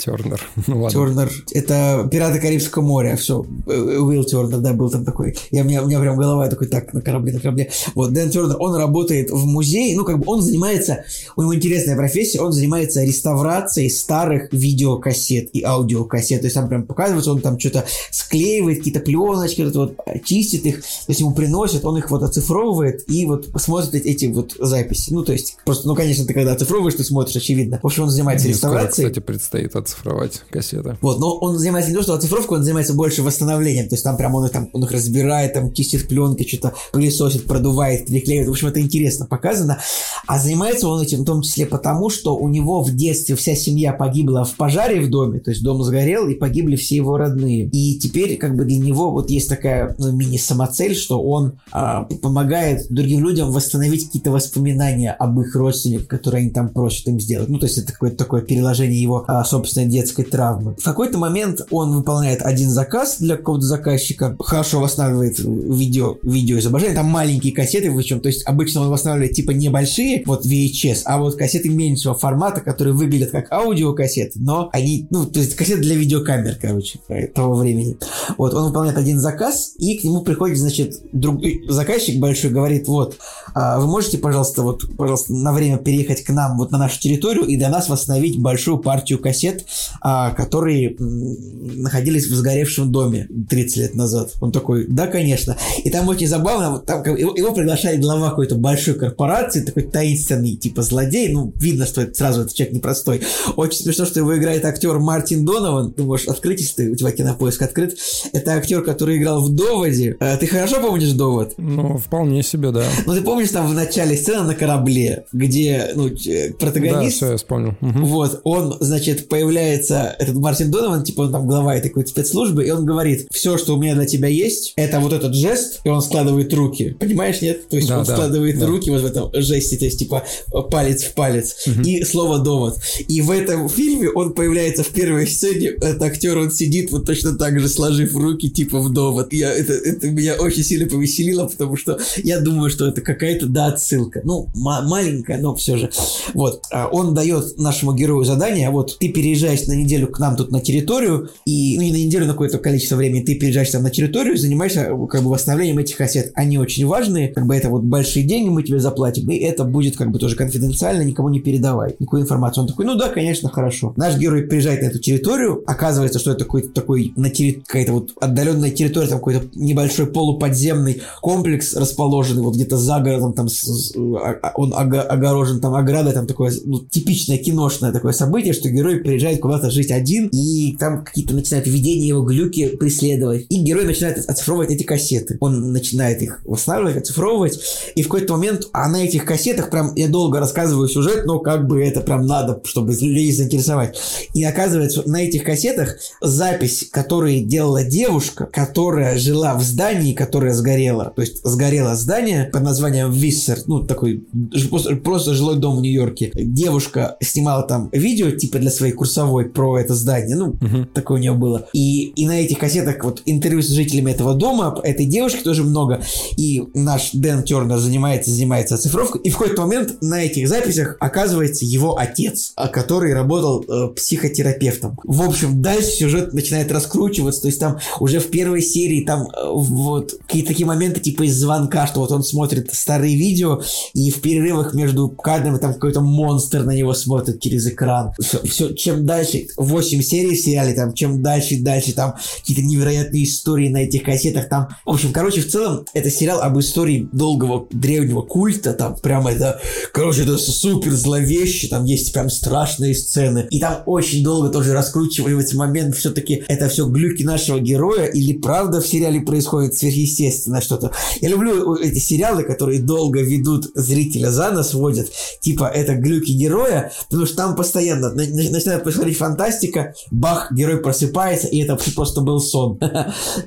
Тернер. Ну, ладно. Тернер. Это «Пираты Карибского моря». Все. Уилл Тернер, да, был там такой. Я, у, меня, у меня прям голова такой, так, на корабле, на корабле. Вот, Дэн Тернер, он работает в музее. Ну, как бы он занимается, у него интересная профессия, он занимается реставрацией старых видеокассет и аудиокассет. То есть там прям показывается, он там что-то склеивает, какие-то пленочки, вот, вот чистит их. То есть ему приносят, он их вот оцифровывает и вот смотрит эти вот записи. Ну, то есть, просто, ну, конечно, ты когда оцифровываешь, ты смотришь, очевидно. В общем, он занимается Мне реставрацией. Скоро, кстати, предстоит оцифровать кассеты. Вот, но он занимается не то, что оцифровкой, он занимается больше восстановлением. То есть там прям он их, там, он их разбирает, там чистит пленки, что-то пылесосит, продувает, приклеивает. В общем, это интересно показано. А занимается он этим в том числе потому, что у него в детстве вся семья погибла в пожаре в доме, то есть дом сгорел, и погибли все его родные. И теперь как бы для него вот есть такая ну, мини-самоцель, что он а, помогает другим людям восстановить какие-то воспоминания об их родственниках, которые они там просят им сделать. Ну, то есть это какое-то такое переложение его а, собственной детской травмы. В какой-то момент он выполняет один заказ для какого-то заказчика, хорошо восстанавливает видео, видео изображение, там маленькие кассеты причем, то есть обычно он восстанавливает типа небольшие, вот VHS, а вот кассеты меньшего формата, которые выглядят как аудиокассеты, но они, ну, то есть кассеты для видеокамер, короче, того времени. Вот, он выполняет один заказ, и к нему приходит, значит, другой заказчик большой, говорит, вот, а вы можете, пожалуйста, вот, пожалуйста, на время переехать к нам, вот на нашу территорию, и для нас восстановить большую партию кассет, которые находились в сгоревшем доме 30 лет назад. Он такой, да, конечно. И там очень забавно, вот там его, его приглашает глава какой-то большой корпорации, такой таинственный, типа злодей, ну, видно, что это сразу этот человек непростой. Очень смешно, что его играет актер Мартин Донован, ты можешь открыть, если ты, у тебя кинопоиск открыт. Это актер, который играл в «Доводе». А, ты хорошо помнишь «Довод»? Ну, вполне себе, да. Ну, ты помнишь там в начале сцена на корабле, где, ну, протагонист... Да, все, я вспомнил. Угу. Вот, он, значит, появляется появляется этот Мартин Донован, типа он там глава этой какой-то спецслужбы, и он говорит, все, что у меня для тебя есть, это вот этот жест, и он складывает руки. Понимаешь, нет? То есть да, он да, складывает да. руки вот в этом жесте, то есть типа палец в палец. Угу. И слово довод. И в этом фильме он появляется в первой сцене, этот актер, он сидит вот точно так же, сложив руки, типа в довод. Я, это, это меня очень сильно повеселило, потому что я думаю, что это какая-то, да, отсылка. Ну, маленькая, но все же. Вот. А он дает нашему герою задание, вот ты переезжаешь на неделю к нам тут на территорию, и, ну, не на неделю, на какое-то количество времени, ты переезжаешь там на территорию и занимаешься как бы восстановлением этих кассет. Они очень важные, как бы это вот большие деньги мы тебе заплатим, и это будет как бы тоже конфиденциально, никому не передавай, никакую информацию. Он такой, ну да, конечно, хорошо. Наш герой приезжает на эту территорию, оказывается, что это какой-то такой на терри... какая-то вот отдаленная территория, там какой-то небольшой полуподземный комплекс расположенный вот где-то за городом, там с... А, а, он огорожен там оградой, там такое ну, типичное киношное такое событие, что герой приезжает куда-то жить один, и там какие-то начинают видения его глюки преследовать, и герой начинает оцифровывать эти кассеты. Он начинает их восстанавливать, оцифровывать, и в какой-то момент, а на этих кассетах прям я долго рассказываю сюжет, но как бы это прям надо, чтобы людей заинтересовать. И оказывается, на этих кассетах запись, которую делала девушка, которая жила в здании, которое сгорело. То есть сгорело здание под названием Виссер, ну такой просто, просто жилой дом в Нью-Йорке. Девушка снимала там видео типа для своей курсовой про это здание, ну угу. такое у нее было. И, и на этих кассетах вот интервью с жителями этого дома, этой девушки тоже много. И наш Дэн Тернер занимается, занимается оцифровкой. И в какой-то момент на этих записях оказывается его отец, который работал э, психотерапевтом. В общем, дальше сюжет начинает раскручиваться, то есть там уже в первой серии там э, вот какие-то такие моменты типа из звонка, что вот он смотрит старые видео, и в перерывах между кадрами там какой-то монстр на него смотрит через экран. Все, все чем дальше, 8 серий в сериале, там, чем дальше и дальше, там какие-то невероятные истории на этих кассетах, там, в общем, короче, в целом, это сериал об истории долгого древнего культа, там, прямо это, короче, это супер зловеще, там есть прям страшные сцены, и там очень долго тоже раскручивается момент, все-таки это все глюки нашего героя, или правда в сериале происходит сверхъестественное что-то. Я люблю эти сериалы, которые долго ведут зрителя за нос, водят, типа это глюки героя, потому что там постоянно начинает происходить фантастика, бах, герой просыпается, и это просто был сон.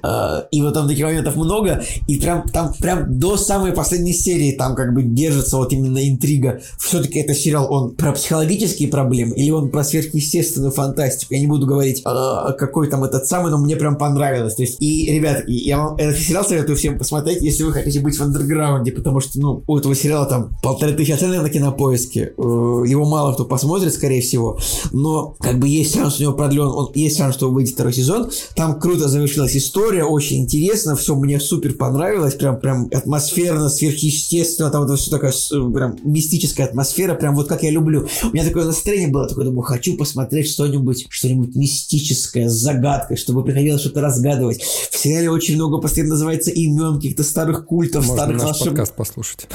А, и вот там таких моментов много, и прям там прям до самой последней серии там как бы держится вот именно интрига. Все-таки это сериал, он про психологические проблемы или он про сверхъестественную фантастику. Я не буду говорить, а, какой там этот самый, но мне прям понравилось. То есть, и, ребят, я вам этот сериал советую всем посмотреть, если вы хотите быть в андерграунде, потому что, ну, у этого сериала там полторы тысячи оценок на кинопоиске. Э, его мало кто посмотрит, скорее всего. Но, как бы, есть шанс у него продлен, он, есть шанс, что выйдет второй сезон. Там круто завершилась история, очень интересно, все мне супер понравилось, прям, прям атмосферно, сверхъестественно, там вот все такая прям мистическая атмосфера, прям вот как я люблю. У меня такое настроение было, такое, думаю, хочу посмотреть что-нибудь, что-нибудь мистическое, с загадкой, чтобы приходилось что-то разгадывать. В сериале очень много постоянно называется имен каких-то старых культов, Можно старых наш волшеб... подкаст послушать.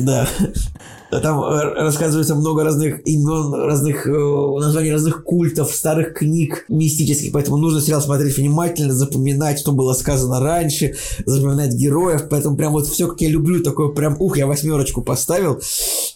Да. Там э, рассказывается много разных имен, разных э, названий разных культов, старых книг мистических, поэтому нужно сериал смотреть внимательно, запоминать, что было сказано раньше, запоминать героев, поэтому прям вот все, как я люблю, такое прям, ух, я восьмерочку поставил,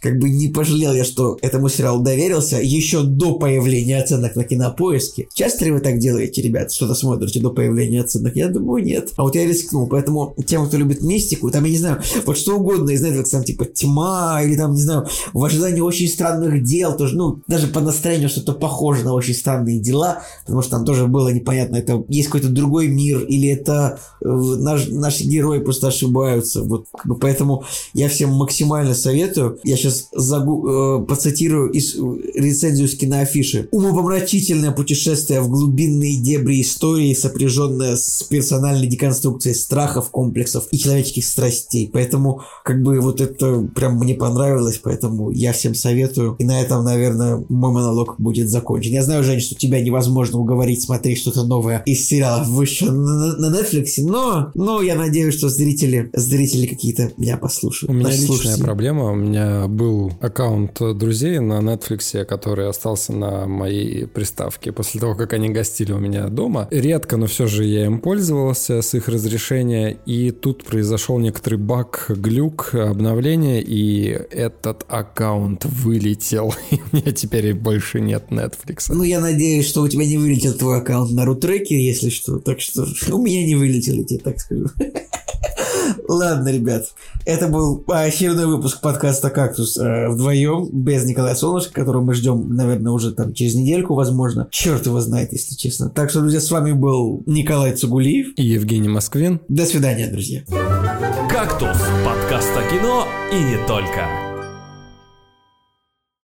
как бы не пожалел я, что этому сериалу доверился еще до появления оценок на кинопоиске. Часто ли вы так делаете, ребят, что-то смотрите до появления оценок? Я думаю, нет. А вот я рискнул, поэтому тем, кто любит мистику, там, я не знаю, вот что угодно из Netflix, там, типа, тьма, или там, не знаю, в ожидании очень странных дел, тоже, ну, даже по настроению что-то похоже на очень странные дела, потому что там тоже было непонятно, это есть какой-то другой мир, или это э, наш, наши герои просто ошибаются, вот, как бы, поэтому я всем максимально советую, я сейчас загу, э, процитирую из, рецензию с киноафиши. Умопомрачительное путешествие в глубинные дебри истории, сопряженное с персональной деконструкцией страхов, комплексов и человеческих страстей, поэтому, как бы, вот это прям мне понравилось, поэтому я всем советую. И на этом, наверное, мой монолог будет закончен. Я знаю, Жень, что тебя невозможно уговорить смотреть что-то новое из сериалов выше на, на Netflix, но, но я надеюсь, что зрители, зрители какие-то меня послушают. У меня личная проблема. У меня был аккаунт друзей на Netflix, который остался на моей приставке после того, как они гостили у меня дома. Редко, но все же я им пользовался с их разрешения, и тут произошел некоторый баг, глюк, обновление, и это этот аккаунт вылетел, и у меня теперь больше нет Netflix. Ну, я надеюсь, что у тебя не вылетел твой аккаунт на рутреке, если что. Так что у меня не вылетел, я тебе так скажу. Ладно, ребят. Это был очередной выпуск подкаста «Кактус» э, вдвоем, без Николая Солнышка, которого мы ждем, наверное, уже там через недельку, возможно. Черт его знает, если честно. Так что, друзья, с вами был Николай Цугулиев. И Евгений Москвин. До свидания, друзья. «Кактус» – подкаст о кино и не только.